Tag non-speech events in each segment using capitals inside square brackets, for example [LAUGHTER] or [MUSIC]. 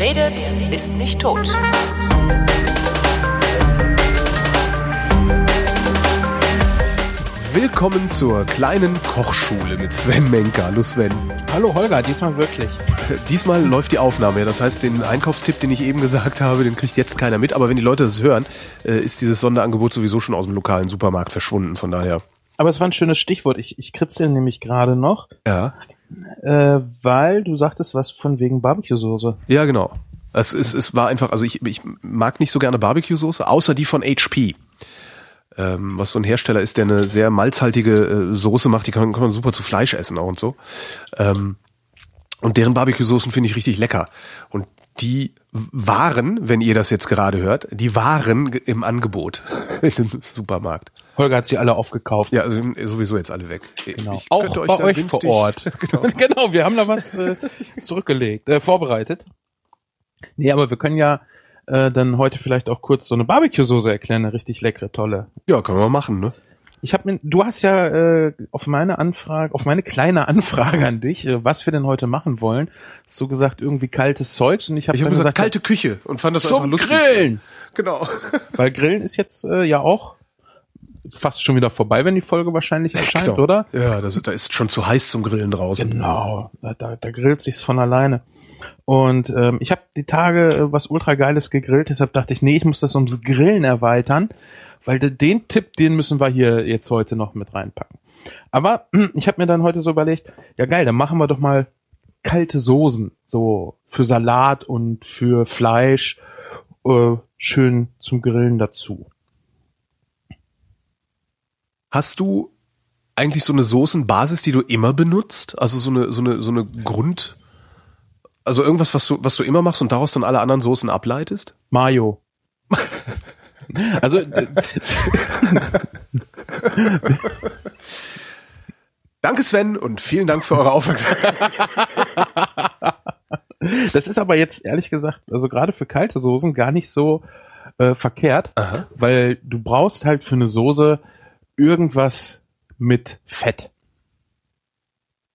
Wer redet, ist nicht tot. Willkommen zur kleinen Kochschule mit Sven Menker. Hallo Sven. Hallo Holger, diesmal wirklich. Diesmal läuft die Aufnahme. Das heißt, den Einkaufstipp, den ich eben gesagt habe, den kriegt jetzt keiner mit. Aber wenn die Leute das hören, äh, ist dieses Sonderangebot sowieso schon aus dem lokalen Supermarkt verschwunden. Von daher. Aber es war ein schönes Stichwort. Ich, ich kritzel nämlich gerade noch, Ja. Äh, weil du sagtest was von wegen Barbecue-Soße. Ja, genau. Es, es, es war einfach, also ich, ich mag nicht so gerne Barbecue-Soße, außer die von HP. Ähm, was so ein Hersteller ist, der eine sehr malzhaltige äh, Soße macht, die kann, kann man super zu Fleisch essen auch und so. Ähm, und deren Barbecue-Soßen finde ich richtig lecker. Und die waren, wenn ihr das jetzt gerade hört, die waren im Angebot [LAUGHS] in dem Supermarkt. Holger hat sie alle aufgekauft. Ja, also sind sowieso jetzt alle weg. Genau. Ich Auch könnte bei euch günstig- vor Ort. genau. [LAUGHS] [LAUGHS] genau, wir haben da was äh, zurückgelegt, äh, vorbereitet. Nee, aber wir können ja äh, dann heute vielleicht auch kurz so eine Barbecue-Soße erklären, eine richtig leckere, tolle. Ja, können wir machen, ne? Ich habe mir, du hast ja äh, auf meine Anfrage, auf meine kleine Anfrage an dich, äh, was wir denn heute machen wollen, du gesagt irgendwie kaltes Zeugs und ich habe Ich habe dann gesagt, gesagt, kalte Küche und fand das einfach zum lustig. Grillen. Genau. Weil Grillen ist jetzt äh, ja auch fast schon wieder vorbei, wenn die Folge wahrscheinlich erscheint, Genau. oder? Ja, das, da ist schon zu heiß zum Grillen draußen. Genau, da, da, da grillt sich's von alleine. Und ähm, ich habe die Tage äh, was ultra geiles gegrillt, deshalb dachte ich, nee, ich muss das ums Grillen erweitern, weil de, den Tipp, den müssen wir hier jetzt heute noch mit reinpacken. Aber [CLEARS THROAT] ich habe mir dann heute so überlegt, ja geil, dann machen wir doch mal kalte Soßen, so für Salat und für Fleisch, äh, schön zum Grillen dazu. Hast du eigentlich so eine Soßenbasis, die du immer benutzt? Also so eine, so eine, so eine Grund, also irgendwas, was du, was du immer machst und daraus dann alle anderen Soßen ableitest? Mayo. also [LAUGHS] Danke Sven und vielen Dank für eure Aufmerksamkeit. [LAUGHS] Das ist aber jetzt ehrlich gesagt, also gerade für kalte Soßen gar nicht so äh, verkehrt, Aha. weil du brauchst halt für eine Soße irgendwas mit Fett.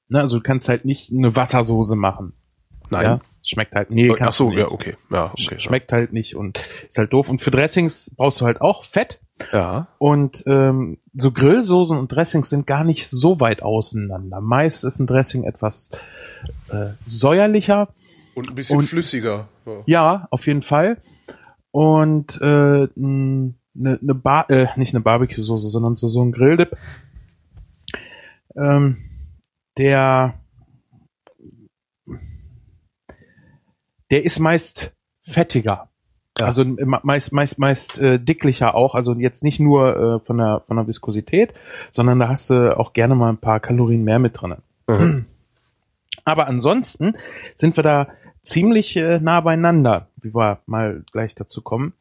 Ne, also du kannst halt nicht eine Wassersoße machen. Nein. Ja? Schmeckt halt, nee, Ach kannst so, du nicht. ja, okay. Ja, okay. Schmeckt halt nicht und ist halt doof. Und für Dressings brauchst du halt auch Fett. Ja. Und ähm, so Grillsoßen und Dressings sind gar nicht so weit auseinander. Meist ist ein Dressing etwas äh, säuerlicher. Und ein bisschen Und- flüssiger. Ja. Ja, auf jeden Fall. Und äh, eine ne Bar äh, nicht eine Barbecue-Soße, sondern so, so ein Grilldip. Ähm, der der ist meist fettiger. Ja. Also äh, meist meist meist äh, dicklicher auch, also jetzt nicht nur äh, von der von der Viskosität, sondern da hast du auch gerne mal ein paar Kalorien mehr mit drin. Mhm. [CLEARS THROAT] Aber ansonsten sind wir da ziemlich äh, nah beieinander, wie wir mal gleich dazu kommen,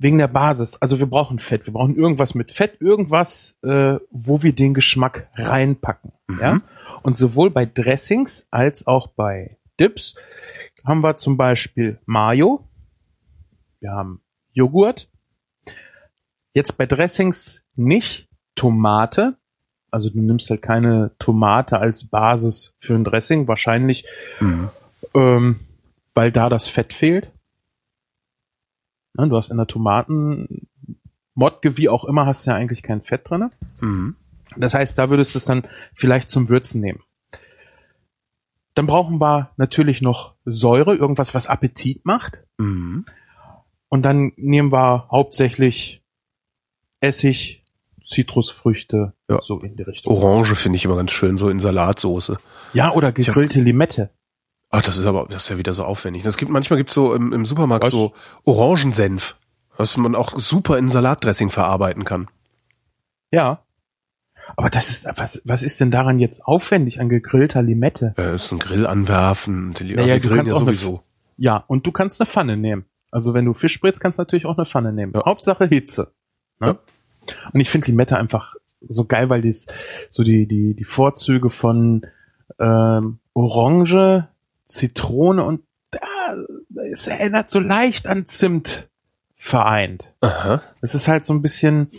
wegen der Basis. Also wir brauchen Fett, wir brauchen irgendwas mit Fett, irgendwas, äh, wo wir den Geschmack reinpacken. Ja? Und sowohl bei Dressings als auch bei Dips haben wir zum Beispiel Mayo, wir haben Joghurt, jetzt bei Dressings nicht Tomate, also du nimmst halt keine Tomate als Basis für ein Dressing, wahrscheinlich, Mhm. ähm, weil da das Fett fehlt. Ne, du hast in der Tomaten, Modge wie auch immer, hast du ja eigentlich kein Fett drinne. Mhm. Das heißt, da würdest du es dann vielleicht zum Würzen nehmen. Dann brauchen wir natürlich noch Säure, irgendwas, was Appetit macht. Mhm. Und dann nehmen wir hauptsächlich Essig, Zitrusfrüchte, Ja. so in die Richtung. Orange finde ich immer ganz schön, so in Salatsoße. Ja, oder gegrillte Limette. Ach, das ist aber, das ist ja wieder so aufwendig. Es gibt, manchmal gibt's so im, im Supermarkt Was? so Orangensenf, was man auch super in Salatdressing verarbeiten kann. Ja. Aber das ist, was, was ist denn daran jetzt aufwendig an gegrillter Limette? Ja, das ist ein Grill anwerfen. Die, Naja, grillen ja auch eine- sowieso. Ja, und du kannst eine Pfanne nehmen. Also wenn du Fisch brätst, kannst du natürlich auch eine Pfanne nehmen. Ja. Hauptsache Hitze. Ne? Ja. Und ich finde Limette einfach so geil, weil dies so die die die Vorzüge von ähm, Orange, Zitrone und ah, es erinnert so leicht an Zimt vereint. Aha. Es ist halt so ein bisschen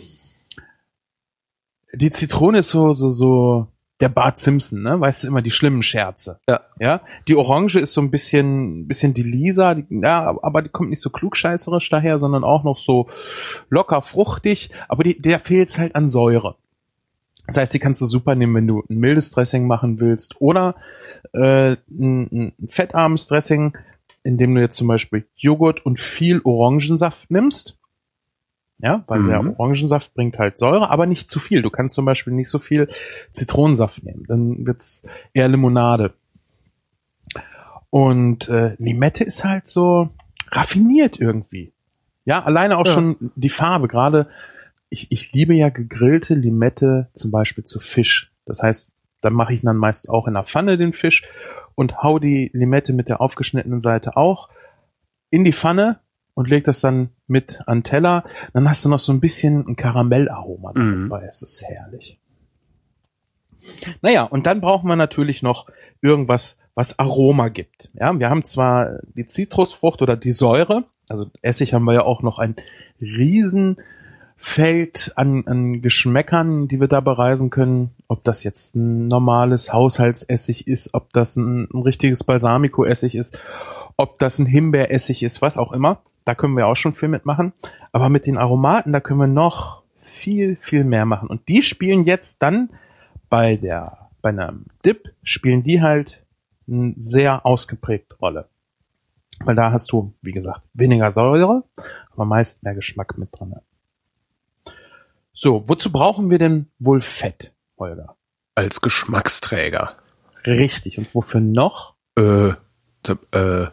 die Zitrone ist so so so der Bart Simpson, ne? Weißt du immer die schlimmen Scherze. Ja. Ja. Die Orange ist so ein bisschen, bisschen die Lisa, die, ja, aber die kommt nicht so klugscheißerisch daher, sondern auch noch so locker fruchtig, aber die, der fehlt's halt an Säure. Das heißt, die kannst du super nehmen, wenn du ein mildes Dressing machen willst oder äh, ein, ein fettarmes Dressing, indem du jetzt zum Beispiel Joghurt und viel Orangensaft nimmst. Ja, weil Mhm. der Orangensaft bringt halt Säure, aber nicht zu viel. Du kannst zum Beispiel nicht so viel Zitronensaft nehmen, dann wird's eher Limonade. Und äh, Limette ist halt so raffiniert irgendwie. Ja, alleine auch Ja. schon die Farbe. Gerade ich, ich liebe ja gegrillte Limette zum Beispiel zu Fisch. Das heißt, dann mache ich dann meist auch in der Pfanne den Fisch und hau die Limette mit der aufgeschnittenen Seite auch in die Pfanne und leg das dann mit an Teller. Dann hast du noch so ein bisschen ein Karamellaroma Mhm. dabei. Es ist herrlich. Naja, und dann brauchen wir natürlich noch irgendwas, was Aroma gibt. Ja, wir haben zwar die Zitrusfrucht oder die Säure, also Essig haben wir ja auch noch ein Riesenfeld an, an Geschmäckern, die wir da bereisen können. Ob das jetzt ein normales Haushaltsessig ist, ob das ein, ein richtiges Balsamico-Essig ist, ob das ein Himbeeressig ist, was auch immer. Da können wir auch schon viel mitmachen. Aber mit den Aromaten, da können wir noch viel, viel mehr machen. Und die spielen jetzt dann bei der, bei einem Dip spielen die halt eine sehr ausgeprägte Rolle. Weil da hast du, wie gesagt, weniger Säure, aber meist mehr Geschmack mit drin. So, wozu brauchen wir denn wohl Fett, Holger? Als Geschmacksträger. Richtig. Und wofür noch? Äh, äh,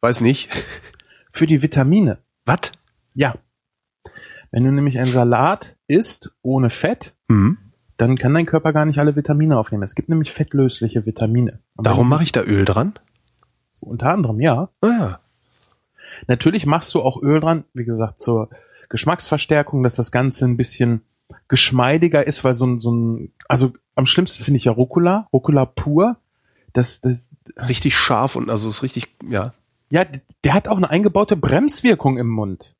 weiß nicht. [LAUGHS] Für die Vitamine. Was? Ja. Wenn du nämlich einen Salat isst ohne Fett, Mhm. dann kann dein Körper gar nicht alle Vitamine aufnehmen. Es gibt nämlich fettlösliche Vitamine. Und Darum mache ich da Öl dran? Unter anderem, ja. Ah, ja. Natürlich machst du auch Öl dran, wie gesagt, zur Geschmacksverstärkung, dass das Ganze ein bisschen geschmeidiger ist, weil so ein, so ein, also am schlimmsten finde ich ja Rucola, Rucola pur. Das, das, Richtig scharf und also ist richtig, ja. ja, der hat auch eine eingebaute Bremswirkung im Mund.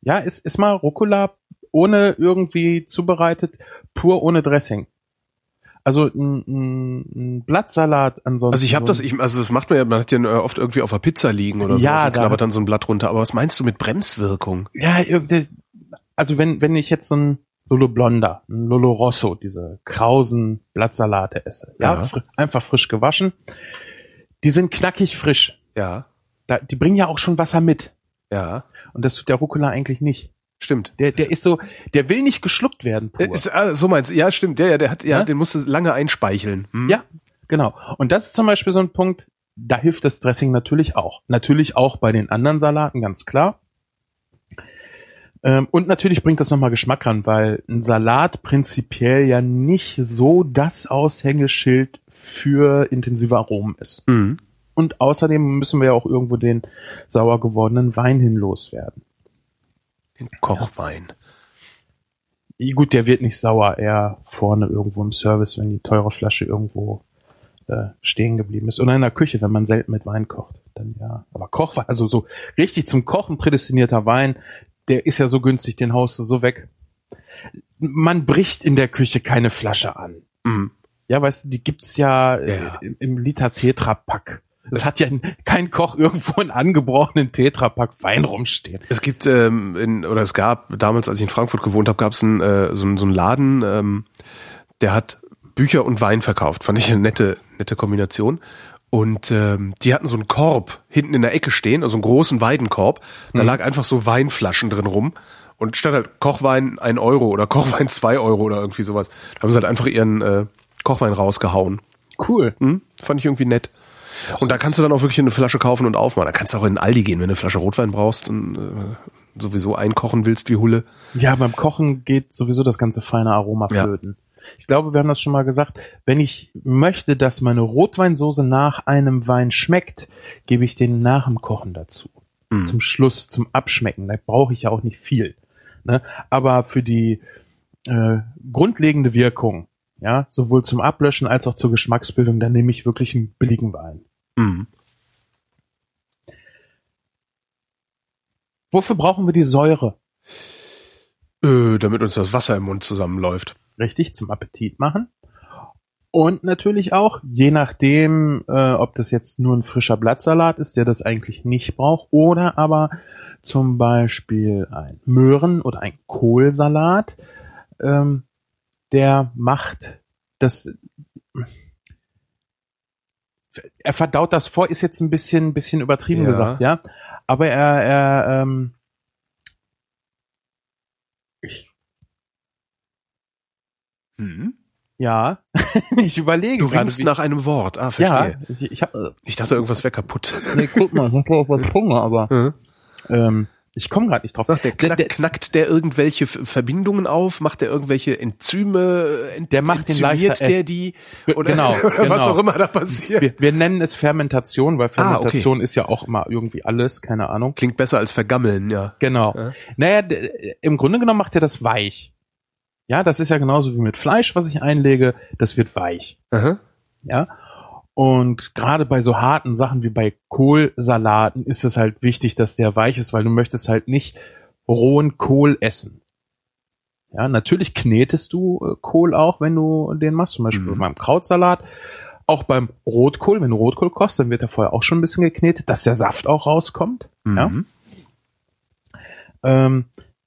Ja, ist, ist mal Rucola ohne irgendwie zubereitet, pur ohne Dressing. Also ein, ein, ein Blattsalat ansonsten. Also ich habe das, ich, also das macht man ja, man hat ja äh, oft irgendwie auf der Pizza liegen oder so Ja, und knabbert dann so ein Blatt runter. Aber was meinst du mit Bremswirkung? Ja, irgendwie, also wenn, wenn ich jetzt so ein Lolo Blonda, ein Lolo Rosso, diese krausen Blattsalate esse, ja, Ja. fri- einfach frisch gewaschen, die sind knackig frisch. Ja, Da, die bringen ja auch schon Wasser mit. ja, Und das tut der Rucola eigentlich nicht. Stimmt. Der, der ist so, der will nicht geschluckt werden. Äh. Ist, ah, so meinst du? Ja, stimmt. Ja, ja, der hat, ja, Ja? den musste lange einspeicheln. Hm? Ja, genau. Und das ist zum Beispiel so ein Punkt, da hilft das Dressing natürlich auch. Natürlich auch bei den anderen Salaten, ganz klar. Ähm, und natürlich bringt das nochmal Geschmack ran, weil ein Salat prinzipiell ja nicht so das Aushängeschild für intensive Aromen ist. Mhm. Und außerdem müssen wir ja auch irgendwo den sauer gewordenen Wein hin loswerden. Den Kochwein. Gut, der wird nicht sauer, eher vorne irgendwo im Service, wenn die teure Flasche irgendwo äh, stehen geblieben ist. Oder in der Küche, wenn man selten mit Wein kocht. Dann ja. Aber Kochwein, also so richtig zum Kochen prädestinierter Wein, der ist ja so günstig, den haust du so weg. Man bricht in der Küche keine Flasche an. Mhm. Ja, weißt du, die gibt's ja, äh, Ja. im, im Liter Tetra-Pack. Es hat ja kein Koch irgendwo einen angebrochenen Tetrapack Wein rumstehen. Es gibt ähm, in, oder es gab damals, als ich in Frankfurt gewohnt habe, gab es einen, äh, so, einen- so einen Laden, ähm, der hat Bücher und Wein verkauft. Fand ich eine nette, nette Kombination. Und ähm, die hatten so einen Korb hinten in der Ecke stehen, also einen großen Weidenkorb. Da lag einfach so Weinflaschen drin rum. Und statt halt Kochwein ein Euro oder Kochwein zwei Euro oder irgendwie sowas, da haben sie halt einfach ihren äh, Kochwein rausgehauen. Cool. Hm? Fand ich irgendwie nett. Und da kannst du dann auch wirklich eine Flasche kaufen und aufmachen. Da kannst du auch in Aldi gehen, wenn du eine Flasche Rotwein brauchst und äh, sowieso einkochen willst wie Hulle. Ja, beim Kochen geht sowieso das ganze feine Aroma Ja. flöten. Ich glaube, wir haben das schon mal gesagt. Wenn ich möchte, dass meine Rotweinsoße nach einem Wein schmeckt, gebe ich den nach dem Kochen dazu. Mhm. Zum Schluss, zum Abschmecken. Da brauche ich ja auch nicht viel. Ne? Aber für die äh, grundlegende Wirkung, ja, sowohl zum Ablöschen als auch zur Geschmacksbildung, dann nehme ich wirklich einen billigen Wein. Mhm. Wofür brauchen wir die Säure? Äh, damit uns das Wasser im Mund zusammenläuft. Richtig, zum Appetit machen. Und natürlich auch, je nachdem, äh, ob das jetzt nur ein frischer Blattsalat ist, der das eigentlich nicht braucht, oder aber zum Beispiel ein Möhren- oder ein Kohlsalat, ähm, der macht das, er verdaut das vor, ist jetzt ein bisschen, bisschen übertrieben Ja. gesagt, ja. Aber er, er, ähm, ich, Hm? ja, [LAUGHS] ich überlege Du ringst nach einem Wort. Ah, ja, verstehe. ich, ich habe, Ich dachte, irgendwas wäre kaputt. nee, guck mal, ich hab auch was Hunger, aber Hm? ähm, ich komme gerade nicht drauf. Sagt der, knack, der- knackt der irgendwelche Verbindungen auf? Macht der irgendwelche Enzyme? Ent, Der macht den leichter der die? Oder, genau, [LAUGHS] oder was genau. auch immer da passiert. Wir, wir nennen es Fermentation, weil Ah, okay. Fermentation ist ja auch immer irgendwie alles, keine Ahnung. Klingt besser als vergammeln, ja. Genau. Ja. Naja, d- im Grunde genommen macht er das weich. Ja, das ist ja genauso wie mit Fleisch, was ich einlege, das wird weich. Aha. Ja. Und gerade bei so harten Sachen wie bei Kohlsalaten ist es halt wichtig, dass der weich ist, weil du möchtest halt nicht rohen Kohl essen. Ja, natürlich knetest du äh, Kohl auch, wenn du den machst, zum Beispiel Mhm. beim Krautsalat. Auch beim Rotkohl, wenn du Rotkohl kochst, dann wird er vorher auch schon ein bisschen geknetet, dass der Saft auch rauskommt. Ja. Mhm. Ähm,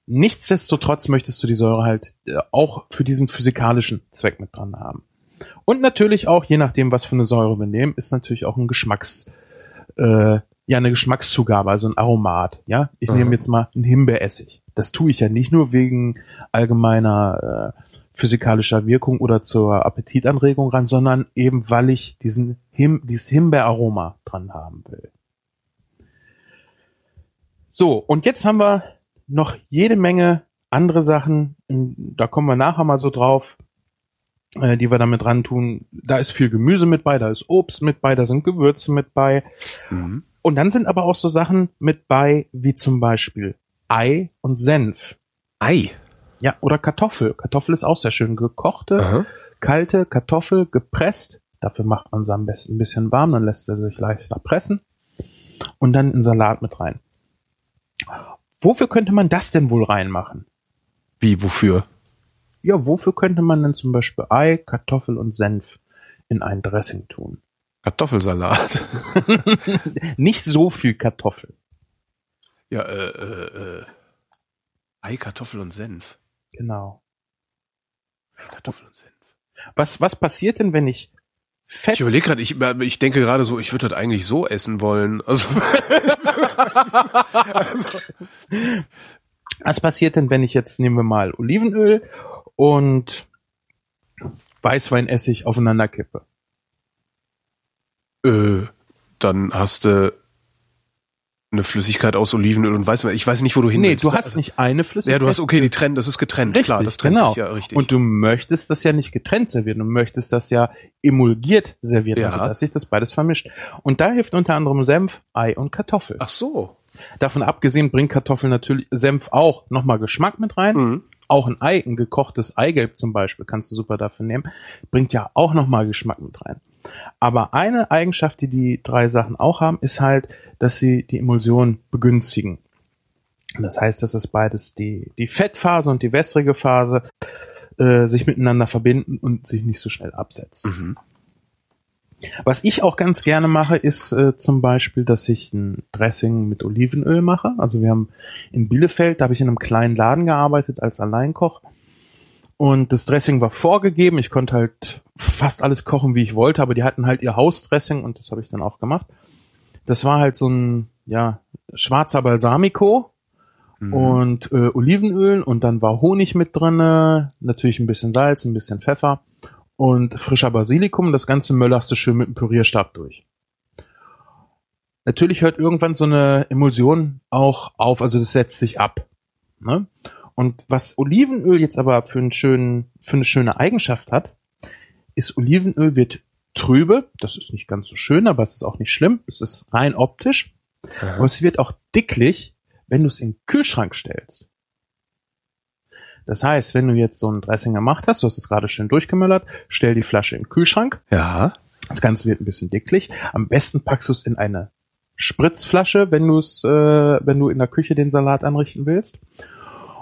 nichtsdestotrotz möchtest du die Säure halt äh, auch für diesen physikalischen Zweck mit dran haben. Und natürlich auch, je nachdem, was für eine Säure wir nehmen, ist natürlich auch ein Geschmacks, äh, ja, eine Geschmackszugabe, also ein Aromat. Ja, ich Aha. nehme jetzt mal einen Himbeeressig. Das tue ich ja nicht nur wegen allgemeiner äh, physikalischer Wirkung oder zur Appetitanregung ran, sondern eben, weil ich diesen Him dieses Himbeeraroma dran haben will. So, und jetzt haben wir noch jede Menge andere Sachen, da kommen wir nachher mal so drauf, äh, die wir damit dran tun. Da ist viel Gemüse mit bei, da ist Obst mit bei, da sind Gewürze mit bei. Mhm. Und dann sind aber auch so Sachen mit bei, wie zum Beispiel Ei und Senf. Ei. Ja, oder Kartoffel. Kartoffel ist auch sehr schön. Gekochte, Aha. kalte Kartoffel, gepresst. Dafür macht man sie am besten ein bisschen warm, dann lässt sie sich leichter pressen. Und dann in Salat mit rein. Wofür könnte man das denn wohl reinmachen? Wie, wofür? Ja, wofür könnte man denn zum Beispiel Ei, Kartoffel und Senf in ein Dressing tun? Kartoffelsalat. [LAUGHS] Nicht so viel Kartoffel. Ja, äh, äh, äh. Ei, Kartoffel und Senf. Genau. Ei, Kartoffel und Senf. Was, was passiert denn, wenn ich Fett Ich überlege gerade, ich, ich denke gerade so, ich würde das eigentlich so essen wollen. [LAUGHS] Also, Was passiert denn, wenn ich jetzt, nehmen wir mal Olivenöl und Weißweinessig aufeinander kippe? äh, dann hast du eine Flüssigkeit aus Olivenöl und Weißwein. Ich weiß nicht, wo du hin Nee, willst. du hast nicht eine Flüssigkeit. Ja, du hast, okay, die trennen, das ist getrennt. Richtig, Klar, das trennt genau. sich ja richtig. Und du möchtest das ja nicht getrennt servieren, du möchtest das ja emulgiert servieren, Ja. also dass sich das beides vermischt. Und da hilft unter anderem Senf, Ei und Kartoffel. Ach so. Davon abgesehen bringt Kartoffel natürlich, Senf auch nochmal Geschmack mit rein. Mhm. Auch ein Ei, ein gekochtes Eigelb zum Beispiel, kannst du super dafür nehmen, bringt ja auch nochmal Geschmack mit rein. Aber eine Eigenschaft, die die drei Sachen auch haben, ist halt, dass sie die Emulsion begünstigen. Das heißt, dass es beides die, die Fettphase und die wässrige Phase äh, sich miteinander verbinden und sich nicht so schnell absetzen. Mhm. Was ich auch ganz gerne mache, ist äh, zum Beispiel, dass ich ein Dressing mit Olivenöl mache. Also wir haben in Bielefeld, da habe ich in einem kleinen Laden gearbeitet als Alleinkoch. Und das Dressing war vorgegeben. Ich konnte halt fast alles kochen, wie ich wollte, aber die hatten halt ihr Hausdressing und das habe ich dann auch gemacht. Das war halt so ein, ja, schwarzer Balsamico Mhm. und äh, Olivenöl und dann war Honig mit drinne, natürlich ein bisschen Salz, ein bisschen Pfeffer und frischer Basilikum. Das Ganze möllerst du schön mit dem Pürierstab durch. Natürlich hört irgendwann so eine Emulsion auch auf, also das setzt sich ab. Ne? Und was Olivenöl jetzt aber für, einen schönen, für eine schöne Eigenschaft hat, ist Olivenöl wird trübe. Das ist nicht ganz so schön, aber es ist auch nicht schlimm. Es ist rein optisch. Aber es wird auch dicklich, wenn du es in den Kühlschrank stellst. Das heißt, wenn du jetzt so ein Dressing gemacht hast, du hast es gerade schön durchgemöllert, stell die Flasche in den Kühlschrank. Ja. Das Ganze wird ein bisschen dicklich. Am besten packst du es in eine Spritzflasche, wenn du es, äh, wenn du in der Küche den Salat anrichten willst.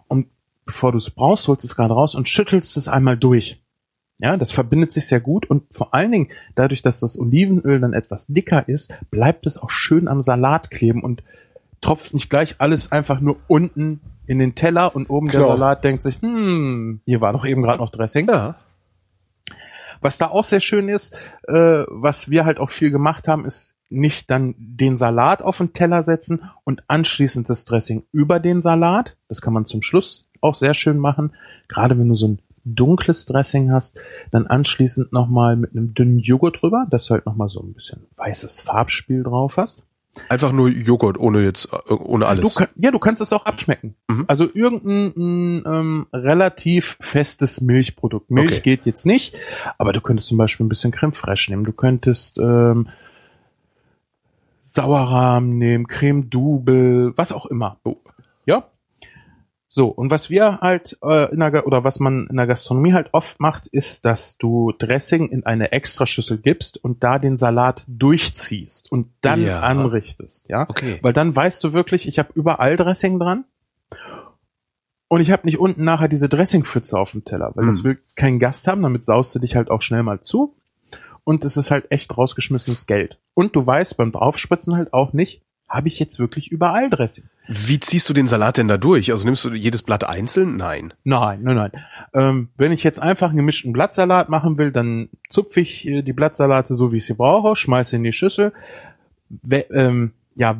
Und bevor du es brauchst, holst du es gerade raus und schüttelst es einmal durch. Ja, das verbindet sich sehr gut und vor allen Dingen dadurch, dass das Olivenöl dann etwas dicker ist, bleibt es auch schön am Salat kleben und tropft nicht gleich alles einfach nur unten in den Teller und oben der Klar. Salat denkt sich, hm, hier war doch eben gerade noch Dressing. Ja. Was da auch sehr schön ist, äh, was wir halt auch viel gemacht haben, ist nicht dann den Salat auf den Teller setzen und anschließend das Dressing über den Salat. Das kann man zum Schluss auch sehr schön machen. Gerade wenn du so ein dunkles Dressing hast, dann anschließend nochmal mit einem dünnen Joghurt drüber, dass du halt nochmal so ein bisschen weißes Farbspiel drauf hast. Einfach nur Joghurt, ohne jetzt, äh, ohne Du, alles. kann- ja, du kannst es auch abschmecken. Mhm. Also irgendein ähm, relativ festes Milchprodukt. Milch Okay. geht jetzt nicht, aber du könntest zum Beispiel ein bisschen Creme Fraiche nehmen. Du könntest ähm, Sauerrahm nehmen, Creme Double, was auch immer. Oh. Ja. So, und was wir halt äh, in der, oder was man in der Gastronomie halt oft macht, ist, dass du Dressing in eine Extraschüssel gibst und da den Salat durchziehst und dann Ja. anrichtest, ja? Okay. Weil dann weißt du wirklich, ich habe überall Dressing dran. Und ich habe nicht unten nachher diese Dressingpfütze auf dem Teller, weil das Hm. will kein Gast haben, damit saust du dich halt auch schnell mal zu. Und es ist halt echt rausgeschmissenes Geld. Und du weißt beim Draufspritzen halt auch nicht, habe ich jetzt wirklich überall Dressing? Wie ziehst du den Salat denn da durch? Also nimmst du jedes Blatt einzeln? Nein. Nein, nein, nein. Ähm, wenn ich jetzt einfach einen gemischten Blattsalat machen will, dann zupfe ich äh, die Blattsalate so, wie ich sie brauche, schmeiße in die Schüssel. We ähm, ja,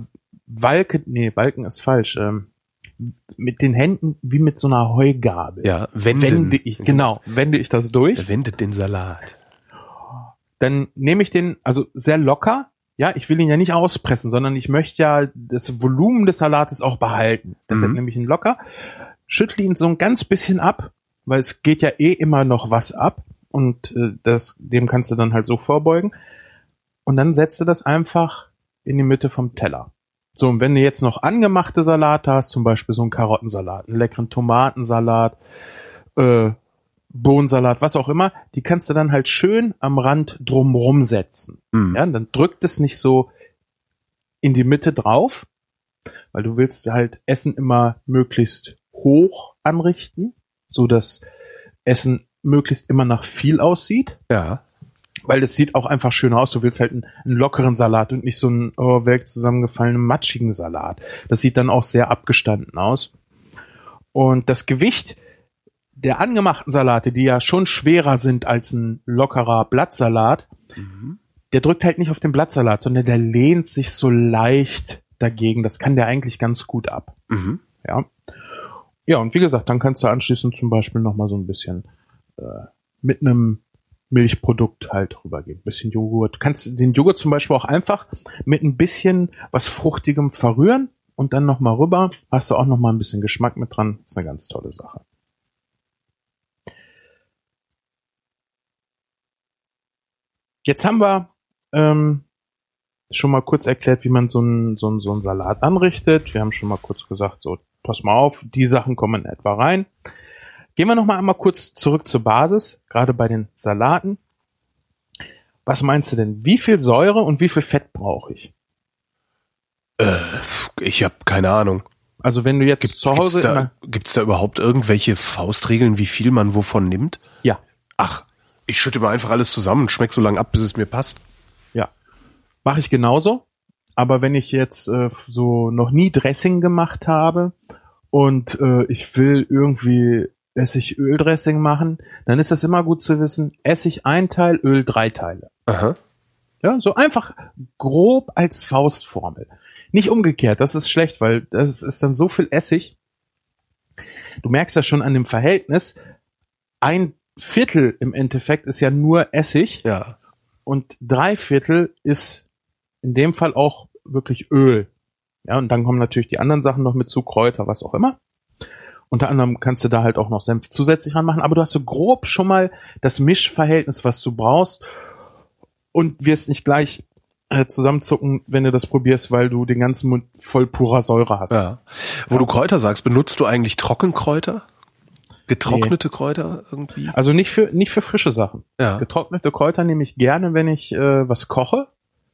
Walke, nee, Balken ist falsch. Ähm, mit den Händen wie mit so einer Heugabel. Ja, wenden. Wende ich, genau, wende ich das durch. Wendet den Salat. Dann nehme ich den, also sehr locker. Ja, ich will ihn ja nicht auspressen, sondern ich möchte ja das Volumen des Salates auch behalten. Deshalb Mhm. nehme ich ihn locker, schüttle ihn so ein ganz bisschen ab, weil es geht ja eh immer noch was ab und äh, das, dem kannst du dann halt so vorbeugen. Und dann setzt du das einfach in die Mitte vom Teller. So, und wenn du jetzt noch angemachte Salate hast, zum Beispiel so einen Karottensalat, einen leckeren Tomatensalat, äh, Bohnensalat, was auch immer, die kannst du dann halt schön am Rand drumrum setzen. Hm. Ja, dann drückt es nicht so in die Mitte drauf, weil du willst halt Essen immer möglichst hoch anrichten, so dass Essen möglichst immer nach viel aussieht, Ja. weil es sieht auch einfach schön aus. Du willst halt einen, einen lockeren Salat und nicht so einen oh, welk zusammengefallenen matschigen Salat. Das sieht dann auch sehr abgestanden aus. Und das Gewicht der angemachten Salate, die ja schon schwerer sind als ein lockerer Blattsalat, Mhm. der drückt halt nicht auf den Blattsalat, sondern der lehnt sich so leicht dagegen. Das kann der eigentlich ganz gut ab. Mhm. Ja. Ja, und wie gesagt, dann kannst du anschließend zum Beispiel noch mal so ein bisschen äh, mit einem Milchprodukt halt rübergehen. bisschen Joghurt. Du kannst den Joghurt zum Beispiel auch einfach mit ein bisschen was Fruchtigem verrühren und dann noch mal rüber. Hast du auch noch mal ein bisschen Geschmack mit dran. ist eine ganz tolle Sache. Jetzt haben wir ähm, schon mal kurz erklärt, wie man so einen so einen- so einen Salat anrichtet. Wir haben schon mal kurz gesagt, so, pass mal auf, die Sachen kommen in etwa rein. Gehen wir noch mal einmal kurz zurück zur Basis, gerade bei den Salaten. Was meinst du denn? Wie viel Säure und wie viel Fett brauche ich? Äh, ich habe keine Ahnung. Also wenn du jetzt Gibt, zu Hause gibt's, da, gibt's da überhaupt irgendwelche Faustregeln, wie viel man wovon nimmt? ja, Ach, ich schütte mal einfach alles zusammen und schmeck so lange ab, bis es mir passt. ja, mache ich genauso. Aber wenn ich jetzt äh, so noch nie Dressing gemacht habe und äh, ich will irgendwie Essig-Öl-Dressing machen, dann ist es immer gut zu wissen, Essig ein Teil, Öl drei Teile. Aha. Ja, so einfach grob als Faustformel. Nicht umgekehrt, das ist schlecht, weil das ist dann so viel Essig. Du merkst das schon an dem Verhältnis. Ein Viertel im Endeffekt ist ja nur Essig Ja. und drei Viertel ist in dem Fall auch wirklich Öl. Ja, und dann kommen natürlich die anderen Sachen noch mit zu, Kräuter, was auch immer. Unter anderem kannst du da halt auch noch Senf zusätzlich ranmachen, aber du hast so grob schon mal das Mischverhältnis, was du brauchst und wirst nicht gleich äh, zusammenzucken, wenn du das probierst, weil du den ganzen Mund voll purer Säure hast. Ja. Wo du Kräuter sagst, benutzt du eigentlich Trockenkräuter? Getrocknete Kräuter irgendwie? Also nicht für nicht für frische Sachen. Ja. Getrocknete Kräuter nehme ich gerne, wenn ich äh, was koche.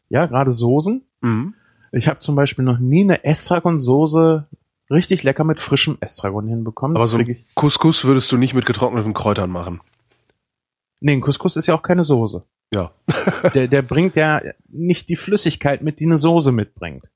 Ja, gerade Soßen. Mhm. Ich habe zum Beispiel noch nie eine Estragon-Soße richtig lecker mit frischem Estragon hinbekommen. Aber Das so krieg ein Couscous würdest du nicht mit getrockneten Kräutern machen. Nee, ein Couscous ist ja auch keine Soße. Ja. Der, der bringt ja nicht die Flüssigkeit mit, die eine Soße mitbringt.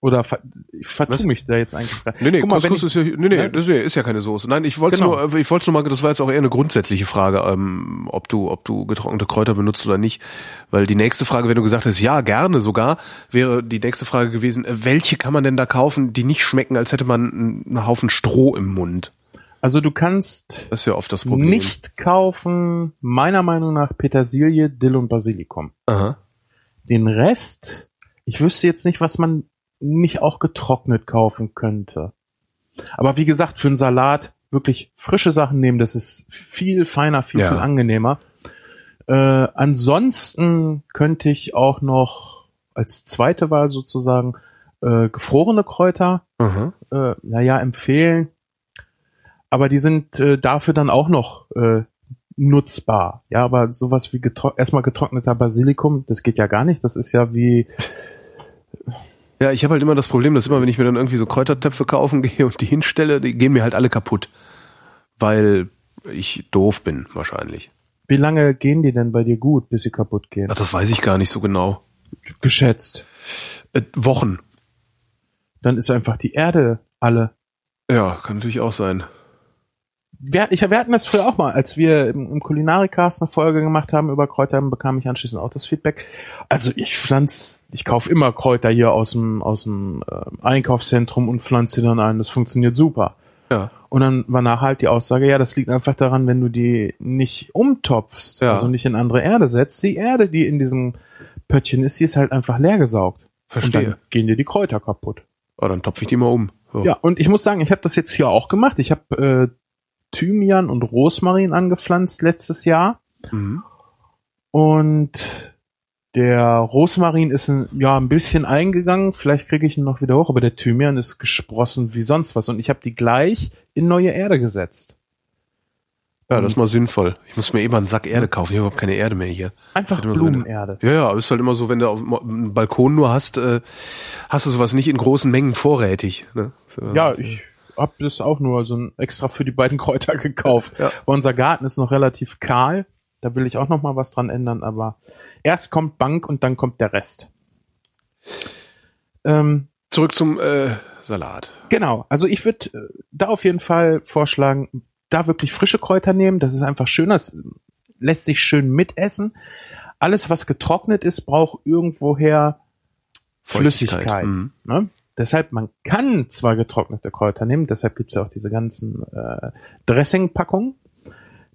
Oder ver ich vertue mich da jetzt eigentlich dran. Nee, nee, Guck mal, Couscous ist ja, nee, nee, Ne? das nee, ist ja keine Soße. Nein, ich wollte Genau. nur, ich wollte nur mal, das war jetzt auch eher eine grundsätzliche Frage, ähm, ob du, ob du getrocknete Kräuter benutzt oder nicht. Weil die nächste Frage, wenn du gesagt hast, ja, gerne sogar, wäre die nächste Frage gewesen, äh, welche kann man denn da kaufen, die nicht schmecken, als hätte man einen Haufen Stroh im Mund? Also du kannst Das ist ja oft das Problem. nicht kaufen, meiner Meinung nach, Petersilie, Dill und Basilikum. Aha. Den Rest, ich wüsste jetzt nicht, was man nicht auch getrocknet kaufen könnte. Aber wie gesagt, für einen Salat wirklich frische Sachen nehmen, das ist viel feiner, viel, Ja. viel angenehmer. Äh, ansonsten könnte ich auch noch als zweite Wahl sozusagen äh, gefrorene Kräuter Aha. äh, naja, empfehlen. Aber die sind äh, dafür dann auch noch äh, nutzbar. Ja, aber sowas wie getro erstmal getrockneter Basilikum, das geht ja gar nicht. Das ist ja wie, Ja, ich habe halt immer das Problem, dass immer, wenn ich mir dann irgendwie so Kräutertöpfe kaufen [LAUGHS] gehe und die hinstelle, die gehen mir halt alle kaputt. Weil ich doof bin, wahrscheinlich. wie lange gehen die denn bei dir gut, bis sie kaputt gehen? Ach, das weiß ich gar nicht so genau. Geschätzt. Äh, Wochen. Dann ist einfach die Erde alle. Ja, kann natürlich auch sein. Wir, ich, wir hatten das früher auch mal, als wir im, im Kulinarikast eine Folge gemacht haben über Kräuter, bekam ich anschließend auch das Feedback. Also ich pflanz, ich kaufe immer Kräuter hier aus dem, aus dem äh, Einkaufszentrum und pflanze die dann ein. Das funktioniert super. Ja. Und dann war nachher halt die Aussage, ja, das liegt einfach daran, wenn du die nicht umtopfst, Ja. also nicht in andere Erde setzt, die Erde, die in diesem Pöttchen ist, die ist halt einfach leer gesaugt. Und Verstehe. dann gehen dir die Kräuter kaputt. Oh, dann topfe ich die mal um. So. Ja, und ich muss sagen, ich habe das jetzt hier auch gemacht. Ich habe äh, Thymian und Rosmarin angepflanzt letztes Jahr. Mhm. Und der Rosmarin ist ein, ja ein bisschen eingegangen. Vielleicht kriege ich ihn noch wieder hoch, aber der Thymian ist gesprossen wie sonst was. Und ich habe die gleich in neue Erde gesetzt. Ja, das ist mal sinnvoll. Ich muss mir eben einen Sack Erde kaufen. Ich habe überhaupt keine Erde mehr hier. Einfach ist immer so Blumenerde. Ja, ja, aber ist halt immer so, wenn du auf dem einen Balkon nur hast, äh, hast du sowas nicht in großen Mengen vorrätig. Ne? So, Ja, ich habe das auch nur so ein extra für die beiden Kräuter [LAUGHS] gekauft. Ja. Weil Unser Garten ist noch relativ kahl. Da will ich auch noch mal was dran ändern, aber erst kommt Bank und dann kommt der Rest. Ähm, Zurück zum äh, Salat. genau, also ich würde äh, da auf jeden Fall vorschlagen, da wirklich frische Kräuter nehmen. Das ist einfach schöner, es lässt sich schön mitessen. Alles, was getrocknet ist, braucht irgendwoher Feuchtigkeit. Flüssigkeit. Mhm. Ne? Deshalb, man kann zwar getrocknete Kräuter nehmen, deshalb gibt's ja auch diese ganzen äh, Dressing-Packungen.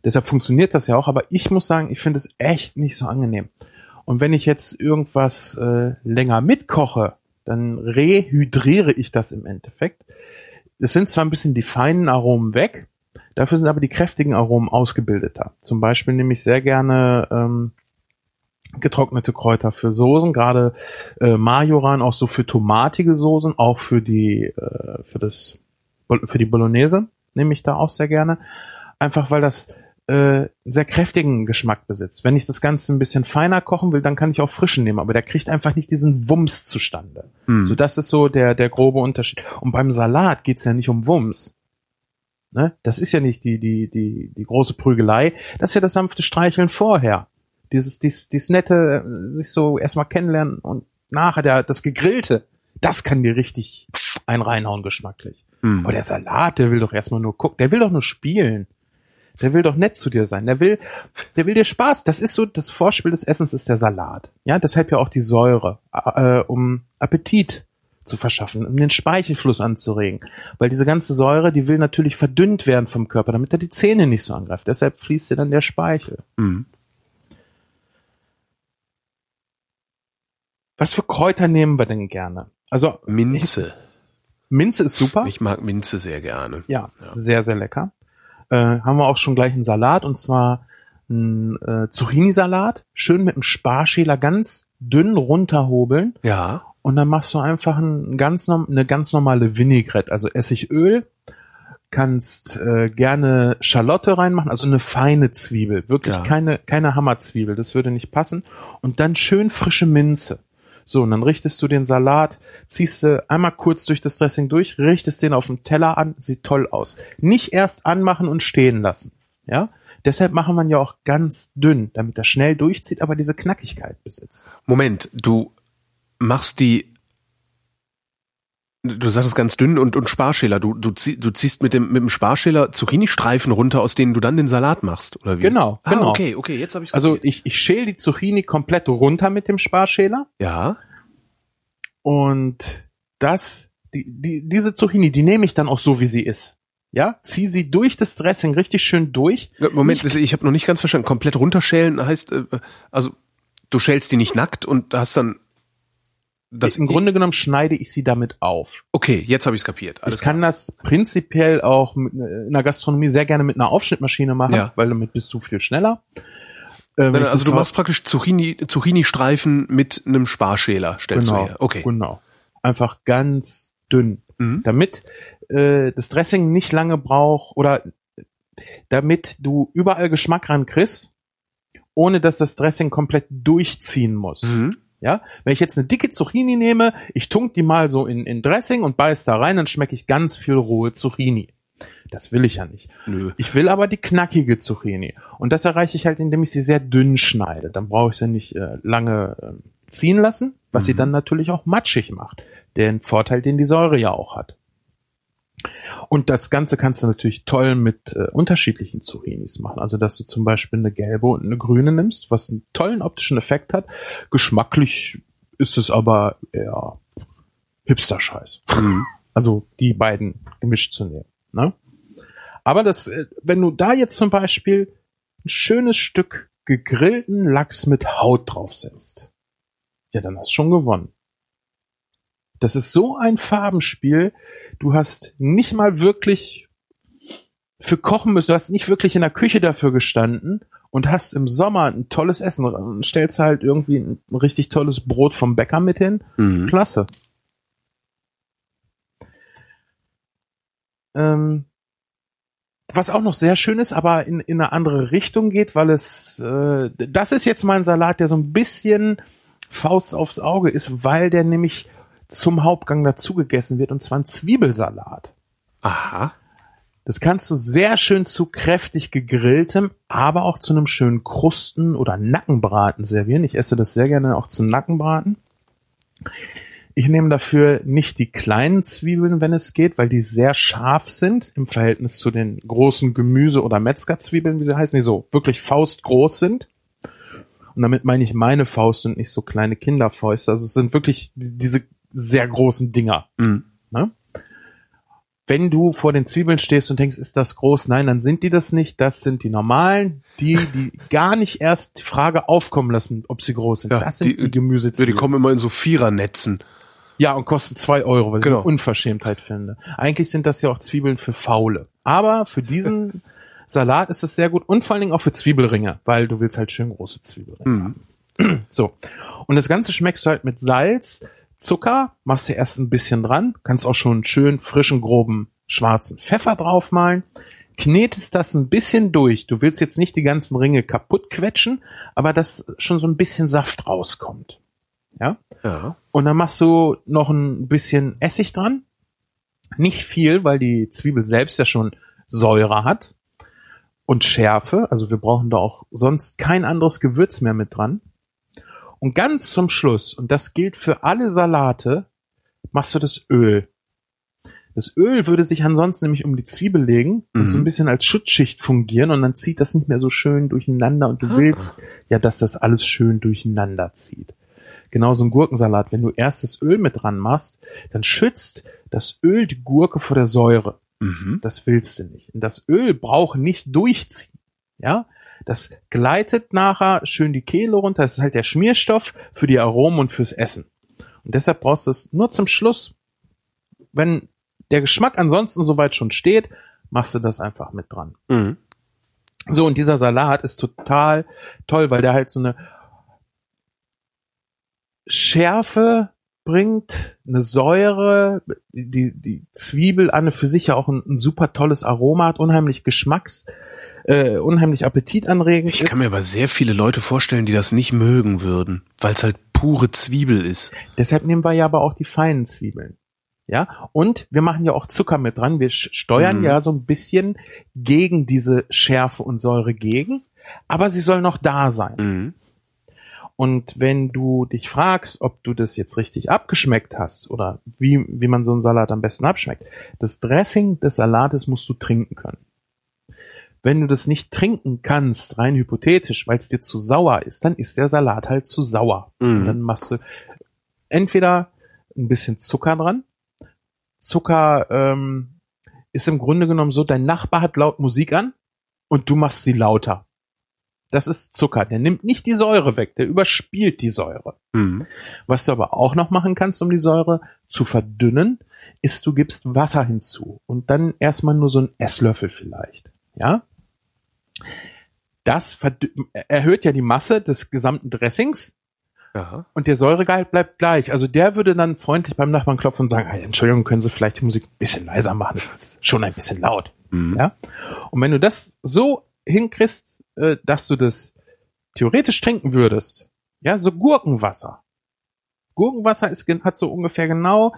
Deshalb funktioniert das ja auch, aber ich muss sagen, ich finde es echt nicht so angenehm. Und wenn ich jetzt irgendwas äh, länger mitkoche, dann rehydriere ich das im Endeffekt. Es sind zwar ein bisschen die feinen Aromen weg, dafür sind aber die kräftigen Aromen ausgebildeter. Zum Beispiel nehme ich sehr gerne ähm, getrocknete Kräuter für Soßen, gerade äh, Majoran auch so für tomatige Soßen, auch für die äh, für das für die Bolognese nehme ich da auch sehr gerne, einfach weil das äh, einen sehr kräftigen Geschmack besitzt. Wenn ich das Ganze ein bisschen feiner kochen will, dann kann ich auch frischen nehmen, aber der kriegt einfach nicht diesen Wumms zustande. Mhm. So, das ist so der, der grobe Unterschied. Und beim Salat geht's ja nicht um Wumms. Ne? Das ist ja nicht die, die, die, die große Prügelei. Das ist ja das sanfte Streicheln vorher. Dieses, dieses, dieses nette, äh, sich so erstmal kennenlernen und nachher der, das Gegrillte. Das kann dir richtig ein reinhauen geschmacklich. Mhm. Aber der Salat, der will doch erstmal nur gucken. Der will doch nur spielen. Der will doch nett zu dir sein. Der will, der will dir Spaß. Das ist so, das Vorspiel des Essens ist der Salat. Ja, deshalb ja auch die Säure, äh, um Appetit zu verschaffen, um den Speichelfluss anzuregen. Weil diese ganze Säure, die will natürlich verdünnt werden vom Körper, damit er die Zähne nicht so angreift. Deshalb fließt dir dann der Speichel. Mhm. Was für Kräuter nehmen wir denn gerne? Also Minze. Minze ist super. Ich mag Minze sehr gerne. Ja, Ja. sehr, sehr lecker. Äh, haben wir auch schon gleich einen Salat und zwar einen äh, Zucchini-Salat. Schön mit einem Sparschäler ganz dünn runterhobeln Ja. und dann machst du einfach ein ganz, norm- eine ganz normale Vinaigrette, also Essigöl. Kannst äh, gerne Schalotte reinmachen, also eine feine Zwiebel, wirklich Ja. keine keine Hammerzwiebel, das würde nicht passen. Und dann schön frische Minze, So, und dann richtest du den Salat, ziehst du einmal kurz durch das Dressing durch, richtest den auf dem Teller an, sieht toll aus. Nicht erst anmachen und stehen lassen. Ja? Deshalb machen wir ja auch ganz dünn, damit er schnell durchzieht, aber diese Knackigkeit besitzt. Moment, du machst die Du sagst ganz dünn und, und Sparschäler. Du, du, du ziehst mit dem, mit dem Sparschäler Zucchini-Streifen runter, aus denen du dann den Salat machst, oder wie? Genau, ah, genau. okay, okay, jetzt habe ich Also ich, ich schäle die Zucchini komplett runter mit dem Sparschäler Ja. und das, die, die, diese Zucchini, die nehme ich dann auch so, wie sie ist. Ja, zieh sie durch das Dressing richtig schön durch. Moment, ich habe noch nicht ganz verstanden. Komplett runterschälen heißt, äh, also du schälst die nicht nackt und hast dann Das Im Grunde genommen schneide ich sie damit auf. Okay, jetzt habe ich es kapiert. ich kann das prinzipiell auch mit, in der Gastronomie sehr gerne mit einer Aufschnittmaschine machen, Ja. weil damit bist du viel schneller. Äh, Nein, also du machst praktisch Zucchini, Zucchini-Streifen mit einem Sparschäler, stellst genau, du her. Okay. Genau. Einfach ganz dünn. Mhm. Damit äh, das Dressing nicht lange braucht oder damit du überall Geschmack ran kriegst, ohne dass das Dressing komplett durchziehen muss. Mhm. Ja, wenn ich jetzt eine dicke Zucchini nehme, ich tunk die mal so in, in Dressing und beiß da rein, dann schmecke ich ganz viel rohe Zucchini. Das will ich ja nicht. Nö. Ich will aber die knackige Zucchini. Und das erreiche ich halt, indem ich sie sehr dünn schneide. Dann brauche ich sie nicht äh, lange äh, ziehen lassen, was sie dann natürlich auch matschig macht. Den Vorteil, den die Säure ja auch hat. Und das Ganze kannst du natürlich toll mit äh, unterschiedlichen Zucchinis machen. Also, dass du zum Beispiel eine gelbe und eine grüne nimmst, was einen tollen optischen Effekt hat. Geschmacklich ist es aber eher Hipster-Scheiß. Also, die beiden gemischt zu nehmen. Ne? Aber das, äh, wenn du da jetzt zum Beispiel ein schönes Stück gegrillten Lachs mit Haut draufsetzt, ja, dann hast du schon gewonnen. Das ist so ein Farbenspiel. Du hast nicht mal wirklich für kochen müssen. Du hast nicht wirklich in der Küche dafür gestanden und hast im Sommer ein tolles Essen. Und stellst halt irgendwie ein, richtig tolles Brot vom Bäcker mit hin. Mhm. Klasse. Ähm, was auch noch sehr schön ist, aber in, in eine andere Richtung geht, weil es, äh, das ist jetzt mal ein Salat, der so ein bisschen Faust aufs Auge ist, weil der nämlich zum Hauptgang dazu gegessen wird, und zwar ein Zwiebelsalat. Aha. Das kannst du sehr schön zu kräftig gegrilltem, aber auch zu einem schönen Krusten- oder Nackenbraten servieren. Ich esse das sehr gerne auch zum Nackenbraten. Ich nehme dafür nicht die kleinen Zwiebeln, wenn es geht, weil die sehr scharf sind im Verhältnis zu den großen Gemüse- oder Metzgerzwiebeln, wie sie heißen, die so wirklich faustgroß sind. Und damit meine ich meine Faust und nicht so kleine Kinderfäuste. Also es sind wirklich diese sehr großen Dinger. Mhm. Ne? Wenn du vor den Zwiebeln stehst und denkst, ist das groß? Nein, dann sind die das nicht. Das sind die normalen, die, die gar nicht erst die Frage aufkommen lassen, ob sie groß sind. Ja, das sind die- die, Gemüsezwiebeln. Die kommen immer in so Vierernetzen. Ja, und kosten zwei Euro, was Genau. ich eine Unverschämtheit finde. Eigentlich sind das ja auch Zwiebeln für Faule. Aber für diesen [LAUGHS] Salat ist es sehr gut und vor allen Dingen auch für Zwiebelringe, weil du willst halt schön große Zwiebelringe. Mhm. [CLEARS THROAT] So. Und das Ganze schmeckst du halt mit Salz, Zucker, machst du erst ein bisschen dran, kannst auch schon schön frischen, groben, schwarzen Pfeffer draufmalen, knetest das ein bisschen durch. Du willst jetzt nicht die ganzen Ringe kaputt quetschen, aber dass schon so ein bisschen Saft rauskommt. Ja? Ja. Und dann machst du noch ein bisschen Essig dran. Nicht viel, weil die Zwiebel selbst ja schon Säure hat und Schärfe. Also wir brauchen da auch sonst kein anderes Gewürz mehr mit dran. Und ganz zum Schluss, und das gilt für alle Salate, machst du das Öl. Das Öl würde sich ansonsten nämlich um die Zwiebel legen und Mhm. so ein bisschen als Schutzschicht fungieren und dann zieht das nicht mehr so schön durcheinander und du willst ja, dass das alles schön durcheinander zieht. Genauso ein Gurkensalat. Wenn du erst das Öl mit dran machst, dann schützt das Öl die Gurke vor der Säure. Mhm. Das willst du nicht. Und das Öl braucht nicht durchziehen. Ja, das gleitet nachher schön die Kehle runter. Das ist halt der Schmierstoff für die Aromen und fürs Essen. Und deshalb brauchst du es nur zum Schluss. Wenn der Geschmack ansonsten soweit schon steht, machst du das einfach mit dran. Mhm. So, und dieser Salat ist total toll, weil der halt so eine Schärfe bringt, eine Säure, die, die Zwiebel an und für sich ja auch ein, ein super tolles Aroma hat, unheimlich Geschmacks, äh, unheimlich appetitanregend Ich ist. kann mir aber sehr viele Leute vorstellen, die das nicht mögen würden, weil es halt pure Zwiebel ist. Deshalb nehmen wir ja aber auch die feinen Zwiebeln. Ja, und wir machen ja auch Zucker mit dran. Wir steuern Mhm. ja so ein bisschen gegen diese Schärfe und Säure gegen, aber sie soll noch da sein. Mhm. Und wenn du dich fragst, ob du das jetzt richtig abgeschmeckt hast oder wie, wie man so einen Salat am besten abschmeckt, das Dressing des Salates musst du trinken können. Wenn du das nicht trinken kannst, rein hypothetisch, weil es dir zu sauer ist, dann ist der Salat halt zu sauer. Mhm. dann machst du entweder ein bisschen Zucker dran. Zucker ähm, ist im Grunde genommen so, dein Nachbar hat laut Musik an und du machst sie lauter. Das ist Zucker. Der nimmt nicht die Säure weg, der überspielt die Säure. Mhm. Was du aber auch noch machen kannst, um die Säure zu verdünnen, ist, du gibst Wasser hinzu und dann erstmal nur so einen Esslöffel vielleicht. Ja? Das erhöht ja die Masse des gesamten Dressings Ja. und der Säuregehalt bleibt gleich. Also der würde dann freundlich beim Nachbarn klopfen und sagen, hey, Entschuldigung, können Sie vielleicht die Musik ein bisschen leiser machen? Das ist schon ein bisschen laut. Mhm. Ja? Und wenn du das so hinkriegst, äh, dass du das theoretisch trinken würdest, ja, so Gurkenwasser. Gurkenwasser ist, hat so ungefähr genau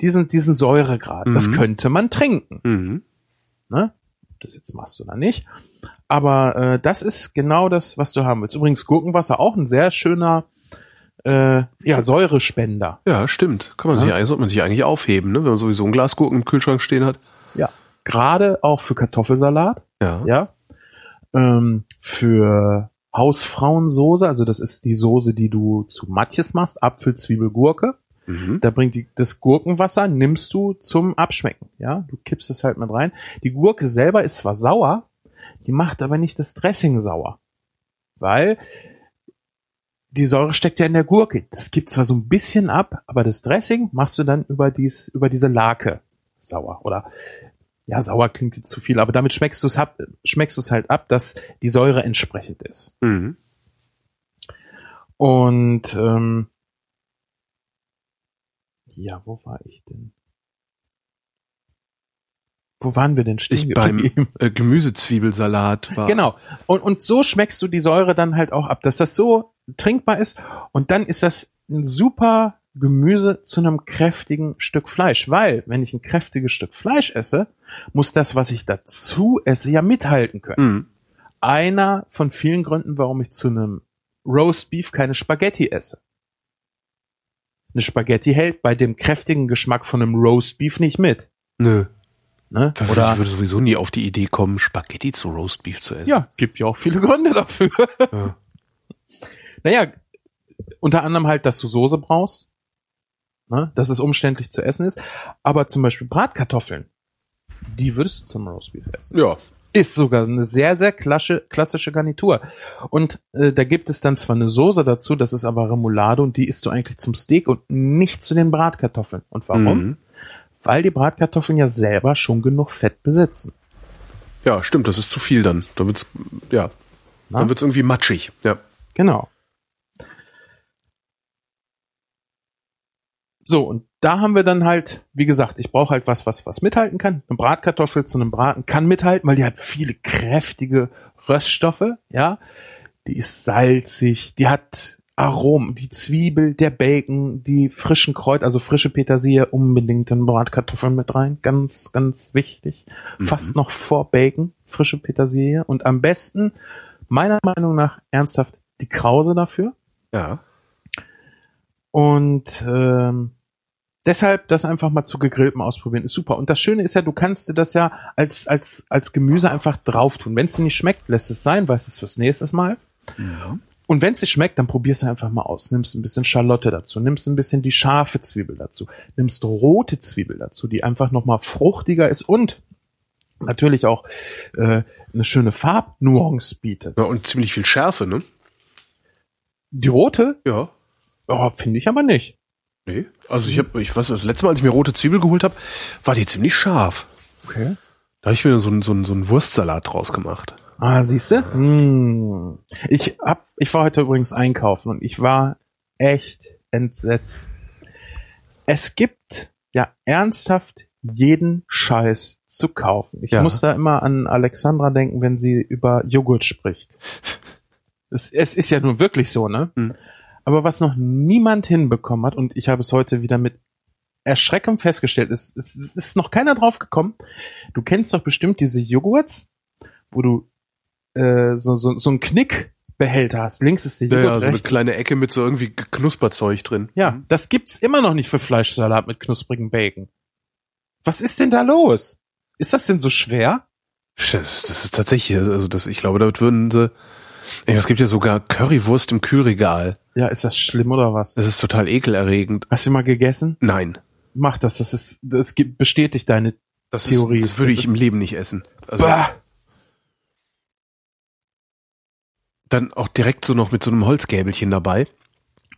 diesen, diesen Säuregrad. Das Mhm. könnte man trinken. Mhm. Ne? Das jetzt machst dann nicht. Aber äh, das ist genau das, was du haben willst. Übrigens Gurkenwasser auch ein sehr schöner äh, ja, Säurespender. Ja, stimmt. Kann man Ja. sich, eigentlich- sollte man sich eigentlich aufheben, ne? wenn man sowieso ein Glas Gurken im Kühlschrank stehen hat. Ja. Gerade auch für Kartoffelsalat. Ja. ja, ähm, für Hausfrauensoße, also das ist die Soße, die du zu Matjes machst, Apfel, Zwiebel, Gurke. Mhm. Da bringt die, das Gurkenwasser nimmst du zum Abschmecken, ja, du kippst es halt mit rein. Die Gurke selber ist zwar sauer, die macht aber nicht das Dressing sauer, weil die Säure steckt ja in der Gurke. Das gibt zwar so ein bisschen ab, aber das Dressing machst du dann über dies, über diese Lake sauer oder ja, sauer klingt jetzt zu viel, aber damit schmeckst du es ab, schmeckst du es halt ab, dass die Säure entsprechend ist. Mhm. Und ähm, ja, wo war ich denn? Wo waren wir denn stehen Ich beim äh, Gemüsezwiebelsalat war. Genau. Und, und so schmeckst du die Säure dann halt auch ab, dass das so trinkbar ist. Und dann ist das ein super Gemüse zu einem kräftigen Stück Fleisch. Weil, wenn ich ein kräftiges Stück Fleisch esse, muss das, was ich dazu esse, ja mithalten können. Mhm. Einer von vielen Gründen, warum ich zu einem Roast Beef keine Spaghetti esse. Eine Spaghetti hält bei dem kräftigen Geschmack von einem Roast Beef nicht mit. Nö. Ne? Ich Oder würde sowieso nie auf die Idee kommen, Spaghetti zu Roastbeef zu essen. ja, gibt ja auch viele Gründe dafür. Ja. [LAUGHS] Naja, unter anderem halt, dass du Soße brauchst, ne? dass es umständlich zu essen ist. Aber zum Beispiel Bratkartoffeln, die würdest du zum Roastbeef essen. ja. Ist sogar eine sehr, sehr klassische, klassische Garnitur. Und äh, da gibt es dann zwar eine Soße dazu, das ist aber Remoulade und die isst du eigentlich zum Steak und nicht zu den Bratkartoffeln. Und warum? Mhm. Weil die Bratkartoffeln ja selber schon genug Fett besitzen. Ja, stimmt, das ist zu viel dann. Dann wird's, ja, Na? dann wird's irgendwie matschig. Ja. Genau. So, und da haben wir dann halt, wie gesagt, ich brauche halt was, was was mithalten kann. Eine Bratkartoffel zu einem Braten kann mithalten, weil die hat viele kräftige Röststoffe, ja. Die ist salzig, die hat Aromen, die Zwiebel, der Bacon, die frischen Kräuter, also frische Petersilie, unbedingt in Bratkartoffeln mit rein. Ganz, ganz wichtig. Fast noch vor Bacon, frische Petersilie. Und am besten, meiner Meinung nach, ernsthaft die Krause dafür. Ja. Und ähm, deshalb das einfach mal zu gegrilltem ausprobieren ist super. Und das Schöne ist ja, du kannst dir das ja als als als Gemüse einfach drauf tun. Wenn es dir nicht schmeckt, lässt es sein, weißt es fürs nächste Mal. Und wenn es dir schmeckt, dann probierst du einfach mal aus. Nimmst ein bisschen Schalotte dazu, nimmst ein bisschen die scharfe Zwiebel dazu, nimmst rote Zwiebel dazu, die einfach noch mal fruchtiger ist und natürlich auch äh, eine schöne Farbnuance bietet. ja. Und ziemlich viel Schärfe, ne? Die rote, Ja. Oh, finde ich aber nicht. Nee. Also ich habe, ich weiß, das letzte Mal, als ich mir rote Zwiebel geholt habe, war die ziemlich scharf. Okay. Da habe ich mir so einen so einen- so einen Wurstsalat draus gemacht. Ah, siehst du? Hm. Ich hab, ich war heute übrigens einkaufen und ich war echt entsetzt. Es gibt ja ernsthaft jeden Scheiß zu kaufen. Ich Ja. muss da immer an Alexandra denken, wenn sie über Joghurt spricht. Es, es ist ja nun wirklich so, ne? Hm. Aber was noch niemand hinbekommen hat, und ich habe es heute wieder mit Erschrecken festgestellt, es, es, es ist noch keiner drauf gekommen. Du kennst doch bestimmt diese Joghurts, wo du äh, so, so, so einen Knickbehälter hast. Links ist der Ja, Joghurt, ja, so eine kleine Ecke mit so irgendwie Knusperzeug drin. Ja, das gibt's immer noch nicht für Fleischsalat mit knusprigem Bacon. Was ist denn da los? Ist das denn so schwer? Das, das ist tatsächlich, also das, ich glaube, damit würden sie, Ey, es gibt ja sogar Currywurst im Kühlregal. Ja, ist das schlimm oder was? Das ist total ekelerregend. Hast du mal gegessen? Nein. Mach das, das ist, das bestätigt deine Das, Theorie. ist, das würde Das ich im Leben nicht essen. Also Bah! dann auch direkt so noch mit so einem Holzgäbelchen dabei,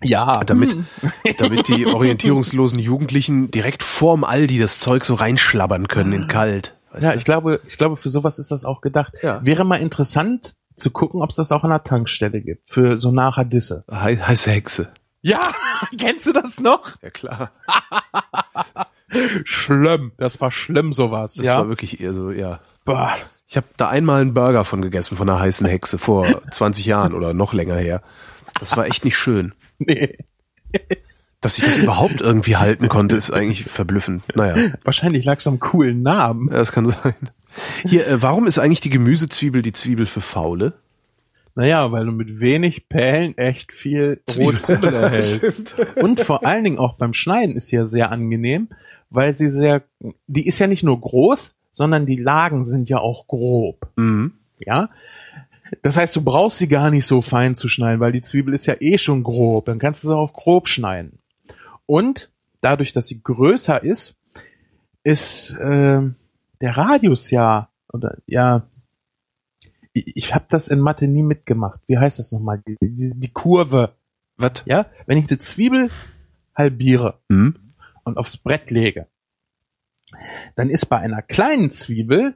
Ja, damit, Hm. [LAUGHS] damit die orientierungslosen Jugendlichen direkt vorm Aldi das Zeug so reinschlabbern können in kalt. Weißt Ja, du? ich glaube, ich glaube, für sowas ist das auch gedacht. Ja. Wäre mal interessant zu gucken, ob es das auch an der Tankstelle gibt. Für so nachher Disse. Hei- heiße Hexe. Ja, [LAUGHS] kennst du das noch? Ja klar. [LAUGHS] Schlimm. Das war schlimm, sowas. Das ja. war wirklich eher so, ja. Boah. Ich habe da einmal einen Burger von gegessen von einer heißen Hexe vor [LAUGHS] 20 Jahren oder noch länger her. Das war echt nicht schön. Nee. Dass ich das überhaupt irgendwie halten konnte, ist eigentlich verblüffend. Naja, Wahrscheinlich lag es am coolen Namen. ja, das kann sein. Hier, äh, warum ist eigentlich die Gemüsezwiebel die Zwiebel für Faule? Naja, weil du mit wenig Pellen echt viel rohe Zwiebel erhältst. [LAUGHS] Und vor allen Dingen auch beim Schneiden ist sie ja sehr angenehm, weil sie sehr, die ist ja nicht nur groß, sondern die Lagen sind ja auch grob. Mhm. Ja. Das heißt, du brauchst sie gar nicht so fein zu schneiden, weil die Zwiebel ist ja eh schon grob. Dann kannst du sie auch grob schneiden. Und dadurch, dass sie größer ist, ist äh, der Radius ja oder ja. Ich, ich habe das in Mathe nie mitgemacht. Wie heißt das nochmal? Die, die, die Kurve. Was? Ja, wenn ich eine Zwiebel halbiere Mhm. und aufs Brett lege, dann ist bei einer kleinen Zwiebel,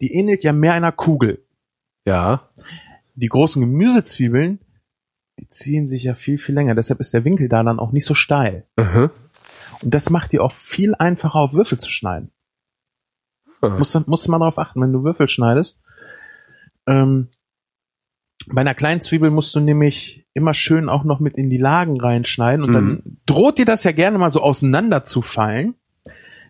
die ähnelt ja mehr einer Kugel. Ja. Die großen Gemüsezwiebeln, die ziehen sich ja viel, viel länger. Deshalb ist der Winkel da dann auch nicht so steil. Mhm. Und das macht dir auch viel einfacher, auf Würfel zu schneiden. Ah. Musst, du- musst du mal darauf achten, wenn du Würfel schneidest. Ähm, bei einer kleinen Zwiebel musst du nämlich immer schön auch noch mit in die Lagen reinschneiden und Mhm. dann droht dir das ja gerne mal so auseinander zu fallen.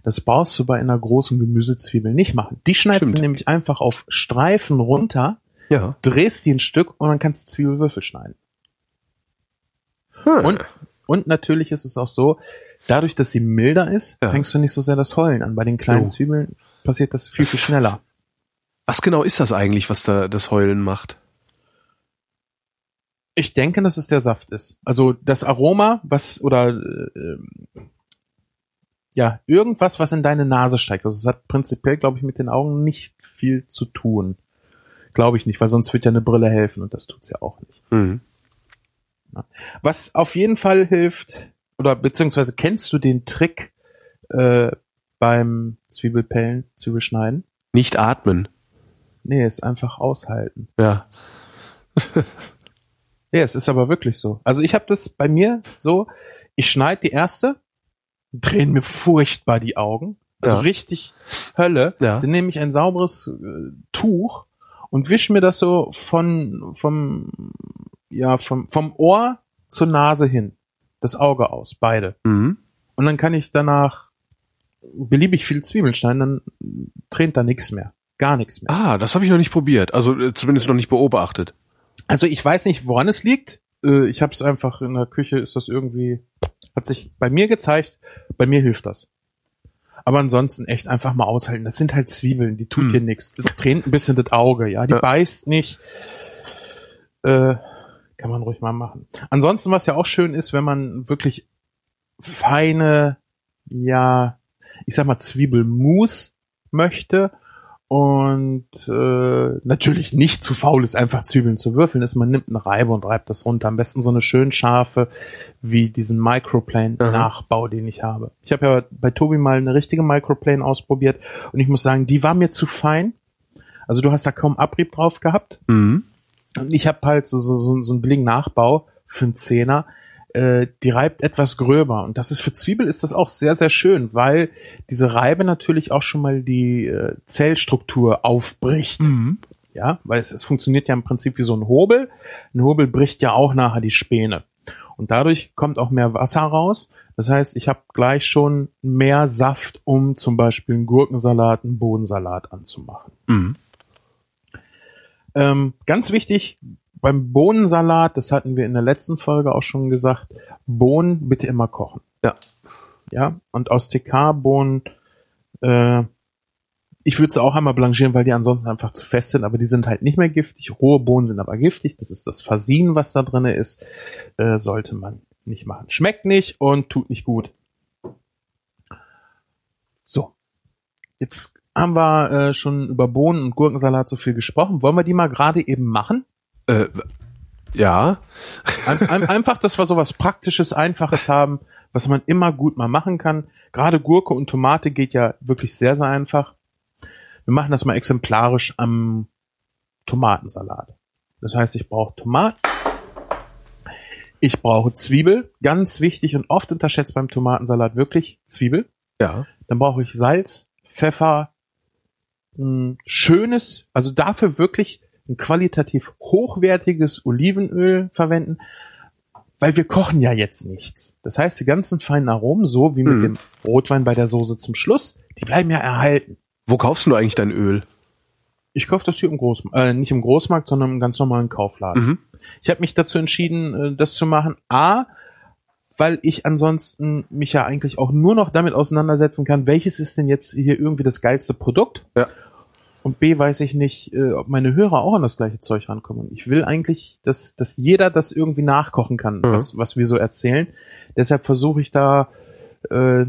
Das brauchst du bei einer großen Gemüsezwiebel nicht machen. Die schneidest Stimmt. du nämlich einfach auf Streifen runter, Ja. drehst die ein Stück und dann kannst du Zwiebelwürfel schneiden. Hm. Und, und natürlich ist es auch so, dadurch, dass sie milder ist, Ja. fängst du nicht so sehr das Heulen an. Bei den kleinen Oh. Zwiebeln passiert das viel, viel schneller. Was genau ist das eigentlich, was da das Heulen macht? Ich denke, dass es der Saft ist. Also das Aroma, was oder äh, ja, irgendwas, was in deine Nase steigt. Also es hat prinzipiell, glaube ich, mit den Augen nicht viel zu tun. Glaube ich nicht, weil sonst wird ja eine Brille helfen und das tut's ja auch nicht. Mhm. Was auf jeden Fall hilft, oder beziehungsweise kennst du den Trick äh, beim Zwiebelpellen, Zwiebelschneiden? Nicht atmen. Nee, ist einfach aushalten. Ja. [LAUGHS] Ja, es ist aber wirklich so. Also ich habe das bei mir so, ich schneide die erste, drehen mir furchtbar die Augen, also Ja. richtig Hölle. Ja. Dann nehme ich ein sauberes äh, Tuch und wisch mir das so von vom ja vom vom Ohr zur Nase hin, das Auge aus, beide. Mhm. Und dann kann ich danach beliebig viel Zwiebeln schneiden, dann tränt da nichts mehr, gar nichts mehr. Ah, das habe ich noch nicht probiert. Also äh, zumindest noch nicht beobachtet. Also ich weiß nicht, woran es liegt. Äh, Ich habe es einfach in der Küche, ist das irgendwie, hat sich bei mir gezeigt, bei mir hilft das. Aber ansonsten echt einfach mal aushalten. Das sind halt Zwiebeln, die tut Hm. dir nichts. Das tränt ein bisschen das Auge, ja. Die Ja. beißt nicht. Äh, kann man ruhig mal machen. Ansonsten, was ja auch schön ist, wenn man wirklich feine, ja, ich sag mal Zwiebelmus möchte und äh, natürlich nicht zu faul ist, einfach Zwiebeln zu würfeln, ist, man nimmt eine Reibe und reibt das runter. Am besten so eine schön scharfe, wie diesen Microplane-Nachbau, den ich habe. Ich habe ja bei Tobi mal eine richtige Microplane ausprobiert und ich muss sagen, die war mir zu fein. Also du hast da kaum Abrieb drauf gehabt. Mhm. Und ich habe halt so, so, so, so einen billigen Nachbau für einen Zehner. Äh, die reibt etwas gröber. Und das ist für Zwiebel ist das auch sehr, sehr schön, weil diese Reibe natürlich auch schon mal die äh, Zellstruktur aufbricht. Mhm. Ja, weil es, es funktioniert ja im Prinzip wie so ein Hobel. Ein Hobel bricht ja auch nachher die Späne. Und dadurch kommt auch mehr Wasser raus. Das heißt, ich habe gleich schon mehr Saft, um zum Beispiel einen Gurkensalat, einen Bohnensalat anzumachen. Mhm. Ähm, ganz wichtig beim Bohnensalat, das hatten wir in der letzten Folge auch schon gesagt, Bohnen bitte immer kochen. Ja. Ja, und aus TK-Bohnen, äh, ich würde sie auch einmal blanchieren, weil die ansonsten einfach zu fest sind, aber die sind halt nicht mehr giftig. Rohe Bohnen sind aber giftig. Das ist das Fasin, was da drinne ist. Äh, sollte man nicht machen. Schmeckt nicht und tut nicht gut. So. Jetzt haben wir äh, schon über Bohnen und Gurkensalat so viel gesprochen. Wollen wir die mal gerade eben machen? Äh, ja. Ein, ein, einfach, dass wir sowas Praktisches, Einfaches haben, was man immer gut mal machen kann. Gerade Gurke und Tomate geht ja wirklich sehr, sehr einfach. Wir machen das mal exemplarisch am Tomatensalat. Das heißt, ich brauche Tomaten. Ich brauche Zwiebel, ganz wichtig und oft unterschätzt beim Tomatensalat wirklich Zwiebel. Ja. Dann brauche ich Salz, Pfeffer, ein schönes, also dafür wirklich ein qualitativ hochwertiges Olivenöl verwenden, weil wir kochen ja jetzt nichts. Das heißt, die ganzen feinen Aromen, so wie mit Hm. dem Rotwein bei der Soße zum Schluss, die bleiben ja erhalten. Wo kaufst du eigentlich dein Öl? Ich kaufe das hier im Großmarkt, äh, nicht im Großmarkt, sondern im ganz normalen Kaufladen. Mhm. Ich habe mich dazu entschieden, äh, das zu machen. A, weil ich ansonsten mich ja eigentlich auch nur noch damit auseinandersetzen kann, welches ist denn jetzt hier irgendwie das geilste Produkt. Ja. Und B, weiß ich nicht, äh, ob meine Hörer auch an das gleiche Zeug rankommen. Ich will eigentlich, dass, dass jeder das irgendwie nachkochen kann, Mhm. was, was wir so erzählen. Deshalb versuche ich da äh,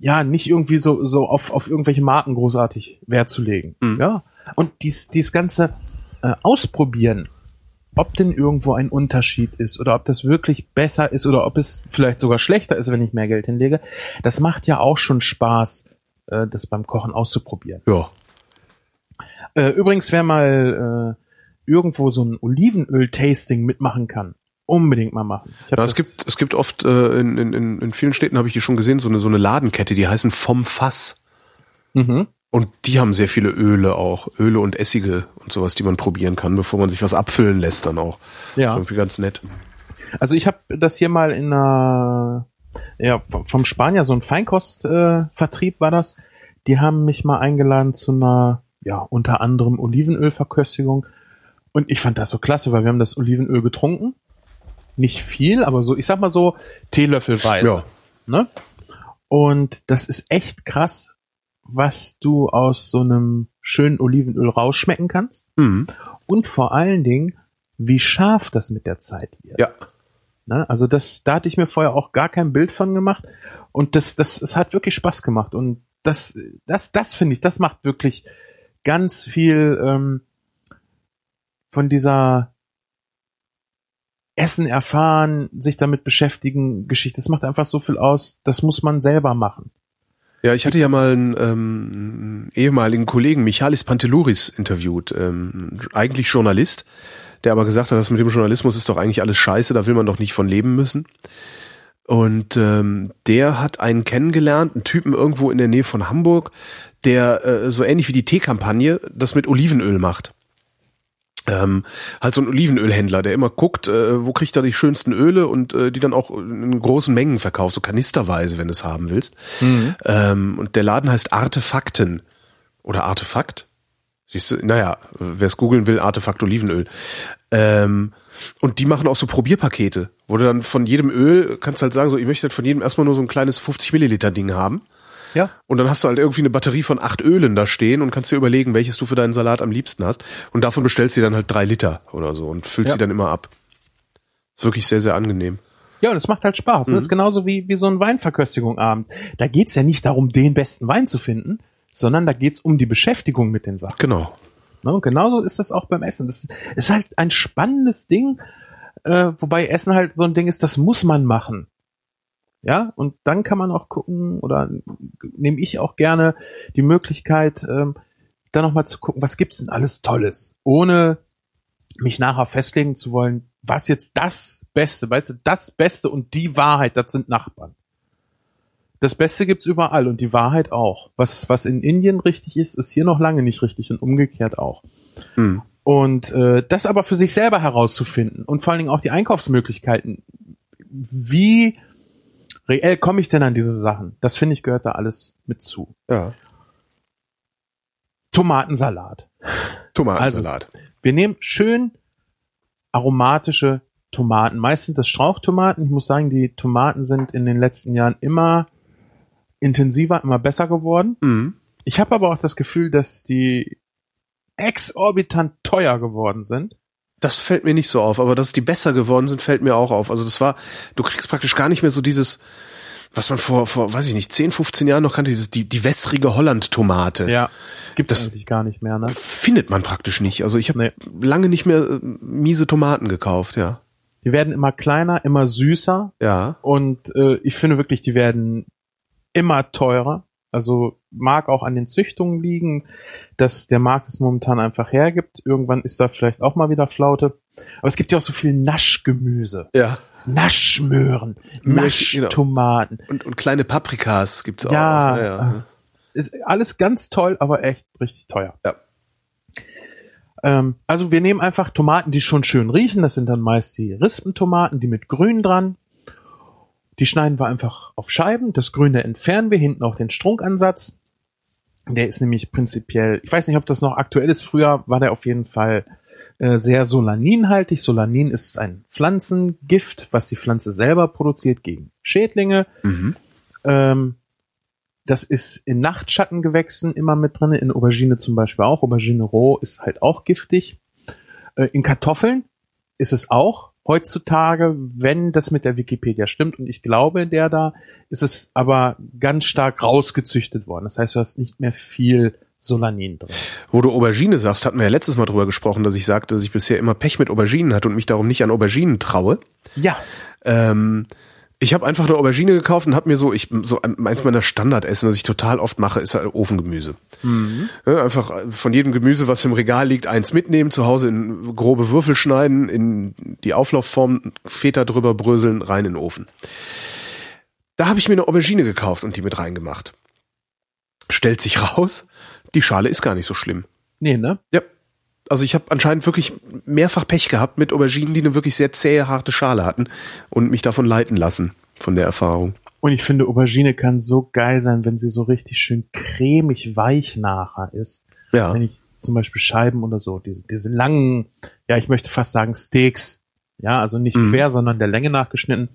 ja nicht irgendwie so, so auf, auf irgendwelche Marken großartig Wert zu legen. Mhm. Ja. Und dies, dies ganze äh, Ausprobieren, ob denn irgendwo ein Unterschied ist oder ob das wirklich besser ist oder ob es vielleicht sogar schlechter ist, wenn ich mehr Geld hinlege, das macht ja auch schon Spaß, äh, das beim Kochen auszuprobieren. Ja. Äh, übrigens, wer mal äh, irgendwo so ein Olivenöl-Tasting mitmachen kann, unbedingt mal machen. Ja, es gibt, es gibt oft, äh, in, in, in in vielen Städten habe ich die schon gesehen, so eine, so eine Ladenkette, die heißen vom Fass. Mhm. Und die haben sehr viele Öle auch. Öle und Essige und sowas, die man probieren kann, bevor man sich was abfüllen lässt dann auch. Ja. Das ist irgendwie ganz nett. Also ich habe das hier mal in einer, ja, vom Spanier, so ein Feinkostvertrieb äh, Vertrieb war das. Die haben mich mal eingeladen zu einer, ja, unter anderem Olivenölverköstigung. Und ich fand das so klasse, weil wir haben das Olivenöl getrunken. Nicht viel, aber so, ich sag mal so, Teelöffelweise. Ja. Ne? Und das ist echt krass, was du aus so einem schönen Olivenöl rausschmecken kannst. Mhm. Und vor allen Dingen, wie scharf das mit der Zeit wird. Ja. Ne? Also das, da hatte ich mir vorher auch gar kein Bild von gemacht. Und das, das, es hat wirklich Spaß gemacht. Und das, das, das finde ich, das macht wirklich ganz viel ähm, von dieser Essen erfahren, sich damit beschäftigen, Geschichte. Das macht einfach so viel aus. Das muss man selber machen. Ja, ich hatte ja mal einen, ähm, ehemaligen Kollegen, Michalis Pantelouris, interviewt. Ähm, eigentlich Journalist, der aber gesagt hat, das mit dem Journalismus ist doch eigentlich alles scheiße, da will man doch nicht von leben müssen. Und ähm, der hat einen kennengelernt, einen Typen irgendwo in der Nähe von Hamburg, der äh, so ähnlich wie die Teekampagne das mit Olivenöl macht. Ähm, halt so ein Olivenölhändler, der immer guckt, äh, wo kriegt er die schönsten Öle und äh, die dann auch in großen Mengen verkauft, so kanisterweise, wenn du es haben willst. Ähm, und der Laden heißt Artefakten oder Artefakt. Siehst du, naja, wer es googeln will, Artefakt Olivenöl. Ähm, und die machen auch so Probierpakete, wo du dann von jedem Öl kannst halt sagen, so ich möchte halt von jedem erstmal nur so ein kleines 50 Milliliter Ding haben. Ja. Und dann hast du halt irgendwie eine Batterie von acht Ölen da stehen und kannst dir überlegen, welches du für deinen Salat am liebsten hast. Und davon bestellst du dir dann halt drei Liter oder so und füllst Ja. sie dann immer ab. Ist wirklich sehr, sehr angenehm. Ja, und es macht halt Spaß. Mhm. Das ist genauso wie, wie so ein Weinverköstigungsabend. Da geht's ja nicht darum, den besten Wein zu finden, sondern da geht's um die Beschäftigung mit den Sachen. Genau. Ne? Und genauso ist das auch beim Essen. Das ist halt ein spannendes Ding, äh, wobei Essen halt so ein Ding ist, das muss man machen. Ja, und dann kann man auch gucken, oder nehme ich auch gerne die Möglichkeit, ähm, da nochmal zu gucken, was gibt's denn alles Tolles, ohne mich nachher festlegen zu wollen, was jetzt das Beste, weißt du, das Beste und die Wahrheit, das sind Nachbarn. Das Beste gibt's überall und die Wahrheit auch. Was, was in Indien richtig ist, ist hier noch lange nicht richtig und umgekehrt auch. Hm. Und äh, das aber für sich selber herauszufinden und vor allen Dingen auch die Einkaufsmöglichkeiten wie reell komme ich denn an diese Sachen? Das finde ich gehört da alles mit zu. Ja. Tomatensalat. Tomatensalat. Wir nehmen schön aromatische Tomaten. Meist sind das Strauchtomaten. Ich muss sagen, die Tomaten sind in den letzten Jahren immer intensiver, immer besser geworden. mhm. Ich habe aber auch das Gefühl, dass die exorbitant teuer geworden sind. Das fällt mir nicht so auf, aber dass die besser geworden sind, fällt mir auch auf. Also das war, du kriegst praktisch gar nicht mehr so dieses, was man vor, vor, weiß ich nicht, 10, 15 Jahren noch kannte, dieses, die, die wässrige Holland-Tomate. Ja. Gibt es Das- eigentlich gar nicht mehr, ne? Findet man praktisch nicht. Also ich habe Nee. lange nicht mehr äh, miese Tomaten gekauft, ja. Die werden immer kleiner, immer süßer Ja. und äh, ich finde wirklich, die werden immer teurer. Also mag auch an den Züchtungen liegen, dass der Markt es momentan einfach hergibt. Irgendwann ist da vielleicht auch mal wieder Flaute. Aber es gibt ja auch so viel Naschgemüse. Ja. Naschmöhren, genau. Naschtomaten. Und, und kleine Paprikas gibt's auch. Ja, ja, ja. Ist alles ganz toll, aber echt richtig teuer. Ja. Ähm, also wir nehmen einfach Tomaten, die schon schön riechen. Das sind dann meist die Rispentomaten, die mit Grün dran. Die schneiden wir einfach auf Scheiben. Das Grüne entfernen wir, hinten auch den Strunkansatz. Der ist nämlich prinzipiell, ich weiß nicht, ob das noch aktuell ist. Früher war der auf jeden Fall äh, sehr solaninhaltig. Solanin ist ein Pflanzengift, was die Pflanze selber produziert gegen Schädlinge. Mhm. Ähm, das ist in Nachtschattengewächsen immer mit drin, in Aubergine zum Beispiel auch. Aubergine roh ist halt auch giftig. Äh, in Kartoffeln ist es auch heutzutage, wenn das mit der Wikipedia stimmt. Und ich glaube, der da ist es aber ganz stark rausgezüchtet worden. Das heißt, du hast nicht mehr viel Solanin drin. Wo du Aubergine sagst, hatten wir ja letztes Mal drüber gesprochen, dass ich sagte, dass ich bisher immer Pech mit Auberginen hatte und mich darum nicht an Auberginen traue. Ja, Ähm, ich habe einfach eine Aubergine gekauft und habe mir so, ich so eins meiner Standardessen, das ich total oft mache, ist halt Ofengemüse. Ja, einfach von jedem Gemüse, was im Regal liegt, eins mitnehmen, zu Hause in grobe Würfel schneiden, in die Auflaufform, Feta drüber bröseln, rein in den Ofen. Da habe ich mir eine Aubergine gekauft und die mit reingemacht. Stellt sich raus, die Schale ist gar nicht so schlimm. nee, ne? Ja. Also ich habe anscheinend wirklich mehrfach Pech gehabt mit Auberginen, die eine wirklich sehr zähe, harte Schale hatten und mich davon leiten lassen, von der Erfahrung. Und ich finde, Aubergine kann so geil sein, wenn sie so richtig schön cremig weich nachher ist. Ja. wenn ich zum Beispiel Scheiben oder so, diese, diese langen, ja, ich möchte fast sagen Steaks, ja, also nicht Mhm. quer, sondern der Länge nachgeschnitten,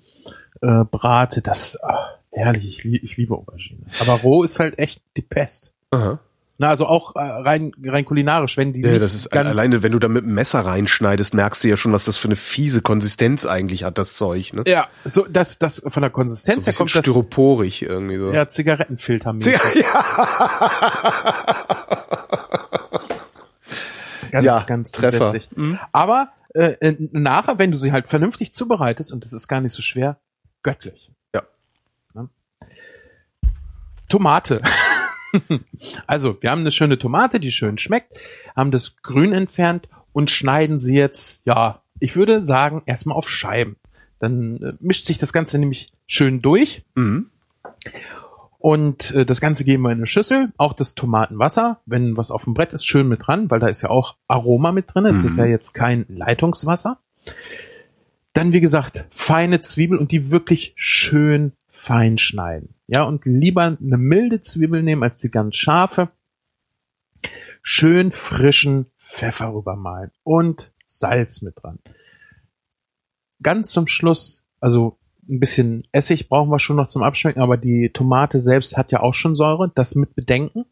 äh, brate, das, ach, herrlich, ich, ich liebe Aubergine. Aber roh ist halt echt die Pest. Aha. Na, also auch äh, rein, rein kulinarisch, wenn die Ja, nicht das ist ganz, alleine, wenn du da mit dem Messer reinschneidest, merkst du ja schon, was das für eine fiese Konsistenz eigentlich hat, das Zeug, ne? ja, so, das, das, von der So ein Konsistenz her bisschen kommt das, styroporig irgendwie so. ja, Zigarettenfilter [LAUGHS] Ganz, Ja, ganz Treffer. entsetzlich. Aber äh, nachher, wenn du sie halt vernünftig zubereitest, und das ist gar nicht so schwer, göttlich. Ja. Ne? Tomate. [LAUGHS] also, wir haben eine schöne Tomate, die schön schmeckt, haben das Grün entfernt und schneiden sie jetzt, ja, ich würde sagen, erstmal auf Scheiben. Dann äh, mischt sich das Ganze nämlich schön durch. Mhm. Und äh, das Ganze geben wir in eine Schüssel, auch das Tomatenwasser, wenn was auf dem Brett ist, schön mit dran, weil da ist ja auch Aroma mit drin. Es Mhm. ist ja jetzt kein Leitungswasser. Dann, wie gesagt, feine Zwiebel und die wirklich schön fein schneiden. Ja, und lieber eine milde Zwiebel nehmen als die ganz scharfe. Schön frischen Pfeffer rübermalen und Salz mit dran. Ganz zum Schluss, also ein bisschen Essig brauchen wir schon noch zum Abschmecken, aber die Tomate selbst hat ja auch schon Säure, das mit bedenken.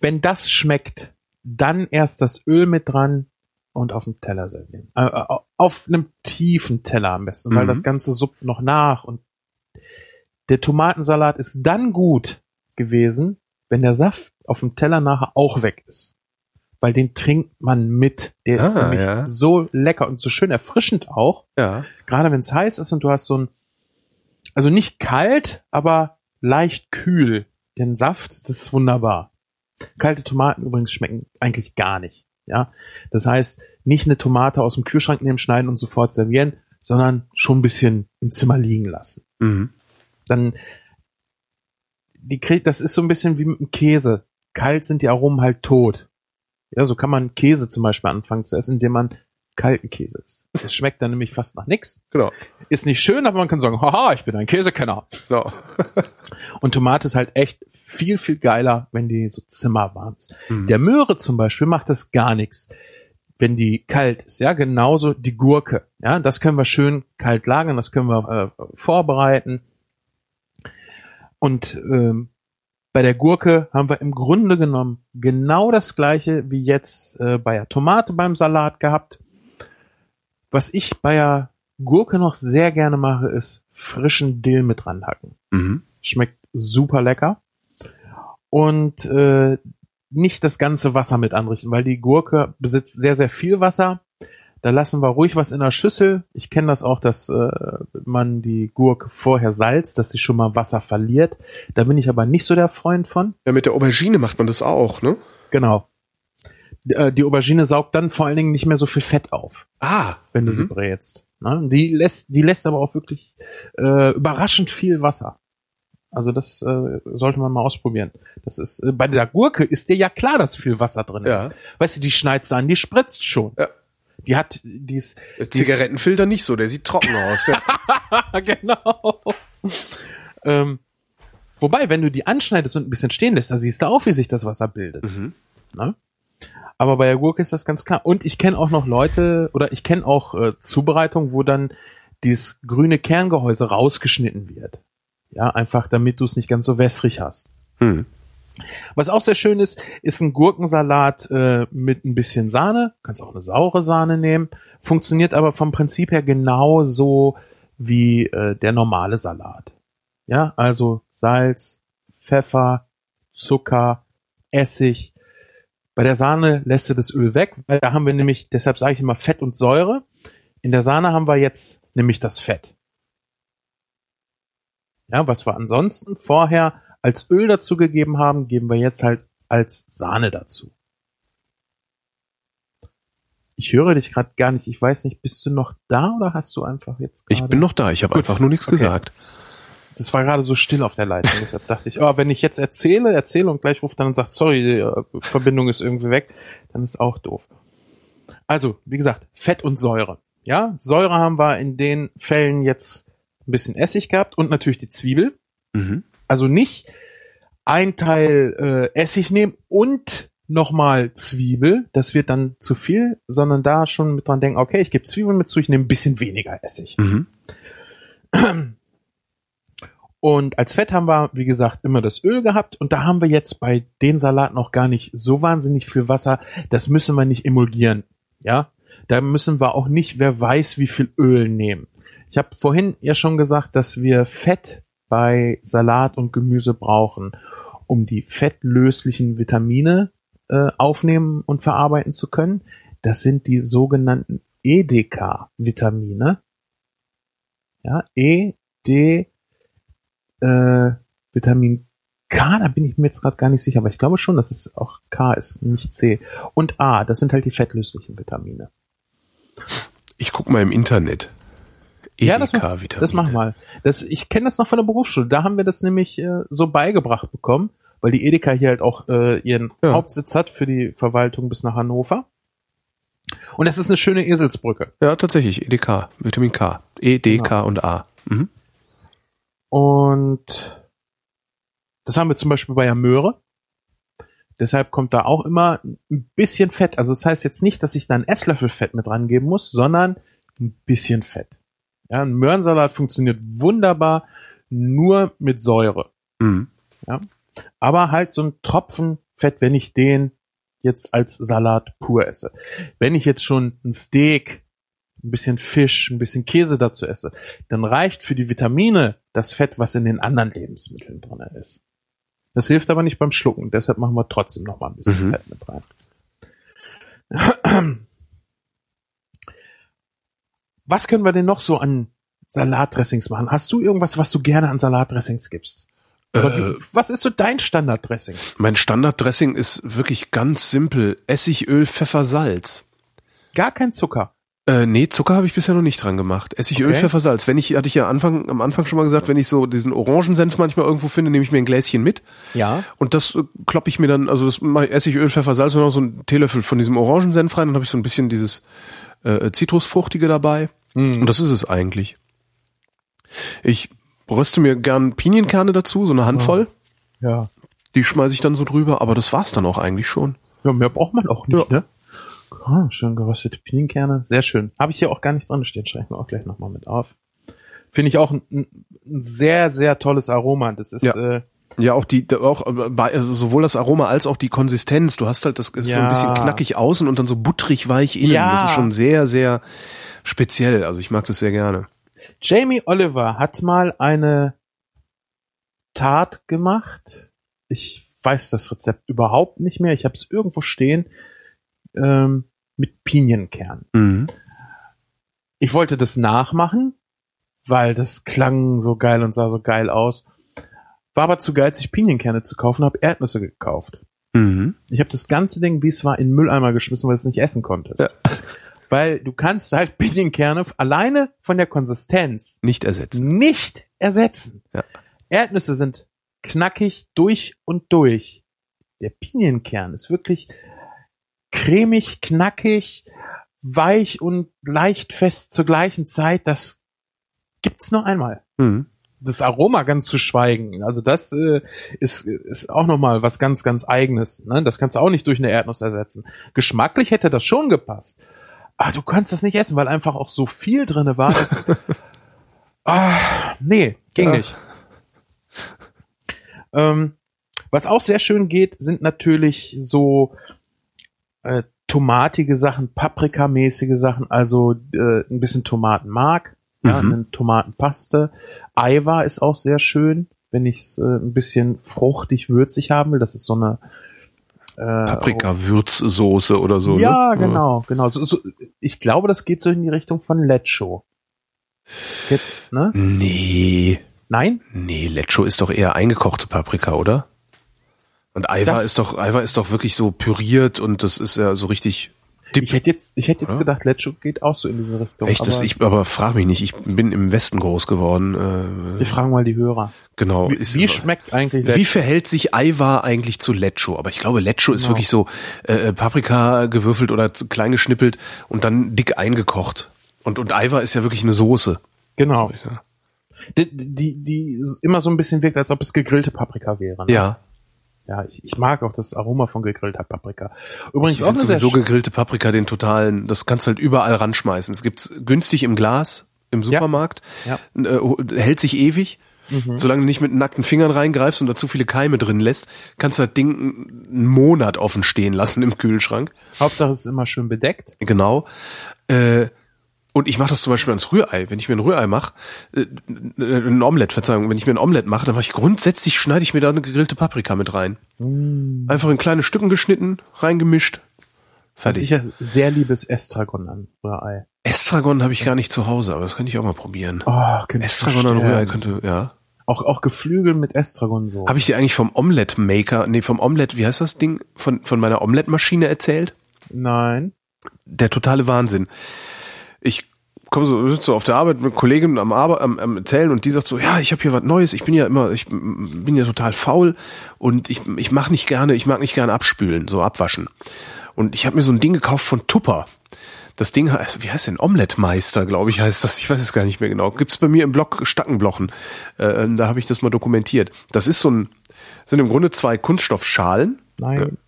Wenn das schmeckt, dann erst das Öl mit dran und auf dem Teller servieren. Äh, äh, auf einem tiefen Teller am besten, weil Mhm. das Ganze suppt noch nach und der Tomatensalat ist dann gut gewesen, wenn der Saft auf dem Teller nachher auch weg ist. Weil den trinkt man mit. Der ist Ah, nämlich ja. so lecker und so schön erfrischend auch Ja. gerade wenn es heiß ist und du hast so ein, also nicht kalt, aber leicht kühl, den Saft, das ist wunderbar. Kalte Tomaten übrigens schmecken eigentlich gar nicht. Ja, das heißt, nicht eine Tomate aus dem Kühlschrank nehmen, schneiden und sofort servieren, sondern schon ein bisschen im Zimmer liegen lassen. Mhm. Dann, die kriegt, das ist so ein bisschen wie mit dem Käse. Kalt sind die Aromen halt tot. Ja, so kann man Käse zum Beispiel anfangen zu essen, indem man kalten Käse ist. Es schmeckt dann nämlich fast nach nichts. Genau. Ist nicht schön, aber man kann sagen, haha, ich bin ein Käsekenner. genau. [LAUGHS] Und Tomate ist halt echt viel, viel geiler, wenn die so zimmerwarm ist. Mhm. Der Möhre zum Beispiel macht das gar nichts, wenn die kalt ist. Ja, genauso die Gurke. Ja, das können wir schön kalt lagern, das können wir äh, vorbereiten. Und ähm, bei der Gurke haben wir im Grunde genommen genau das gleiche wie jetzt äh, bei der Tomate beim Salat gehabt. Was ich bei der Gurke noch sehr gerne mache, ist frischen Dill mit ranhacken. Mhm. Schmeckt super lecker. Und äh, nicht das ganze Wasser mit anrichten, weil die Gurke besitzt sehr, sehr viel Wasser. Da lassen wir ruhig was in der Schüssel. Ich kenne das auch, dass äh, man die Gurke vorher salzt, dass sie schon mal Wasser verliert. Da bin ich aber nicht so der Freund von. Ja, mit der Aubergine macht man das auch, ne? Genau. Die, äh, die Aubergine saugt dann vor allen Dingen nicht mehr so viel Fett auf, Ah. wenn du sie Mhm. brätst. Ne? Die lässt, die lässt aber auch wirklich äh, überraschend viel Wasser. Also das äh, sollte man mal ausprobieren. Das ist äh, bei der Gurke ist dir ja klar, dass viel Wasser drin Ja. ist. Weißt du, die schneidest an, die spritzt schon. Ja. Die hat, die ist, Der Zigarettenfilter nicht so, der sieht trocken aus. Ja. [LAUGHS] genau. ähm, wobei, wenn du die anschneidest und ein bisschen stehen lässt, da siehst du auch, wie sich das Wasser bildet. Mhm. Ne? Aber bei der Gurke ist das ganz klar. Und ich kenne auch noch Leute, oder ich kenne auch äh, Zubereitungen, wo dann dieses grüne Kerngehäuse rausgeschnitten wird. Ja, einfach damit du es nicht ganz so wässrig hast. Hm. Was auch sehr schön ist, ist ein Gurkensalat äh, mit ein bisschen Sahne. Kannst auch eine saure Sahne nehmen. Funktioniert aber vom Prinzip her genauso wie äh, der normale Salat. Ja, also Salz, Pfeffer, Zucker, Essig. Bei der Sahne lässt du das Öl weg, weil da haben wir nämlich, deshalb sage ich immer Fett und Säure. In der Sahne haben wir jetzt nämlich das Fett. Ja, was wir ansonsten vorher als Öl dazu gegeben haben, geben wir jetzt halt als Sahne dazu. Ich höre dich gerade gar nicht. Ich weiß nicht, bist du noch da oder hast du einfach jetzt Ich gerade- bin noch da, ich habe einfach nur nichts Okay. gesagt. Es war gerade so still auf der Leitung. Deshalb dachte ich, oh, wenn ich jetzt erzähle, erzähle und gleich ruft dann und sagt, sorry, die äh, Verbindung ist irgendwie weg, dann ist auch doof. Also, wie gesagt, Fett und Säure. Ja, Säure haben wir in den Fällen jetzt ein bisschen Essig gehabt und natürlich die Zwiebel. Mhm. Also nicht ein Teil äh, Essig nehmen und nochmal Zwiebel, das wird dann zu viel, sondern da schon mit dran denken, okay, ich gebe Zwiebeln mit zu, ich nehme ein bisschen weniger Essig. Mhm. [CLEARS THROAT] Und als Fett haben wir, wie gesagt, immer das Öl gehabt und da haben wir jetzt bei den Salaten noch gar nicht so wahnsinnig viel Wasser. Das müssen wir nicht emulgieren. Ja, da müssen wir auch nicht, wer weiß, wie viel Öl nehmen. Ich habe vorhin ja schon gesagt, dass wir Fett bei Salat und Gemüse brauchen, um die fettlöslichen Vitamine äh, aufnehmen und verarbeiten zu können. Das sind die sogenannten EDK-Vitamine. Ja, E, D, äh, Vitamin K, da bin ich mir jetzt gerade gar nicht sicher, aber ich glaube schon, dass es auch K ist, nicht C. Und A, das sind halt die fettlöslichen Vitamine. Ich guck mal im Internet. Ja, das, EDK-Vitamine. das mach mal. Das, ich kenne das noch von der Berufsschule. Da haben wir das nämlich äh, so beigebracht bekommen, weil die Edeka hier halt auch äh, ihren Ja. Hauptsitz hat für die Verwaltung bis nach Hannover. Und das ist eine schöne Eselsbrücke. Ja, tatsächlich, EDK, Vitamin K. E, D, K und A. Mhm. Und das haben wir zum Beispiel bei der Möhre. Deshalb kommt da auch immer ein bisschen Fett. Also das heißt jetzt nicht, dass ich da einen Esslöffel Fett mit rangeben muss, sondern ein bisschen Fett. Ja, ein Möhrensalat funktioniert wunderbar nur mit Säure. Mhm. Aber halt so ein Tropfen Fett, wenn ich den jetzt als Salat pur esse. Wenn ich jetzt schon ein Steak, ein bisschen Fisch, ein bisschen Käse dazu esse, dann reicht für die Vitamine das Fett, was in den anderen Lebensmitteln drin ist. Das hilft aber nicht beim Schlucken, deshalb machen wir trotzdem noch mal ein bisschen Mhm. Fett mit rein. [CLEARS THROAT] Was können wir denn noch so an Salatdressings machen? Hast du irgendwas, was du gerne an Salatdressings gibst? Äh, was ist so dein Standarddressing? mein Standarddressing ist wirklich ganz simpel. Essig, Öl, Pfeffer, Salz. Gar kein Zucker. Äh, nee, Zucker habe ich bisher noch nicht dran gemacht. Essig, Öl, Okay. Pfeffer, Salz. Wenn ich, hatte ich ja Anfang, am Anfang schon mal gesagt, wenn ich so diesen Orangensenf manchmal irgendwo finde, nehme ich mir ein Gläschen mit. Ja. Und das äh, kloppe ich mir dann, also das mache ich Essig, Öl, Pfeffer, Salz und noch so einen Teelöffel von diesem Orangensenf rein. Dann habe ich so ein bisschen dieses äh, Zitrusfruchtige dabei. Und das ist es eigentlich. Ich röste mir gern Pinienkerne dazu, so eine Handvoll. Ja. Die schmeiße ich dann so drüber, aber das war's dann auch eigentlich schon. Ja, mehr braucht man auch nicht, Ja. ne? Ah, schön geröstete Pinienkerne. Sehr schön. Habe ich hier auch gar nicht dran stehen. Schreibe ich mir auch gleich nochmal mit auf. Finde ich auch ein, ein ein sehr, sehr tolles Aroma. Das ist, Ja. äh, Ja, auch die, auch sowohl das Aroma als auch die Konsistenz. Du hast halt das ist so Ja. ein bisschen knackig außen und dann so butterig weich innen. Ja. Das ist schon sehr, sehr speziell. Also ich mag das sehr gerne. Jamie Oliver hat mal eine Tat gemacht. Ich weiß das Rezept überhaupt nicht mehr. Ich habe es irgendwo stehen ähm, mit Pinienkern. Mhm. Ich wollte das nachmachen, weil das klang so geil und sah so geil aus. War aber zu geizig, Pinienkerne zu kaufen, habe Erdnüsse gekauft. Mhm. Ich habe das ganze Ding, wie es war, in den Mülleimer geschmissen, weil ich es nicht essen konnte. Ja. [LAUGHS] Weil du kannst halt Pinienkerne alleine von der Konsistenz Nicht ersetzen. nicht ersetzen. Ja. Erdnüsse sind knackig durch und durch. Der Pinienkern ist wirklich cremig, knackig, weich und leicht fest zur gleichen Zeit. Das gibt's nur einmal. Mhm. Das Aroma ganz zu schweigen. Also das äh, ist, ist auch nochmal was ganz, ganz eigenes. Ne? Das kannst du auch nicht durch eine Erdnuss ersetzen. Geschmacklich hätte das schon gepasst. Aber du kannst das nicht essen, weil einfach auch so viel drinne war. Dass, [LAUGHS] ah, nee, ging Ja. nicht. Ähm, was auch sehr schön geht, sind natürlich so äh, tomatige Sachen, paprikamäßige Sachen, also äh, ein bisschen Tomatenmark, ja, Mhm. eine Tomatenpaste. Eiwa ist auch sehr schön, wenn ich es äh, ein bisschen fruchtig, würzig haben will. Das ist so eine äh, Paprika-Würzsoße oder so. ja, ne? genau, genau. So, so, ich glaube, das geht so in die Richtung von Lecho. Geht, ne? Nee. Nein? Nee, Lecho ist doch eher eingekochte Paprika, oder? Und Aiwa Das- ist doch, Aiwa ist doch wirklich so püriert und das ist ja so richtig Ich hätte jetzt, ich hätte jetzt Ja. gedacht, Lecho geht auch so in diese Richtung. Echt, das, aber ich, aber frag mich nicht, ich bin im Westen groß geworden. Äh, wir fragen mal die Hörer. genau. Wie, ist- wie schmeckt eigentlich Lecho? wie verhält sich Aiwa eigentlich zu Lecho? Aber ich glaube, Lecho ist Genau. wirklich so äh, Paprika gewürfelt oder klein geschnippelt und dann dick eingekocht. Und, und Aiwa ist ja wirklich eine Soße. Genau. Die, die, die immer so ein bisschen wirkt, als ob es gegrillte Paprika wäre. Ne? ja. Ja, ich, ich mag auch das Aroma von gegrillter Paprika. Übrigens Ich auch sowieso gegrillte Paprika den totalen, das kannst du halt überall ranschmeißen. Es gibt's günstig im Glas im Supermarkt, Ja. Äh, hält sich ewig. Solange du nicht mit nackten Fingern reingreifst und da zu viele Keime drin lässt, kannst du das Ding einen Monat offen stehen lassen im Kühlschrank. Hauptsache es ist immer schön bedeckt. Genau. Äh, und ich mache das zum Beispiel ans Rührei. Wenn ich mir ein Rührei mache, äh, ein Omelett, Verzeihung, wenn ich mir ein Omelett mache, dann mache ich grundsätzlich, schneide ich mir da eine gegrillte Paprika mit rein. Einfach in kleine Stücken geschnitten, reingemischt. Fertig. ich ja sehr liebes Estragon an Rührei. Estragon habe ich gar nicht zu Hause, aber das könnte ich auch mal probieren. Oh, Estragon an. Rührei könnte, ja. Auch, auch Geflügel mit Estragon so. Habe ich dir eigentlich vom Omelette Maker, nee, vom Omelette, wie heißt das Ding, von, von meiner Omelette-Maschine erzählt? Nein. der totale Wahnsinn. Ich komme so, sitze so auf der Arbeit mit Kollegen am, Arbe am, am Erzählen und die sagt so, ja, ich habe hier was Neues, ich bin ja immer, ich bin ja total faul und ich, ich mache nicht gerne, ich mag nicht gerne abspülen, so abwaschen. Und ich habe mir so ein Ding gekauft von Tupper. Das Ding heißt, wie heißt denn? Omelette-Meister, glaube ich, heißt das. Ich weiß es gar nicht mehr genau. Gibt's bei mir im Blog Stackenblochen. Äh, da habe ich das mal dokumentiert. Das ist so ein, sind im Grunde zwei Kunststoffschalen. Nein.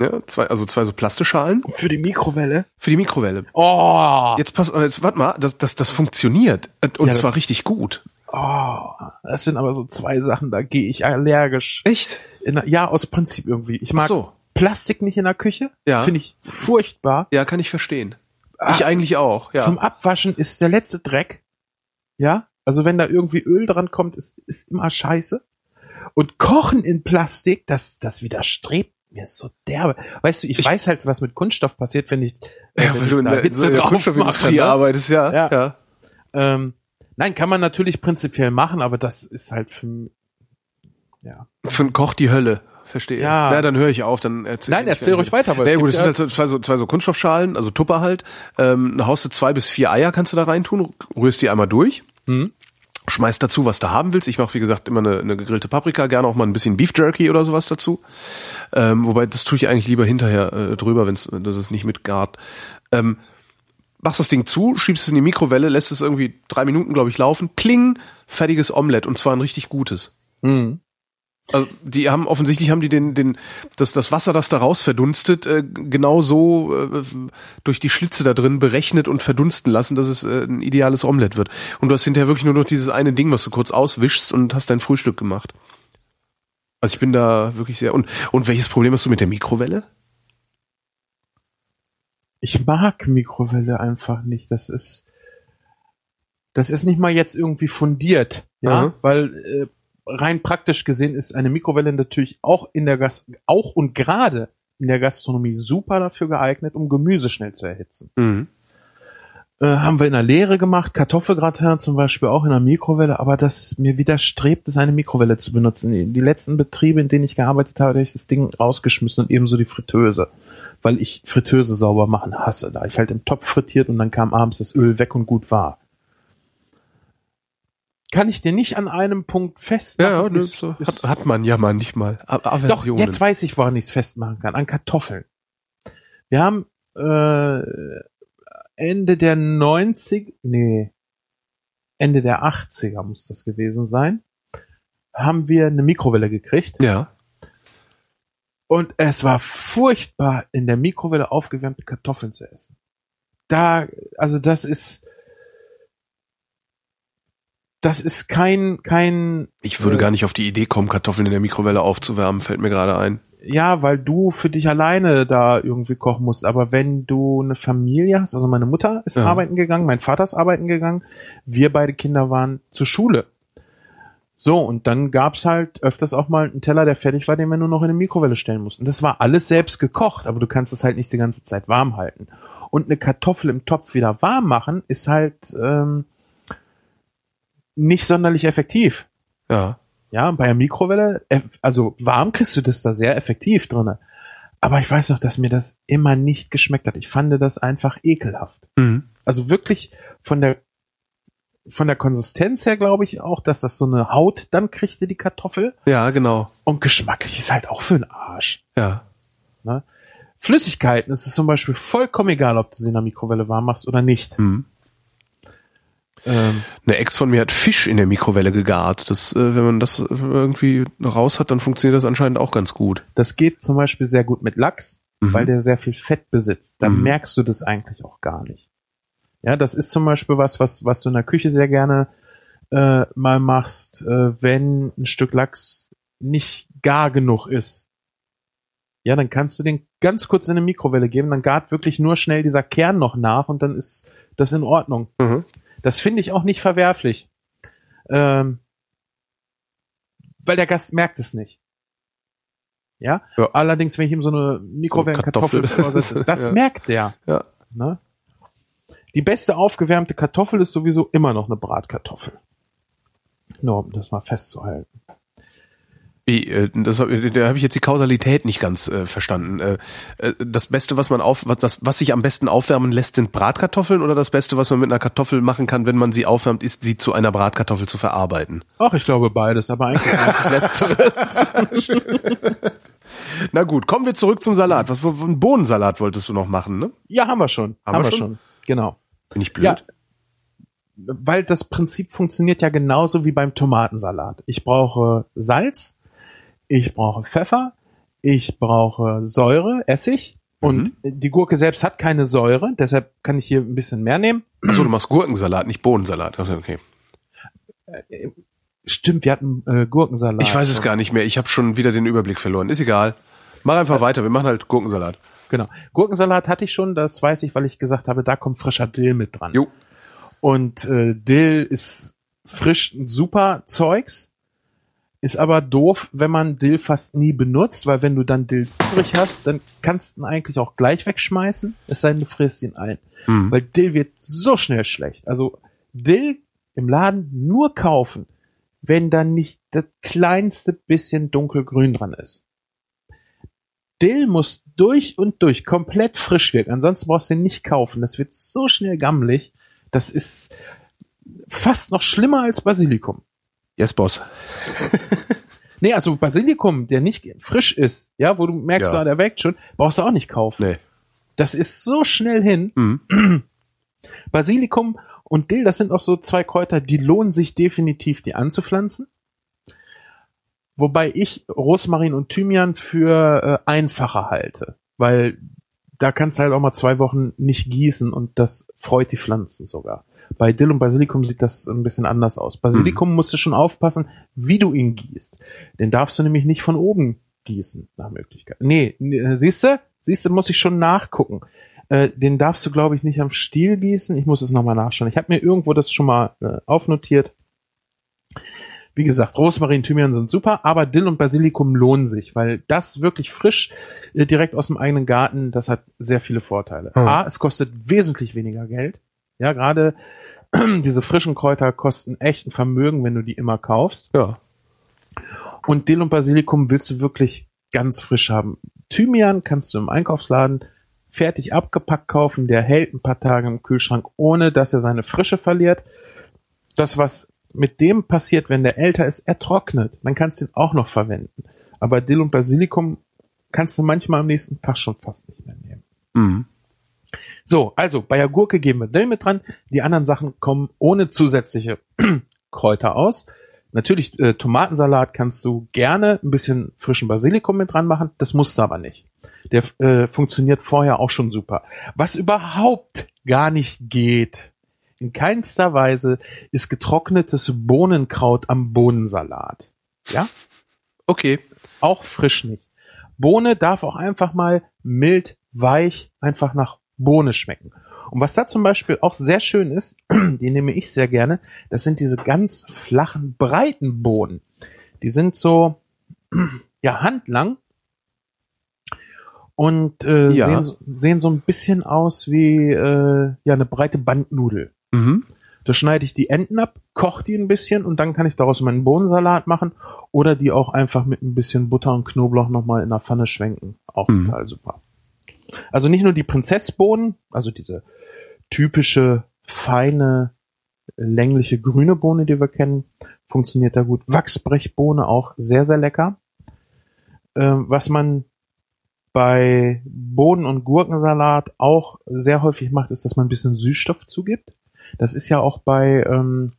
Ja, zwei, also zwei so Plasteschalen Für die Mikrowelle? für die Mikrowelle. Oh, Jetzt pass, jetzt warte mal, das, das, das funktioniert und Ja, das- zwar richtig gut. oh, das sind aber so zwei Sachen, da gehe ich allergisch. Echt? In ja, aus Prinzip irgendwie. Ich mag Ach so. Plastik nicht in der Küche. Ja. Finde ich furchtbar. Ja, kann ich verstehen. Ich eigentlich auch. Ja. Zum Abwaschen ist der letzte Dreck. Ja. Also wenn da irgendwie Öl dran kommt, ist, ist immer scheiße. Und Kochen in Plastik, das, das widerstrebt mir so derbe. Weißt du, ich, Ich- weiß halt, was mit Kunststoff passiert, wenn ich, äh, ja, wenn du in der, Hitze in der Kunststoffindustrie mache, ne? arbeitest, ja. Ja. ja. Ähm, nein, kann man natürlich prinzipiell machen, aber das ist halt für ja. Für einen Koch die Hölle. Verstehe. Ja. Na, dann höre ich auf, dann erzähl Nein, erzähl ruhig weiter, weil Nee, gut, gibt es sind halt zwei, so zwei so Kunststoffschalen, also Tupper halt. Ähm, haust du zwei bis vier Eier kannst du da reintun, rührst die einmal durch. Hm? Schmeißt dazu, was du haben willst. Ich mache, wie gesagt, immer eine, eine gegrillte Paprika, gerne auch mal ein bisschen Beef Jerky oder sowas dazu. Ähm, wobei, das tue ich eigentlich lieber hinterher äh, drüber, wenn du das nicht mitgart. Ähm, machst das Ding zu, schiebst es in die Mikrowelle, lässt es irgendwie drei Minuten, glaube ich, laufen, pling, fertiges Omelett und zwar ein richtig gutes. Mhm. Also die haben offensichtlich haben die den den das das Wasser, das da raus verdunstet, äh, genau so äh, durch die Schlitze da drin berechnet und verdunsten lassen, dass es äh, ein ideales Omelett wird. Und du hast hinterher wirklich nur noch dieses eine Ding, was du kurz auswischst und hast dein Frühstück gemacht. Also ich bin da wirklich sehr und und welches Problem hast du mit der Mikrowelle? Ich mag Mikrowelle einfach nicht. Das ist, das ist nicht mal jetzt irgendwie fundiert, ja, Mhm. weil äh, rein praktisch gesehen ist eine Mikrowelle natürlich auch in der Gas auch und gerade in der Gastronomie super dafür geeignet, um Gemüse schnell zu erhitzen. Mhm. Äh, haben wir in der Lehre gemacht, Kartoffelgratin zum Beispiel auch in der Mikrowelle, aber das mir widerstrebt es, eine Mikrowelle zu benutzen. Die letzten Betriebe, in denen ich gearbeitet habe, habe ich das Ding rausgeschmissen und ebenso die Fritteuse. Weil ich Fritteuse sauber machen hasse. Da ich halt im Topf frittiert und dann kam abends das Öl weg und gut war. Kann ich dir nicht an einem Punkt festmachen. Ja, ja ne, Ist- hat, hat man ja manchmal. A- doch, Aversionen. jetzt weiß ich, woran ich es festmachen kann. An Kartoffeln. Wir haben äh, Ende der 90, nee, Ende der 80er muss das gewesen sein, haben wir eine Mikrowelle gekriegt. Ja. Und es war furchtbar, in der Mikrowelle aufgewärmte Kartoffeln zu essen. Da, also das ist, das ist kein, kein, Ich würde Äh. gar nicht auf die Idee kommen, Kartoffeln in der Mikrowelle aufzuwärmen, fällt mir gerade ein. ja, weil du für dich alleine da irgendwie kochen musst. Aber wenn du eine Familie hast, also meine Mutter ist Ja. arbeiten gegangen, mein Vater ist arbeiten gegangen, wir beide Kinder waren zur Schule. So, und dann gab's halt öfters auch mal einen Teller, der fertig war, den wir nur noch in eine Mikrowelle stellen mussten. Das war alles selbst gekocht, aber du kannst es halt nicht die ganze Zeit warm halten. Und eine Kartoffel im Topf wieder warm machen, ist halt ähm, nicht sonderlich effektiv. Ja. Ja, bei der Mikrowelle, äh, also warm kriegst du das da sehr effektiv drinne. Aber ich weiß noch, dass mir das immer nicht geschmeckt hat. Ich fand das einfach ekelhaft. Mhm. Also wirklich von der von der Konsistenz her glaube ich auch, dass das so eine Haut dann kriegte die Kartoffel Ja, genau. und geschmacklich ist halt auch für den Arsch. Ja. Flüssigkeiten ist es zum Beispiel vollkommen egal, ob du sie in der Mikrowelle warm machst oder nicht. Mhm. Ähm, Eine Ex von mir hat Fisch in der Mikrowelle gegart. Das, äh, wenn man das äh, irgendwie raus hat, dann funktioniert das anscheinend auch ganz gut. das geht zum Beispiel sehr gut mit Lachs, Mhm. weil der sehr viel Fett besitzt. Da Mhm. merkst du das eigentlich auch gar nicht. Ja, das ist zum Beispiel was, was, was du in der Küche sehr gerne äh, mal machst, äh, wenn ein Stück Lachs nicht gar genug ist. Ja, dann kannst du den ganz kurz in eine Mikrowelle geben, dann gart wirklich nur schnell dieser Kern noch nach und dann ist das in Ordnung. Mhm. Das finde ich auch nicht verwerflich. Ähm, weil der Gast merkt es nicht. Ja? Ja. Allerdings, wenn ich ihm so eine Mikrowellenkartoffel Kartoffel. vorsetze, [LAUGHS] das Ja. merkt der. Ja. Ne? Die beste aufgewärmte Kartoffel ist sowieso immer noch eine Bratkartoffel. Nur um das mal festzuhalten. Äh, das, da habe ich jetzt die Kausalität nicht ganz äh, verstanden. Äh, äh, das Beste, was man auf, was, das, was sich am besten aufwärmen lässt, sind Bratkartoffeln oder das Beste, was man mit einer Kartoffel machen kann, wenn man sie aufwärmt, ist, sie zu einer Bratkartoffel zu verarbeiten. Ach, ich glaube beides, aber eigentlich eigentlich letzteres. [LAUGHS] Na gut, kommen wir zurück zum Salat. Was für einen Bohnensalat wolltest du noch machen, ne? ja, haben wir schon. Haben wir schon? Genau. Bin ich blöd? Ja, weil das Prinzip funktioniert ja genauso wie beim Tomatensalat. Ich brauche Salz, ich brauche Pfeffer, ich brauche Säure, Essig und die Gurke selbst hat keine Säure, deshalb kann ich hier ein bisschen mehr nehmen. Achso, du machst Gurkensalat, nicht Bohnensalat. Also, Okay. Stimmt, wir hatten äh, Gurkensalat. Ich weiß es gar nicht mehr. Ich habe schon wieder den Überblick verloren. Ist egal. Mach einfach weiter. Wir machen halt Gurkensalat. Genau. Gurkensalat hatte ich schon, das weiß ich, weil ich gesagt habe, da kommt frischer Dill mit dran. Jo. Und äh, Dill ist frisch ein super Zeugs, ist aber doof, wenn man Dill fast nie benutzt, weil wenn du dann Dill übrig hast, dann kannst du ihn eigentlich auch gleich wegschmeißen, es sei denn, du frisst ihn ein. Mhm. Weil Dill wird so schnell schlecht. Also Dill im Laden nur kaufen, wenn dann nicht das kleinste bisschen dunkelgrün dran ist. Dill muss durch und durch komplett frisch wirken. Ansonsten brauchst du ihn nicht kaufen. Das wird so schnell gammelig. Das ist fast noch schlimmer als Basilikum. Yes, Boss. [LAUGHS] Nee, also Basilikum, der nicht frisch ist, ja, wo du merkst, Ja. ah, der wächst schon, brauchst du auch nicht kaufen. Nee. Das ist so schnell hin. Mhm. [CLEARS THROAT] Basilikum und Dill, das sind auch so zwei Kräuter, die lohnen sich definitiv, die anzupflanzen. Wobei ich Rosmarin und Thymian für äh, einfacher halte, weil da kannst du halt auch mal zwei Wochen nicht gießen und das freut die Pflanzen sogar. Bei Dill und Basilikum sieht das ein bisschen anders aus. Basilikum mhm. musst du schon aufpassen, wie du ihn gießt. Den darfst du nämlich nicht von oben gießen, nach Möglichkeit. Nee, siehst du? Siehst du, muss ich schon nachgucken. Äh, den darfst du, glaube ich, nicht am Stiel gießen. Ich muss es nochmal nachschauen. Ich habe mir irgendwo das schon mal äh, aufnotiert. Wie gesagt, Rosmarin, Thymian sind super, aber Dill und Basilikum lohnen sich, weil das wirklich frisch, äh, direkt aus dem eigenen Garten, das hat sehr viele Vorteile. Hm. A, es kostet wesentlich weniger Geld. Ja, gerade [CLEARS THROAT] diese frischen Kräuter kosten echt ein Vermögen, wenn du die immer kaufst. Ja. Und Dill und Basilikum willst du wirklich ganz frisch haben. Thymian kannst du im Einkaufsladen fertig abgepackt kaufen. Der hält ein paar Tage im Kühlschrank, ohne dass er seine Frische verliert. Das, was mit dem passiert, wenn der älter ist, er trocknet. Dann kannst du ihn auch noch verwenden. Aber Dill und Basilikum kannst du manchmal am nächsten Tag schon fast nicht mehr nehmen. Mhm. So, also bei der Gurke geben wir Dill mit dran. Die anderen Sachen kommen ohne zusätzliche [CLEARS THROAT] Kräuter aus. Natürlich, äh, Tomatensalat kannst du gerne ein bisschen frischen Basilikum mit dran machen. Das musst du aber nicht. Der äh, funktioniert vorher auch schon super. Was überhaupt gar nicht geht, in keinster Weise, ist getrocknetes Bohnenkraut am Bohnensalat. Ja? Okay. Auch frisch nicht. Bohne darf auch einfach mal mild, weich, einfach nach Bohne schmecken. Und was da zum Beispiel auch sehr schön ist, [CLEARS THROAT] die nehme ich sehr gerne, das sind diese ganz flachen, breiten Bohnen. Die sind so, [CLEARS THROAT] ja, handlang und äh, ja. sehen, sehen so ein bisschen aus wie äh, ja eine breite Bandnudel. Mhm. Da schneide ich die Enden ab, koche die ein bisschen und dann kann ich daraus meinen Bohnensalat machen oder die auch einfach mit ein bisschen Butter und Knoblauch nochmal in der Pfanne schwenken. Auch mhm. total super. Also nicht nur die Prinzessbohnen, also diese typische, feine, längliche grüne Bohne, die wir kennen, funktioniert da gut. Wachsbrechbohne auch sehr, sehr lecker. Ähm, was man bei Bohnen- und Gurkensalat auch sehr häufig macht, ist, dass man ein bisschen Süßstoff zugibt. Das ist ja auch bei ähm,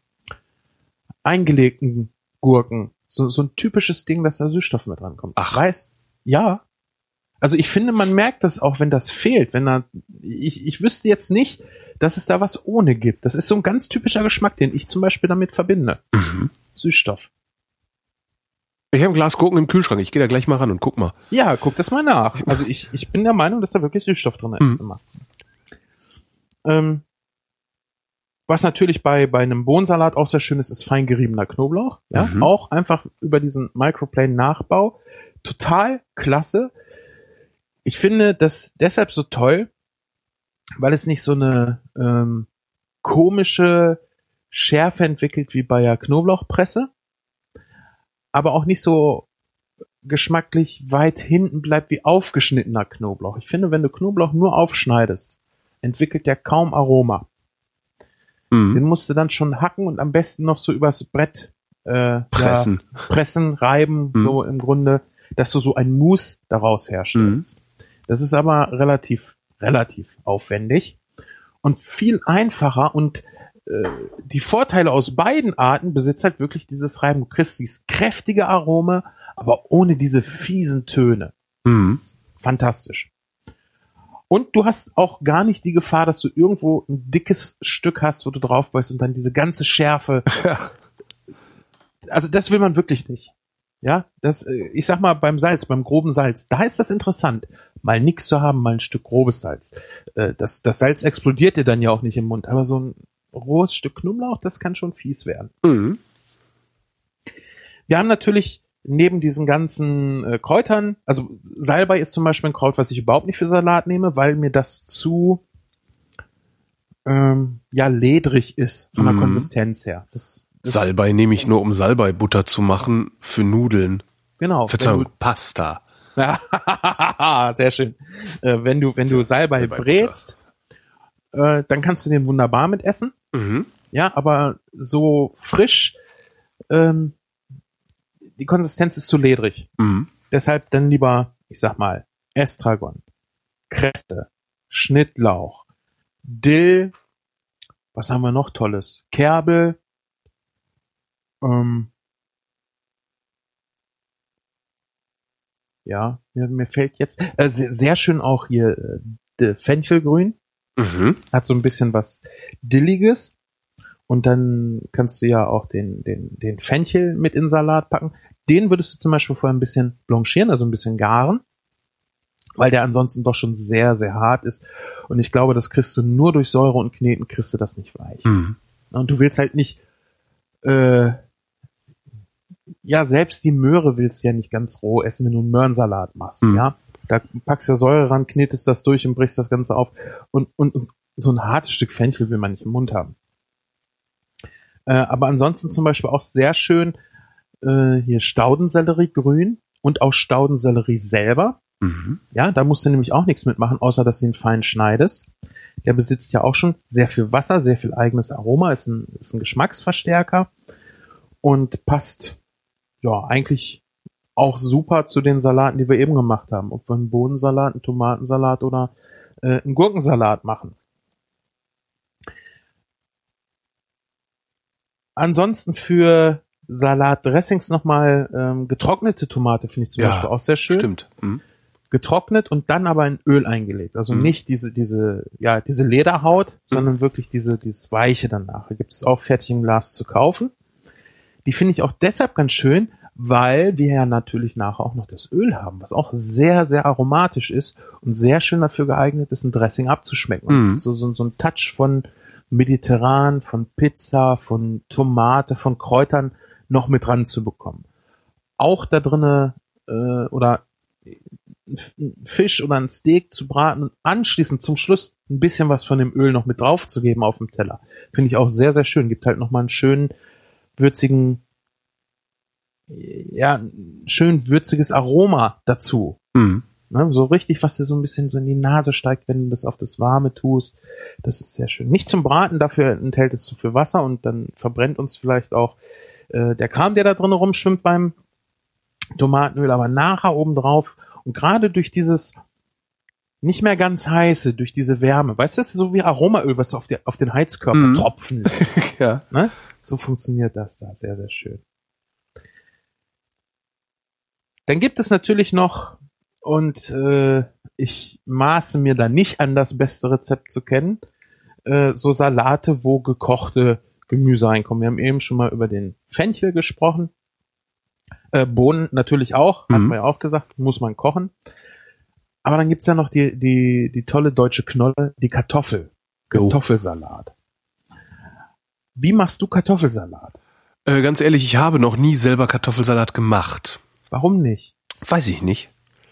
eingelegten Gurken so, so ein typisches Ding, dass da Süßstoff mit rankommt. Ach. Weiß, ja, also ich finde, man merkt das auch, wenn das fehlt. Wenn da, ich, ich wüsste jetzt nicht, dass es da was ohne gibt. Das ist so ein ganz typischer Geschmack, den ich zum Beispiel damit verbinde. Mhm. Süßstoff. Ich habe ein Glas Gurken im Kühlschrank. Ich gehe da gleich mal ran und guck mal. Ja, guck das mal nach. Also ich, ich bin der Meinung, dass da wirklich Süßstoff drin ist. Mhm. Immer. Ähm, was natürlich bei, bei einem Bohnensalat auch sehr schön ist, ist fein geriebener Knoblauch. Ja, mhm. auch einfach über diesen Microplane Nachbau. Total klasse. Ich finde das deshalb so toll, weil es nicht so eine ähm, komische Schärfe entwickelt wie bei der Knoblauchpresse, aber auch nicht so geschmacklich weit hinten bleibt wie aufgeschnittener Knoblauch. Ich finde, wenn du Knoblauch nur aufschneidest, entwickelt der kaum Aroma. Mhm. Den musst du dann schon hacken und am besten noch so übers Brett äh, pressen, ja, pressen, reiben, mhm. so im Grunde, dass du so ein Mousse daraus herstellst. Mhm. Das ist aber relativ, relativ aufwendig und viel einfacher und äh, die Vorteile aus beiden Arten besitzt halt wirklich dieses Reiben. Du kriegst dieses kräftige Aroma, aber ohne diese fiesen Töne. Das mhm. ist fantastisch. Und du hast auch gar nicht die Gefahr, dass du irgendwo ein dickes Stück hast, wo du drauf beißt und dann diese ganze Schärfe. [LAUGHS] also das will man wirklich nicht. Ja, das, äh, ich sag mal, beim Salz, beim groben Salz, da ist das interessant, mal nichts zu haben, mal ein Stück grobes Salz. Äh, das, das Salz explodiert dir dann ja auch nicht im Mund, aber so ein rohes Stück Knoblauch, das kann schon fies werden. Mhm. Wir haben natürlich neben diesen ganzen äh, Kräutern, also Salbei ist zum Beispiel ein Kraut, was ich überhaupt nicht für Salat nehme, weil mir das zu ähm, ja ledrig ist von der mhm. Konsistenz her. Das Salbei nehme ich nur, um Salbei-Butter zu machen für Nudeln. Genau. Verzeihung, du, Pasta. [LAUGHS] sehr schön. Äh, wenn du, wenn du Salbei, Salbei brätst, äh, dann kannst du den wunderbar mit essen. Mhm. Ja, aber so frisch, ähm, die Konsistenz ist zu ledrig. Mhm. Deshalb dann lieber, ich sag mal, Estragon, Kresse, Schnittlauch, Dill, was haben wir noch Tolles? Kerbel. Ähm, ja, mir, mir fällt jetzt äh, sehr, sehr schön auch hier äh, der Fenchelgrün. Mhm. Hat so ein bisschen was Dilliges. Und dann kannst du ja auch den, den, den Fenchel mit in Salat packen. Den würdest du zum Beispiel vorher ein bisschen blanchieren, also ein bisschen garen, weil der ansonsten doch schon sehr, sehr hart ist. Und ich glaube, das kriegst du nur durch Säure und Kneten, kriegst du das nicht weich. Mhm. Und du willst halt nicht, äh, ja, selbst die Möhre willst du ja nicht ganz roh essen, wenn du einen Möhrensalat machst, Mhm. ja. Da packst du ja Säure ran, knetest das durch und brichst das Ganze auf. Und, und, und so ein hartes Stück Fenchel will man nicht im Mund haben. Äh, aber ansonsten zum Beispiel auch sehr schön äh, hier Staudensellerie grün und auch Staudensellerie selber. Mhm. Ja, da musst du nämlich auch nichts mitmachen, außer dass du ihn fein schneidest. Der besitzt ja auch schon sehr viel Wasser, sehr viel eigenes Aroma, ist ein, ist ein Geschmacksverstärker und passt ja eigentlich auch super zu den Salaten, die wir eben gemacht haben. Ob wir einen Bohnensalat, einen Tomatensalat oder äh, einen Gurkensalat machen. Ansonsten für Salatdressings nochmal ähm, getrocknete Tomate finde ich zum Ja, Beispiel auch sehr schön Stimmt. Mhm. getrocknet und dann aber in Öl eingelegt. Also Mhm. nicht diese, diese, ja, diese Lederhaut, sondern wirklich diese, dieses Weiche danach. Da gibt es auch fertig im Glas zu kaufen. Die finde ich auch deshalb ganz schön, weil wir ja natürlich nachher auch noch das Öl haben, was auch sehr, sehr aromatisch ist und sehr schön dafür geeignet ist, ein Dressing abzuschmecken. Und Mhm. So, so, so ein Touch von mediterran, von Pizza, von Tomate, von Kräutern noch mit dran zu bekommen. Auch da drinne äh, oder Fisch oder ein Steak zu braten und anschließend zum Schluss ein bisschen was von dem Öl noch mit drauf zu geben auf dem Teller. Finde ich auch sehr, sehr schön. Gibt halt nochmal einen schönen, würzigen, ja, schön würziges Aroma dazu. Mhm. Ne? So richtig, was dir so ein bisschen so in die Nase steigt, wenn du das auf das Warme tust. Das ist sehr schön. Nicht zum Braten, dafür enthält es zu viel Wasser und dann verbrennt uns vielleicht auch äh, der Kram, der da drin rumschwimmt beim Tomatenöl, aber nachher obendrauf und gerade durch dieses nicht mehr ganz heiße, durch diese Wärme, weißt du, das ist so wie Aromaöl, was du auf, der, auf den Heizkörper Mhm. tropfen lässt. [LAUGHS] Ja. Ne? So funktioniert das da. Sehr, sehr schön. Dann gibt es natürlich noch, und äh, ich maße mir da nicht an, das beste Rezept zu kennen, äh, so Salate, wo gekochte Gemüse reinkommen. Wir haben eben schon mal über den Fenchel gesprochen. Äh, Bohnen natürlich auch, hat Mhm. man ja auch gesagt, muss man kochen. Aber dann gibt's ja noch die, die, die tolle deutsche Knolle, die Kartoffel. Kartoffelsalat. Wie machst du Kartoffelsalat? Äh, ganz ehrlich, ich habe noch nie selber Kartoffelsalat gemacht. Warum nicht? Weiß ich nicht.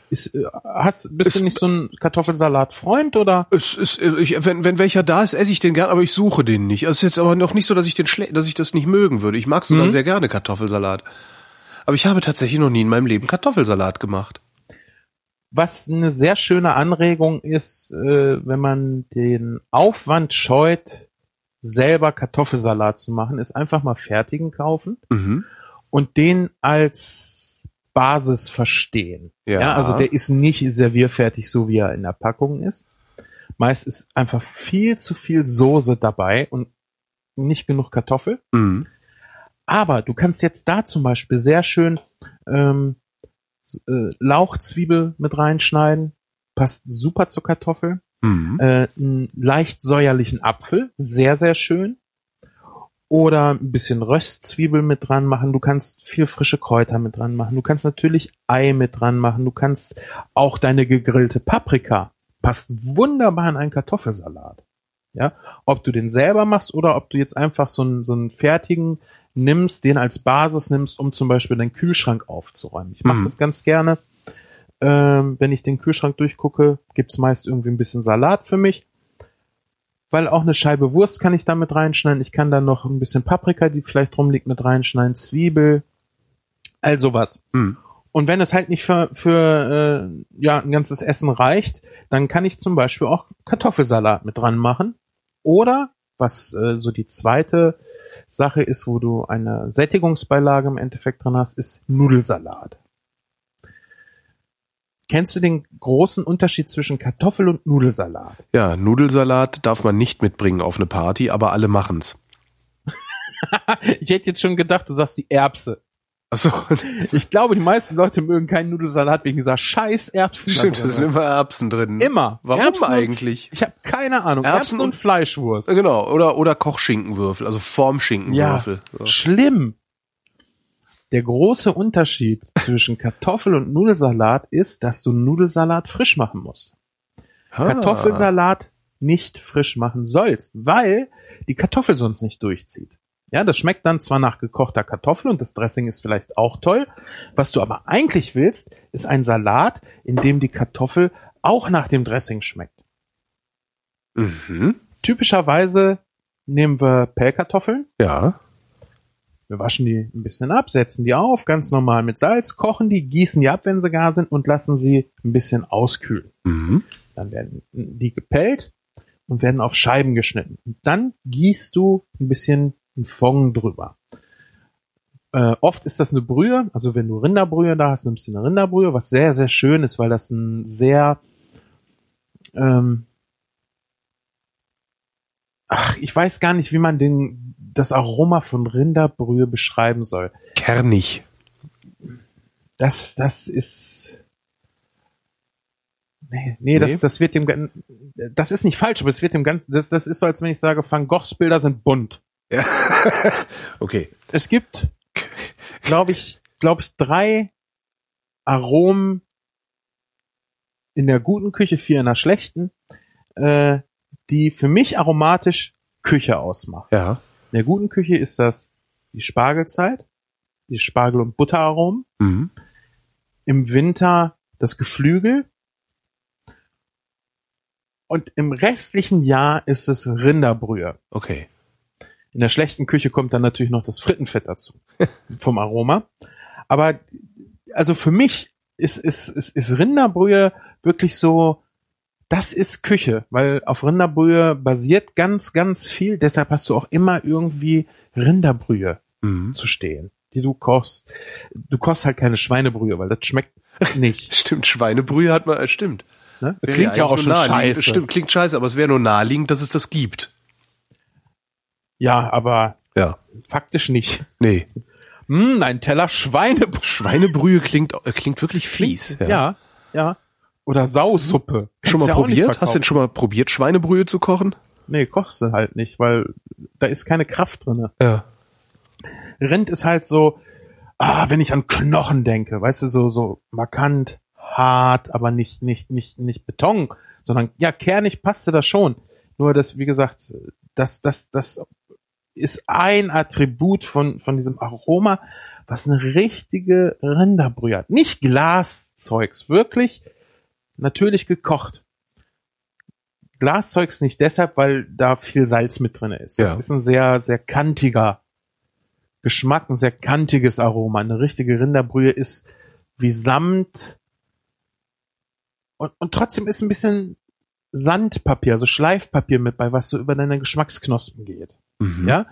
Ist, äh, hast, bist Es- du nicht so ein Kartoffelsalat-Freund oder? Es ist, äh, ich, wenn, wenn welcher da ist, esse ich den gern, aber ich suche den nicht. Es ist jetzt aber noch nicht so, dass ich den schle dass ich das nicht mögen würde. Ich mag sogar Mhm. sehr gerne Kartoffelsalat. Aber ich habe tatsächlich noch nie in meinem Leben Kartoffelsalat gemacht. Was eine sehr schöne Anregung ist, äh, wenn man den Aufwand scheut, selber Kartoffelsalat zu machen, ist einfach mal fertigen kaufen Mhm. und den als Basis verstehen. Ja. also der ist nicht servierfertig, so wie er in der Packung ist. Meist ist einfach viel zu viel Soße dabei und nicht genug Kartoffel. Mhm. Aber du kannst jetzt da zum Beispiel sehr schön ähm, äh, Lauchzwiebel mit reinschneiden. Passt super zur Kartoffel. Mhm. Äh, einen leicht säuerlichen Apfel. Sehr, sehr schön. Oder ein bisschen Röstzwiebel mit dran machen. Du kannst viel frische Kräuter mit dran machen. Du kannst natürlich Ei mit dran machen. Du kannst auch deine gegrillte Paprika. Passt wunderbar in einen Kartoffelsalat. Ja, ob du den selber machst oder ob du jetzt einfach so einen, so einen fertigen nimmst, den als Basis nimmst, um zum Beispiel deinen Kühlschrank aufzuräumen. Ich mache Mhm. das ganz gerne. Ähm, wenn ich den Kühlschrank durchgucke, gibt's meist irgendwie ein bisschen Salat für mich. Weil auch eine Scheibe Wurst kann ich da mit reinschneiden. Ich kann dann noch ein bisschen Paprika, die vielleicht rumliegt, mit reinschneiden, Zwiebel, all sowas. Mhm. Und wenn es halt nicht für, für äh, ja, ein ganzes Essen reicht, dann kann ich zum Beispiel auch Kartoffelsalat mit dran machen. Oder, was äh, so die zweite Sache ist, wo du eine Sättigungsbeilage im Endeffekt dran hast, ist Nudelsalat. Kennst du den großen Unterschied zwischen Kartoffel- und Nudelsalat? Ja, Nudelsalat darf man nicht mitbringen auf eine Party, aber alle machen's. [LAUGHS] Ich hätte jetzt schon gedacht, du sagst die Erbse. Achso, Ich glaube, die meisten Leute mögen keinen Nudelsalat wegen dieser scheiß Erbsen. stimmt, da sind immer Erbsen drin. Immer. Warum Erbsen und- eigentlich? Ich habe keine Ahnung. Erbsen Erbsen, und, und- Fleischwurst. Genau, oder, oder Kochschinkenwürfel, also Ja, Formschinkenwürfel. So. schlimm. Der große Unterschied zwischen Kartoffel- und Nudelsalat ist, dass du Nudelsalat frisch machen musst. Ah. Kartoffelsalat nicht frisch machen sollst, weil die Kartoffel sonst nicht durchzieht. Ja, das schmeckt dann zwar nach gekochter Kartoffel und das Dressing ist vielleicht auch toll. Was du aber eigentlich willst, ist ein Salat, in dem die Kartoffel auch nach dem Dressing schmeckt. Mhm. Typischerweise nehmen wir Pellkartoffeln, Ja. Wir waschen die ein bisschen ab, setzen die auf, ganz normal mit Salz, kochen die, gießen die ab, wenn sie gar sind und lassen sie ein bisschen auskühlen. Mhm. Dann werden die gepellt und werden auf Scheiben geschnitten. Und dann gießt du ein bisschen ein Fond drüber. Äh, oft ist das eine Brühe, also wenn du Rinderbrühe da hast, nimmst du eine Rinderbrühe, was sehr, sehr schön ist, weil das ein sehr, ähm, ach, ich weiß gar nicht, wie man den, das Aroma von Rinderbrühe beschreiben soll. Kernig. Das, das ist. Nee, nee, Das, Nee? das wird dem das ist nicht falsch, aber es wird dem ganzen, das, das ist so, als wenn ich sage, Van Goghs Bilder sind bunt. [LAUGHS] Okay. Es gibt, glaube ich, glaube ich, drei Aromen in der guten Küche, vier in der schlechten, äh, die für mich aromatisch Küche ausmachen. Ja. In der guten Küche ist das die Spargelzeit, die Spargel- und Butteraromen. Mhm. im Winter das Geflügel und im restlichen Jahr ist es Rinderbrühe. Okay. In der schlechten Küche kommt dann natürlich noch das Frittenfett dazu [LAUGHS] vom Aroma. Aber also für mich ist, ist, ist, ist Rinderbrühe wirklich so, das ist Küche, weil auf Rinderbrühe basiert ganz, ganz viel. Deshalb hast du auch immer irgendwie Rinderbrühe Mhm. zu stehen, die du kochst. Du kochst halt keine Schweinebrühe, weil das schmeckt [LAUGHS] nicht. Stimmt, Schweinebrühe hat man, äh, stimmt. Ne? Klingt ja auch schon scheiße. Stimmt, klingt scheiße, aber es wäre nur naheliegend, dass es das gibt. Ja, aber Ja. faktisch nicht. Nee. Hm, ein Teller Schweinebrühe. Schweinebrühe klingt, äh, klingt wirklich fies. Ja, ja. Oder Sausuppe. Schon mal probiert? Hast du denn schon mal probiert, Schweinebrühe zu kochen? Nee, kochst du halt nicht, weil da ist keine Kraft drinne. Ja. Rind ist halt so, ah, wenn ich an Knochen denke, weißt du, so, so markant, hart, aber nicht, nicht, nicht, nicht Beton, sondern, ja, kernig passte das schon. Nur das, wie gesagt, das, das, das ist ein Attribut von, von diesem Aroma, was eine richtige Rinderbrühe hat. Nicht Glaszeugs, wirklich natürlich gekocht. Glaszeugs nicht deshalb, weil da viel Salz mit drin ist. Das Ja. ist ein sehr, sehr kantiger Geschmack, ein sehr kantiges Aroma. Eine richtige Rinderbrühe ist wie Samt und, und trotzdem ist ein bisschen Sandpapier, also Schleifpapier mit bei, was so über deine Geschmacksknospen geht. Mhm. Ja.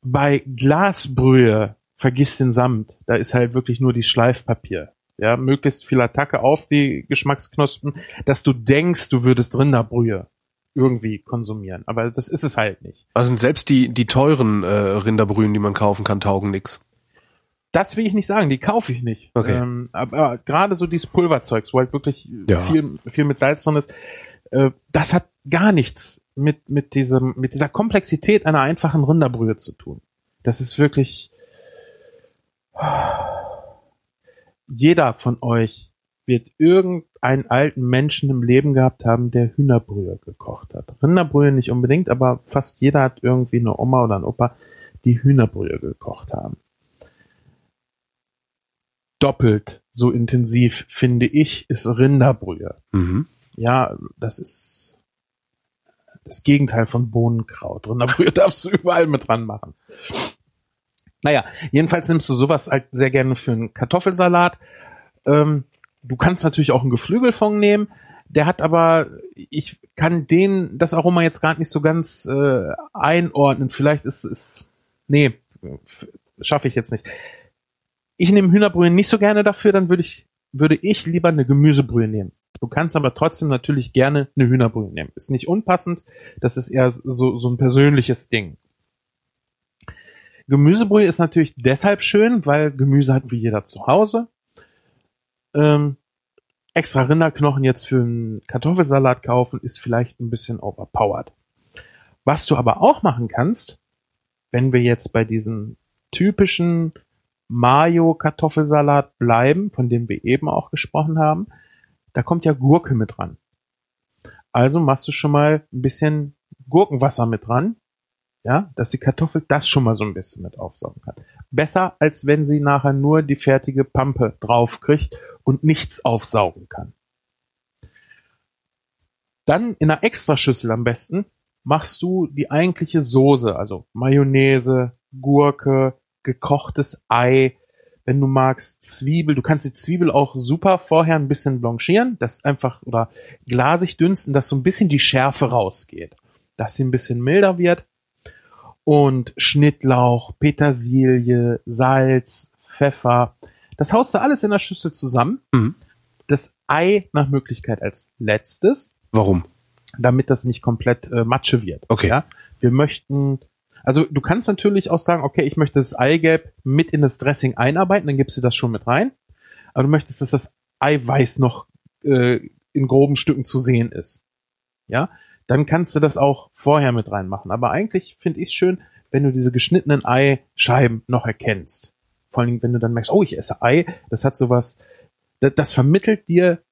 Bei Glasbrühe vergiss den Samt. Da ist halt wirklich nur die Schleifpapier. Ja, möglichst viel Attacke auf die Geschmacksknospen, dass du denkst, du würdest Rinderbrühe irgendwie konsumieren. Aber das ist es halt nicht. Also selbst die, die teuren äh, Rinderbrühen, die man kaufen kann, taugen nix. Das will ich nicht sagen, die kaufe ich nicht. Okay. Ähm, aber gerade so dieses Pulverzeugs, wo halt wirklich Ja. viel, viel mit Salz drin ist, äh, das hat gar nichts mit, mit diesem, mit dieser Komplexität einer einfachen Rinderbrühe zu tun. Das ist wirklich, jeder von euch wird irgendeinen alten Menschen im Leben gehabt haben, der Hühnerbrühe gekocht hat. Rinderbrühe nicht unbedingt, aber fast jeder hat irgendwie eine Oma oder einen Opa, die Hühnerbrühe gekocht haben. Doppelt so intensiv, finde ich, ist Rinderbrühe. Mhm. Ja, das ist das Gegenteil von Bohnenkraut. Rinderbrühe [LAUGHS] darfst du überall mit dran machen. Naja, jedenfalls nimmst du sowas halt sehr gerne für einen Kartoffelsalat. Ähm, du kannst natürlich auch einen Geflügelfond nehmen. Der hat aber, ich kann den, das Aroma jetzt gerade nicht so ganz äh, einordnen. Vielleicht ist es, nee, schaffe ich jetzt nicht. Ich nehme Hühnerbrühe nicht so gerne dafür, dann würde ich würde ich lieber eine Gemüsebrühe nehmen. Du kannst aber trotzdem natürlich gerne eine Hühnerbrühe nehmen. Ist nicht unpassend, das ist eher so, so ein persönliches Ding. Gemüsebrühe ist natürlich deshalb schön, weil Gemüse hat wie jeder zu Hause. Ähm, extra Rinderknochen jetzt für einen Kartoffelsalat kaufen, ist vielleicht ein bisschen overpowered. Was du aber auch machen kannst, wenn wir jetzt bei diesen typischen Mayo-Kartoffelsalat bleiben, von dem wir eben auch gesprochen haben, da kommt ja Gurke mit dran. Also machst du schon mal ein bisschen Gurkenwasser mit dran, ja, dass die Kartoffel das schon mal so ein bisschen mit aufsaugen kann. Besser, als wenn sie nachher nur die fertige Pampe draufkriegt und nichts aufsaugen kann. Dann in einer Extraschüssel am besten machst du die eigentliche Soße, also Mayonnaise, Gurke, gekochtes Ei, wenn du magst, Zwiebel. Du kannst die Zwiebel auch super vorher ein bisschen blanchieren, das einfach oder glasig dünsten, dass so ein bisschen die Schärfe rausgeht, dass sie ein bisschen milder wird. Und Schnittlauch, Petersilie, Salz, Pfeffer. Das haust du alles in der Schüssel zusammen. Mhm. Das Ei nach Möglichkeit als letztes Warum? damit das nicht komplett äh, Matsche wird. Okay. Ja? Wir möchten, also du kannst natürlich auch sagen, okay, ich möchte das Eigelb mit in das Dressing einarbeiten, dann gibst du das schon mit rein. Aber du möchtest, dass das Eiweiß noch äh, in groben Stücken zu sehen ist. Ja, dann kannst du das auch vorher mit reinmachen. Aber eigentlich finde ich es schön, wenn du diese geschnittenen Eischeiben noch erkennst. Vor allen Dingen, wenn du dann merkst, oh, ich esse Ei, das hat sowas, das, das vermittelt dir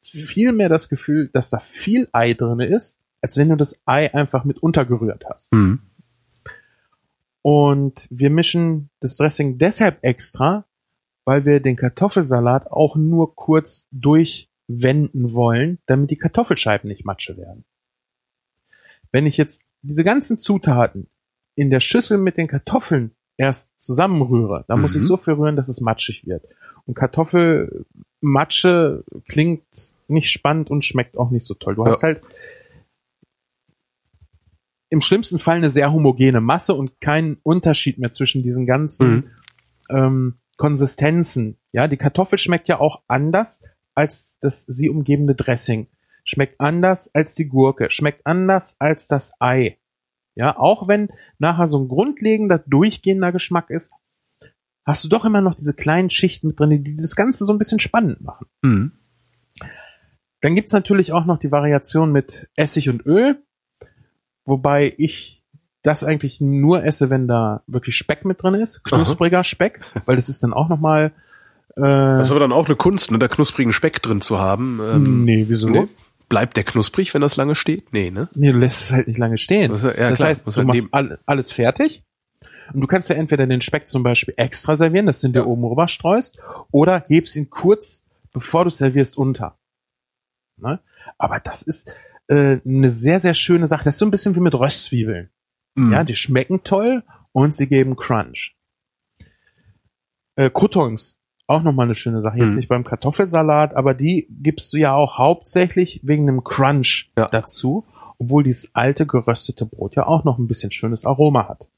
viel mehr das Gefühl, dass da viel Ei drinne ist, als wenn du das Ei einfach mit untergerührt hast. Mhm. Und wir mischen das Dressing deshalb extra, weil wir den Kartoffelsalat auch nur kurz durchwenden wollen, damit die Kartoffelscheiben nicht matsche werden. Wenn ich jetzt diese ganzen Zutaten in der Schüssel mit den Kartoffeln erst zusammenrühre, dann muss Mhm. ich so viel rühren, dass es matschig wird. Und Kartoffelmatsche klingt nicht spannend und schmeckt auch nicht so toll. Du Ja. hast halt im schlimmsten Fall eine sehr homogene Masse und keinen Unterschied mehr zwischen diesen ganzen Mhm. ähm, Konsistenzen. Ja, die Kartoffel schmeckt ja auch anders als das sie umgebende Dressing. Schmeckt anders als die Gurke. Schmeckt anders als das Ei. Ja, auch wenn nachher so ein grundlegender, durchgehender Geschmack ist, hast du doch immer noch diese kleinen Schichten mit drin, die das Ganze so ein bisschen spannend machen. Mhm. Dann gibt's natürlich auch noch die Variation mit Essig und Öl, wobei ich das eigentlich nur esse, wenn da wirklich Speck mit drin ist, knuspriger Speck, weil das ist dann auch nochmal äh, Das ist aber dann auch eine Kunst, ne, da knusprigen Speck drin zu haben. Ähm, nee, wieso? nee. Bleibt der knusprig, wenn das lange steht? Nee, ne? Nee, du lässt es halt nicht lange stehen. Das ja- das klar, heißt, du halt machst all, alles fertig und du kannst ja entweder den Speck zum Beispiel extra servieren, dass du ihn dir oben rüber streust, oder hebst ihn kurz, bevor du servierst, unter. Ne? Aber das ist äh, eine sehr, sehr schöne Sache. Das ist so ein bisschen wie mit Röstzwiebeln. Mhm. Ja, die schmecken toll und sie geben Crunch. Äh, Croutons, auch nochmal eine schöne Sache. Jetzt Mhm. nicht beim Kartoffelsalat, aber die gibst du ja auch hauptsächlich wegen dem Crunch Ja. dazu, obwohl dieses alte geröstete Brot ja auch noch ein bisschen schönes Aroma hat.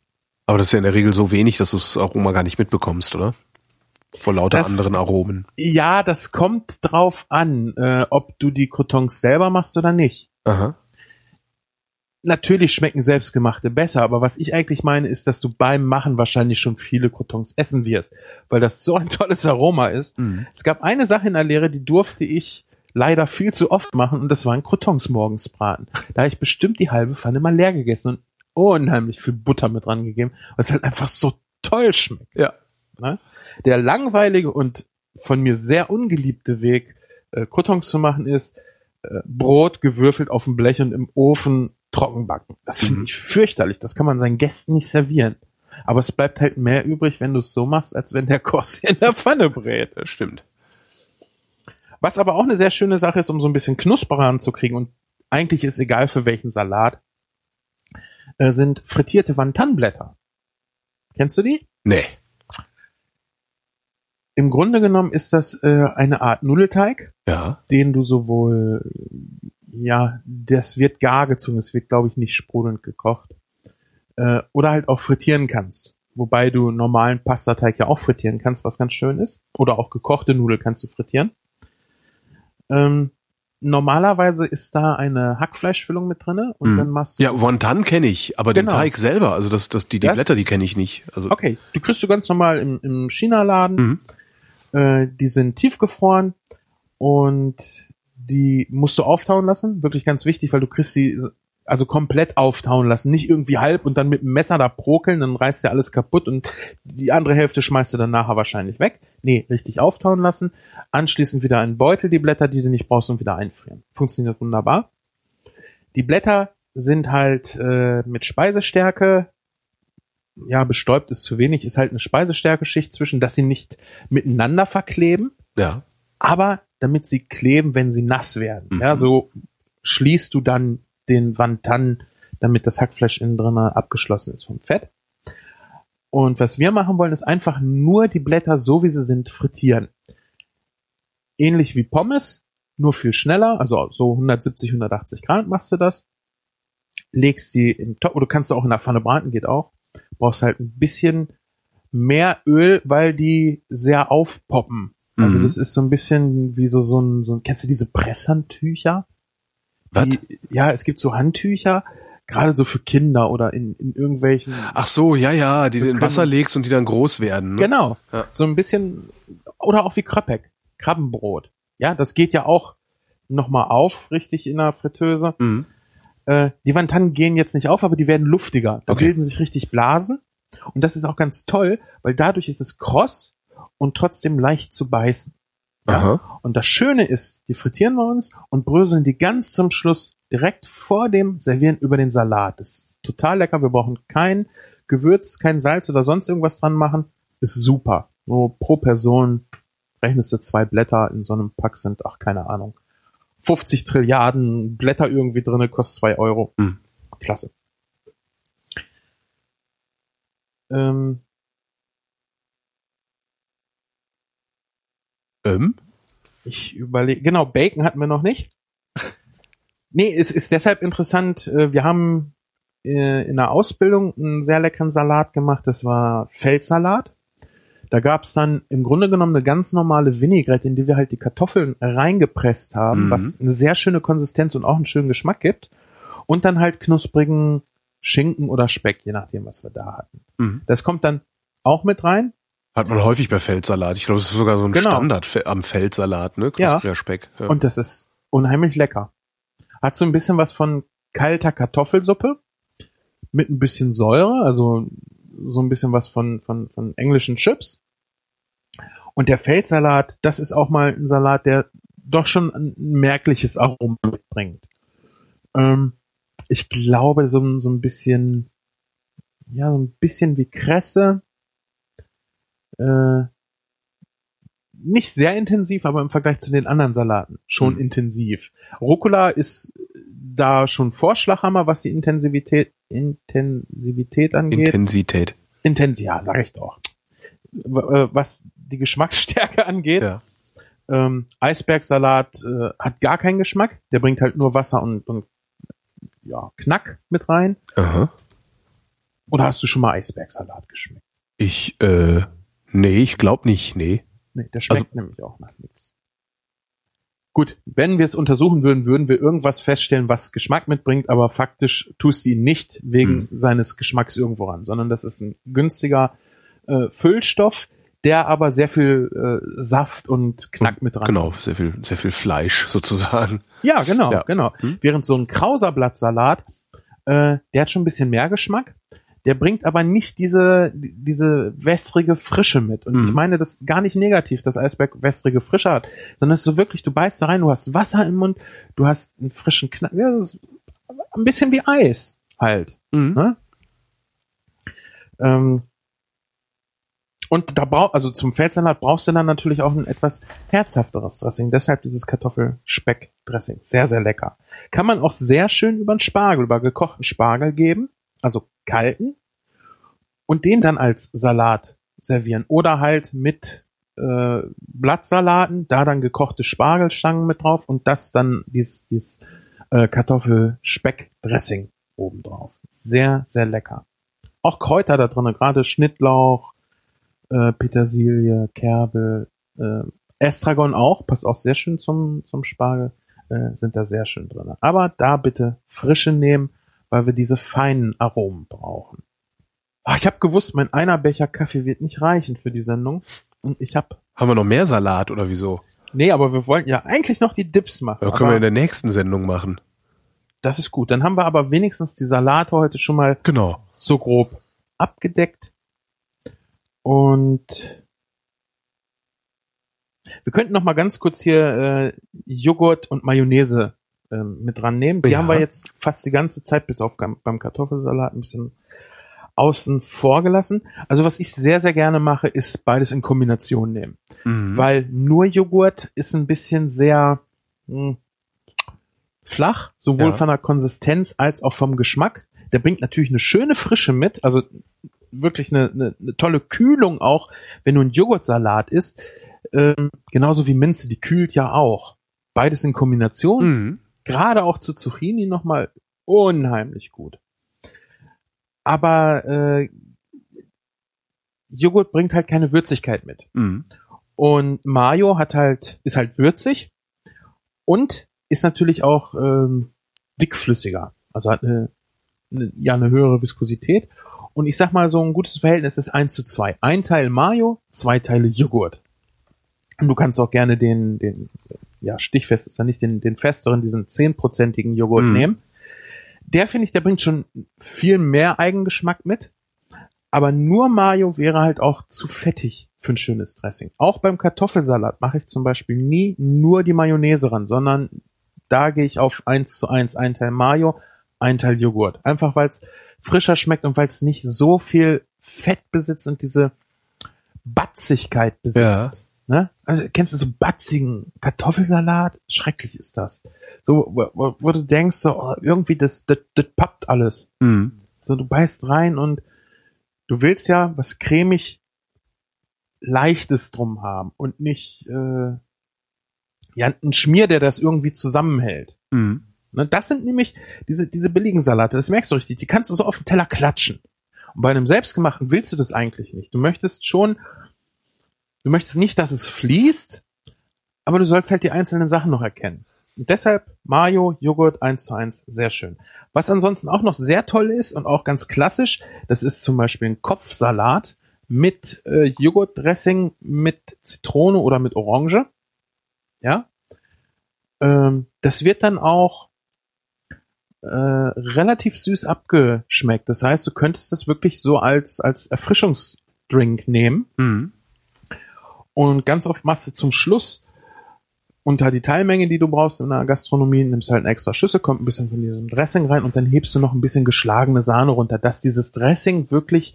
Aber das ist ja in der Regel so wenig, dass du das Aroma gar nicht mitbekommst, oder? Vor lauter Das- anderen Aromen. Ja, das kommt drauf an, äh, ob du die Croutons selber machst oder nicht. Aha. Natürlich schmecken selbstgemachte besser, aber was ich eigentlich meine, ist, dass du beim Machen wahrscheinlich schon viele Croutons essen wirst, weil das so ein tolles Aroma ist. Mhm. Es gab eine Sache in der Lehre, die durfte ich leider viel zu oft machen und das waren Croutons morgens braten. Da habe ich bestimmt die halbe Pfanne mal leer gegessen und unheimlich viel Butter mit dran gegeben, was halt einfach so toll schmeckt. Ja. Ne? Der langweilige und von mir sehr ungeliebte Weg, äh, Croutons zu machen, ist äh, Brot gewürfelt auf dem Blech und im Ofen trocken backen. Das finde Mhm. ich fürchterlich. Das kann man seinen Gästen nicht servieren. Aber es bleibt halt mehr übrig, wenn du es so machst, als wenn der sie in der Pfanne brät. Das stimmt. Was aber auch eine sehr schöne Sache ist, um so ein bisschen knusperer anzukriegen und eigentlich ist egal für welchen Salat, äh, sind frittierte Wantanblätter. Kennst du die? Nee. Im Grunde genommen ist das äh, eine Art Nudelteig, Ja. den du sowohl, ja, das wird gar gezogen, es wird, glaube ich, nicht sprudelnd gekocht, äh, oder halt auch frittieren kannst. Wobei du normalen Pastateig ja auch frittieren kannst, was ganz schön ist. Oder auch gekochte Nudeln kannst du frittieren. Ähm, normalerweise ist da eine Hackfleischfüllung mit drinne und Mhm. dann machst du Ja, Wonton kenne ich, aber den Genau. Teig selber, also das, das, die, die Das- Blätter, die kenne ich nicht. Also, Okay, die kriegst du ganz normal im, im China-Laden. Mhm. Äh, die sind tiefgefroren und die musst du auftauen lassen. Wirklich ganz wichtig, weil du kriegst sie also komplett auftauen lassen. Nicht irgendwie halb und dann mit dem Messer da prokeln, dann reißt ja alles kaputt und die andere Hälfte schmeißt du dann nachher wahrscheinlich weg. Nee, richtig auftauen lassen. Anschließend wieder einen Beutel, die Blätter, die du nicht brauchst, und wieder einfrieren. Funktioniert wunderbar. Die Blätter sind halt äh, mit Speisestärke ja, bestäubt ist zu wenig, ist halt eine Speisestärkeschicht zwischen, dass sie nicht miteinander verkleben, ja. aber damit sie kleben, wenn sie nass werden. Mhm. Ja, so schließt du dann den Wantan, damit das Hackfleisch innen drin abgeschlossen ist vom Fett. Und was wir machen wollen, ist einfach nur die Blätter so wie sie sind frittieren. Ähnlich wie Pommes, nur viel schneller, also so 170, 180 Grad machst du das. Legst sie im Topf, oder du kannst sie auch in der Pfanne braten, geht auch. Brauchst halt ein bisschen mehr Öl, weil die sehr aufpoppen. Also Mhm. das ist so ein bisschen wie so, so ein, so ein kennst du diese Presshandtücher? Die, ja, es gibt so Handtücher, gerade so für Kinder oder in, in irgendwelchen. Ach so, ja, ja, die du in Wasser legst und die dann groß werden. Ne? Genau. Ja. So ein bisschen, oder auch wie Kröpek, Krabbenbrot. Ja, das geht ja auch nochmal auf, richtig in der Fritteuse. Mhm. Äh, die Wantanen gehen jetzt nicht auf, aber die werden luftiger. Da Okay. bilden sich richtig Blasen. Und das ist auch ganz toll, weil dadurch ist es kross und trotzdem leicht zu beißen. Ja? Aha. Und das Schöne ist, die frittieren wir uns und bröseln die ganz zum Schluss direkt vor dem Servieren über den Salat. Das ist total lecker. Wir brauchen kein Gewürz, kein Salz oder sonst irgendwas dran machen. Ist super. Nur pro Person rechnest du zwei Blätter in so einem Pack sind, ach, keine Ahnung. 50 Trilliarden Blätter irgendwie drinne, kostet zwei Euro. Hm. Klasse. Ähm, Ähm? Ich überlege, genau, Bacon hatten wir noch nicht. [LAUGHS] Nee, es ist deshalb interessant, äh, wir haben äh, in der Ausbildung einen sehr leckeren Salat gemacht, das war Feldsalat. Da gab's dann im Grunde genommen eine ganz normale Vinaigrette, in die wir halt die Kartoffeln reingepresst haben, Mhm. was eine sehr schöne Konsistenz und auch einen schönen Geschmack gibt. Und dann halt knusprigen Schinken oder Speck, je nachdem, was wir da hatten. Mhm. Das kommt dann auch mit rein. Hat man häufig bei Feldsalat. Ich glaube, das ist sogar so ein Genau. Standard am Feldsalat, ne? Ja. Knuspriger Speck. Ja. Und das ist unheimlich lecker. Hat so ein bisschen was von kalter Kartoffelsuppe mit ein bisschen Säure, also so ein bisschen was von, von, von englischen Chips. Und der Feldsalat, das ist auch mal ein Salat, der doch schon ein merkliches Aroma mitbringt. Ähm, ich glaube, so, so ein bisschen, ja, so ein bisschen wie Kresse. Äh, nicht sehr intensiv, aber im Vergleich zu den anderen Salaten schon Hm. intensiv. Rucola ist da schon Vorschlaghammer, was die Intensivität, Intensivität angeht. Intensität. Intens, ja, sag ich doch. Äh, Was die Geschmacksstärke [LAUGHS] angeht. Ja. Ähm, Eisbergsalat äh, hat gar keinen Geschmack. Der bringt halt nur Wasser und, und ja, Knack mit rein. Aha. Oder hast du schon mal Eisbergsalat geschmeckt? Ich, äh, nee, ich glaube nicht, nee. Nee, der schmeckt nämlich auch nach nichts. Gut, wenn wir es untersuchen würden, würden wir irgendwas feststellen, was Geschmack mitbringt, aber faktisch tust du ihn nicht wegen seines Geschmacks irgendwo ran, sondern das ist ein günstiger äh, Füllstoff, der aber sehr viel äh, Saft und Knack mit dran Genau, sehr viel, sehr viel Fleisch [LAUGHS] sozusagen. Ja, genau, Ja. genau. Hm. Während so ein Krauserblattsalat, äh, der hat schon ein bisschen mehr Geschmack. Der bringt aber nicht diese, diese wässrige Frische mit. Und Mhm. ich meine das gar nicht negativ, dass Eisberg wässrige Frische hat, sondern es ist so wirklich, du beißt da rein, du hast Wasser im Mund, du hast einen frischen Knack, ja, das ist ein bisschen wie Eis halt. Mhm. Ne? Ähm, und da brauch, also zum Feldsalat brauchst du dann natürlich auch ein etwas herzhafteres Dressing. Deshalb dieses Kartoffelspeck-Dressing. Sehr, sehr lecker. Kann man auch sehr schön über einen Spargel, über gekochten Spargel geben, also kalten, und den dann als Salat servieren. Oder halt mit äh, Blattsalaten, da dann gekochte Spargelstangen mit drauf und das dann dieses, dieses äh, Kartoffelspeck-Dressing obendrauf. Sehr, sehr lecker. Auch Kräuter da drin, gerade Schnittlauch, äh, Petersilie, Kerbel, äh, Estragon auch, passt auch sehr schön zum, zum Spargel, äh, sind da sehr schön drin. Aber da bitte frische nehmen, weil wir diese feinen Aromen brauchen. Ah, ich habe gewusst, mein einer Becher Kaffee wird nicht reichen für die Sendung. Und ich habe. Haben wir noch mehr Salat oder wieso? Nee, aber wir wollten ja eigentlich noch die Dips machen. Ja, können wir in der nächsten Sendung machen. Das ist gut. Dann haben wir aber wenigstens die Salate heute schon mal Genau. so grob abgedeckt. Und wir könnten noch mal ganz kurz hier äh, Joghurt und Mayonnaise ähm, mit dran nehmen. Die Ja. haben wir jetzt fast die ganze Zeit bis auf beim Kartoffelsalat ein bisschen außen vor gelassen. Also was ich sehr, sehr gerne mache, ist beides in Kombination nehmen. Mhm. Weil nur Joghurt ist ein bisschen sehr mh, flach, sowohl Ja. von der Konsistenz als auch vom Geschmack. Der bringt natürlich eine schöne Frische mit, also wirklich eine, eine, eine tolle Kühlung auch, wenn du einen Joghurtsalat isst. Ähm, genauso wie Minze, die kühlt ja auch. Beides in Kombination, Mhm. Gerade auch zu Zucchini nochmal unheimlich gut. Aber äh, Joghurt bringt halt keine Würzigkeit mit. Mhm. Und Mayo hat halt, ist halt würzig und ist natürlich auch ähm, dickflüssiger. Also hat eine, eine, ja, eine höhere Viskosität. Und ich sag mal, so ein gutes Verhältnis ist 1 zu 2. Ein Teil Mayo, zwei Teile Joghurt. Und du kannst auch gerne den, den ja, stichfest ist ja nicht, den, den festeren, diesen zehnprozentigen Joghurt Mhm. nehmen. Der finde ich, der bringt schon viel mehr Eigengeschmack mit. Aber nur Mayo wäre halt auch zu fettig für ein schönes Dressing. Auch beim Kartoffelsalat mache ich zum Beispiel nie nur die Mayonnaise ran, sondern da gehe ich auf eins zu eins, ein Teil Mayo, ein Teil Joghurt. Einfach weil es frischer schmeckt und weil es nicht so viel Fett besitzt und diese Batzigkeit besitzt. Ne? Also kennst du so batzigen Kartoffelsalat? Schrecklich ist das. So, wo, wo, wo du denkst, so, oh, irgendwie das, das, das pappt alles. Mhm. So, du beißt rein und du willst ja was cremig Leichtes drum haben und nicht äh, ja ein Schmier, der das irgendwie zusammenhält. Mhm. Ne, das sind nämlich diese, diese billigen Salate, das merkst du richtig, die kannst du so auf den Teller klatschen. Und bei einem selbstgemachten willst du das eigentlich nicht. Du möchtest schon, du möchtest nicht, dass es fließt, aber du sollst halt die einzelnen Sachen noch erkennen. Und deshalb Mayo, Joghurt 1 zu 1, sehr schön. Was ansonsten auch noch sehr toll ist und auch ganz klassisch, das ist zum Beispiel ein Kopfsalat mit äh, Joghurtdressing mit Zitrone oder mit Orange. Ja. Ähm, das wird dann auch äh, relativ süß abgeschmeckt. Das heißt, du könntest das wirklich so als, als Erfrischungsdrink nehmen. Mhm. Und ganz oft machst du zum Schluss unter die Teilmenge, die du brauchst in der Gastronomie, nimmst halt eine extra Schüssel, kommt ein bisschen von diesem Dressing rein und dann hebst du noch ein bisschen geschlagene Sahne runter, dass dieses Dressing wirklich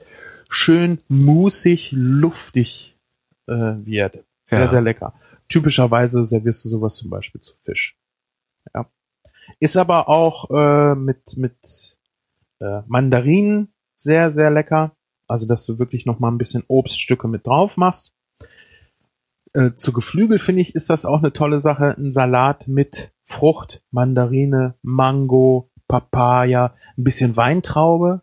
schön musig, luftig äh, wird. Sehr, Ja. sehr lecker. Typischerweise servierst du sowas zum Beispiel zu Fisch. Ja. Ist aber auch äh, mit, mit äh, Mandarinen sehr, sehr lecker. Also, dass du wirklich noch mal ein bisschen Obststücke mit drauf machst. Äh, zu Geflügel finde ich, ist das auch eine tolle Sache. Ein Salat mit Frucht, Mandarine, Mango, Papaya, ein bisschen Weintraube.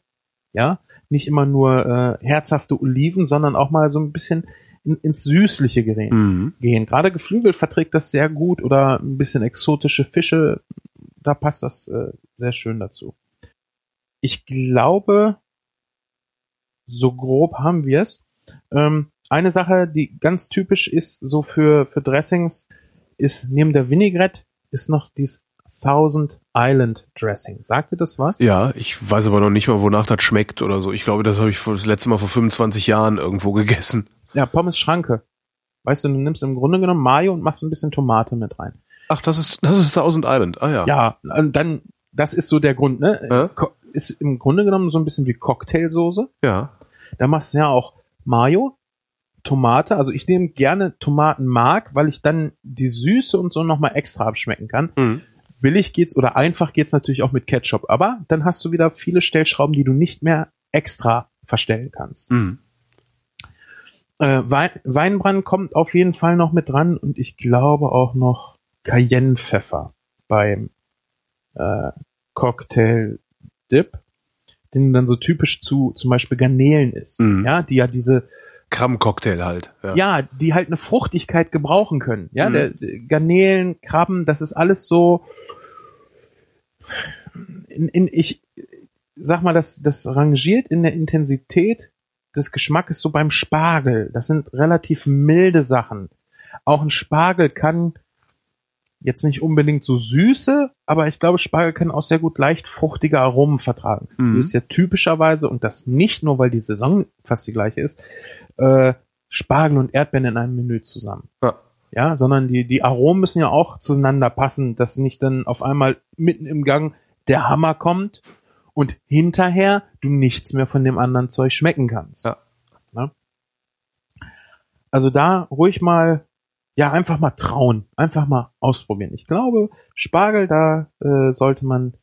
Ja, nicht immer nur äh, herzhafte Oliven, sondern auch mal so ein bisschen in, ins Süßliche gehen Mhm. gehen. Gerade Geflügel verträgt das sehr gut oder ein bisschen exotische Fische, da passt das äh, sehr schön dazu. Ich glaube, so grob haben wir es. Ähm, eine Sache, die ganz typisch ist, so für, für Dressings, ist neben der Vinaigrette ist noch dieses Thousand Island Dressing. Sagt ihr das was? Ja, ich weiß aber noch nicht mal, wonach das schmeckt oder so. Ich glaube, das habe ich das letzte Mal vor 25 Jahren irgendwo gegessen. Ja, Pommes Schranke. Weißt du, du nimmst im Grunde genommen Mayo und machst ein bisschen Tomate mit rein. Ach, das ist das ist Thousand Island. Ah ja. Ja, dann, das ist so der Grund, ne? Ko- Ist im Grunde genommen so ein bisschen wie Cocktailsoße. Ja. Da machst du ja auch Mayo, Tomate. Also ich nehme gerne Tomatenmark, weil ich dann die Süße und so nochmal extra abschmecken kann. Mhm. Billig geht's oder einfach geht's natürlich auch mit Ketchup. Aber dann hast du wieder viele Stellschrauben, die du nicht mehr extra verstellen kannst. Mhm. Äh, Wein, Weinbrand kommt auf jeden Fall noch mit dran und ich glaube auch noch Cayennepfeffer beim äh, Cocktail Dip, den dann so typisch zu zum Beispiel Garnelen ist. Mhm. Ja, die ja diese Krabbencocktail halt. Ja. ja, die halt eine Fruchtigkeit gebrauchen können. Ja, Mhm. der, Garnelen, Krabben, das ist alles so. In, in, ich sag mal, das, das rangiert in der Intensität des Geschmackes so beim Spargel. Das sind relativ milde Sachen. Auch ein Spargel kann jetzt nicht unbedingt so süße, aber ich glaube, Spargel kann auch sehr gut leicht fruchtige Aromen vertragen. Mhm. Die ist ja typischerweise, und das nicht nur, weil die Saison fast die gleiche ist, äh, Spargel und Erdbeeren in einem Menü zusammen. Ja. Ja, sondern die, die Aromen müssen ja auch zueinander passen, dass nicht dann auf einmal mitten im Gang der Hammer kommt und hinterher du nichts mehr von dem anderen Zeug schmecken kannst. Ja. Ne? Also da ruhig mal, ja, einfach mal trauen, einfach mal ausprobieren. Ich glaube, Spargel, da äh, sollte man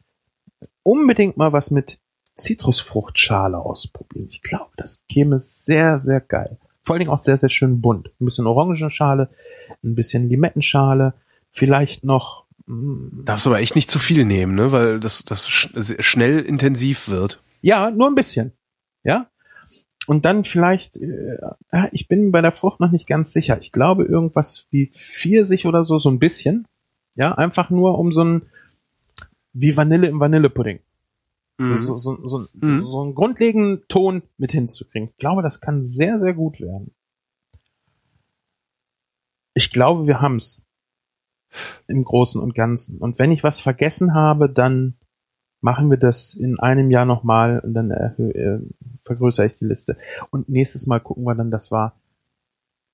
unbedingt mal was mit Zitrusfruchtschale ausprobieren. Ich glaube, das käme sehr, sehr geil. Vor allen Dingen auch sehr, sehr schön bunt. Ein bisschen Orangenschale, ein bisschen Limettenschale, vielleicht noch mm, Darfst aber echt nicht zu viel nehmen, ne? Weil das, das schnell intensiv wird. Ja, nur ein bisschen. Ja. Und dann vielleicht, äh, ich bin bei der Frucht noch nicht ganz sicher. Ich glaube irgendwas wie Pfirsich oder so, so ein bisschen. Ja, einfach nur um so ein, wie Vanille im Vanillepudding. So, so, so, so, Mhm. so einen grundlegenden Ton mit hinzukriegen. Ich glaube, das kann sehr, sehr gut werden. Ich glaube, wir haben's im Großen und Ganzen. Und wenn ich was vergessen habe, dann machen wir das in einem Jahr nochmal und dann äh, vergrößere ich die Liste. Und nächstes Mal gucken wir dann, das war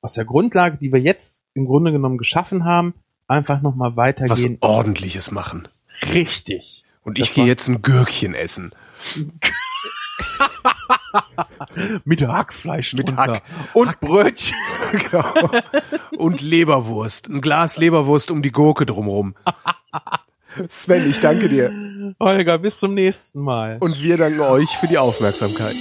aus der Grundlage, die wir jetzt im Grunde genommen geschaffen haben, einfach nochmal Was weitergehen. ordentliches machen. Richtig. Und ich gehe jetzt ein Gürkchen essen. [LAUGHS] Mit Hackfleisch Mit drunter. Hack- und Hack- Brötchen. [LAUGHS] genau. Und Leberwurst. Ein Glas Leberwurst um die Gurke drumrum. [LAUGHS] Sven, ich danke dir. Holger, bis zum nächsten Mal. Und wir danken euch für die Aufmerksamkeit.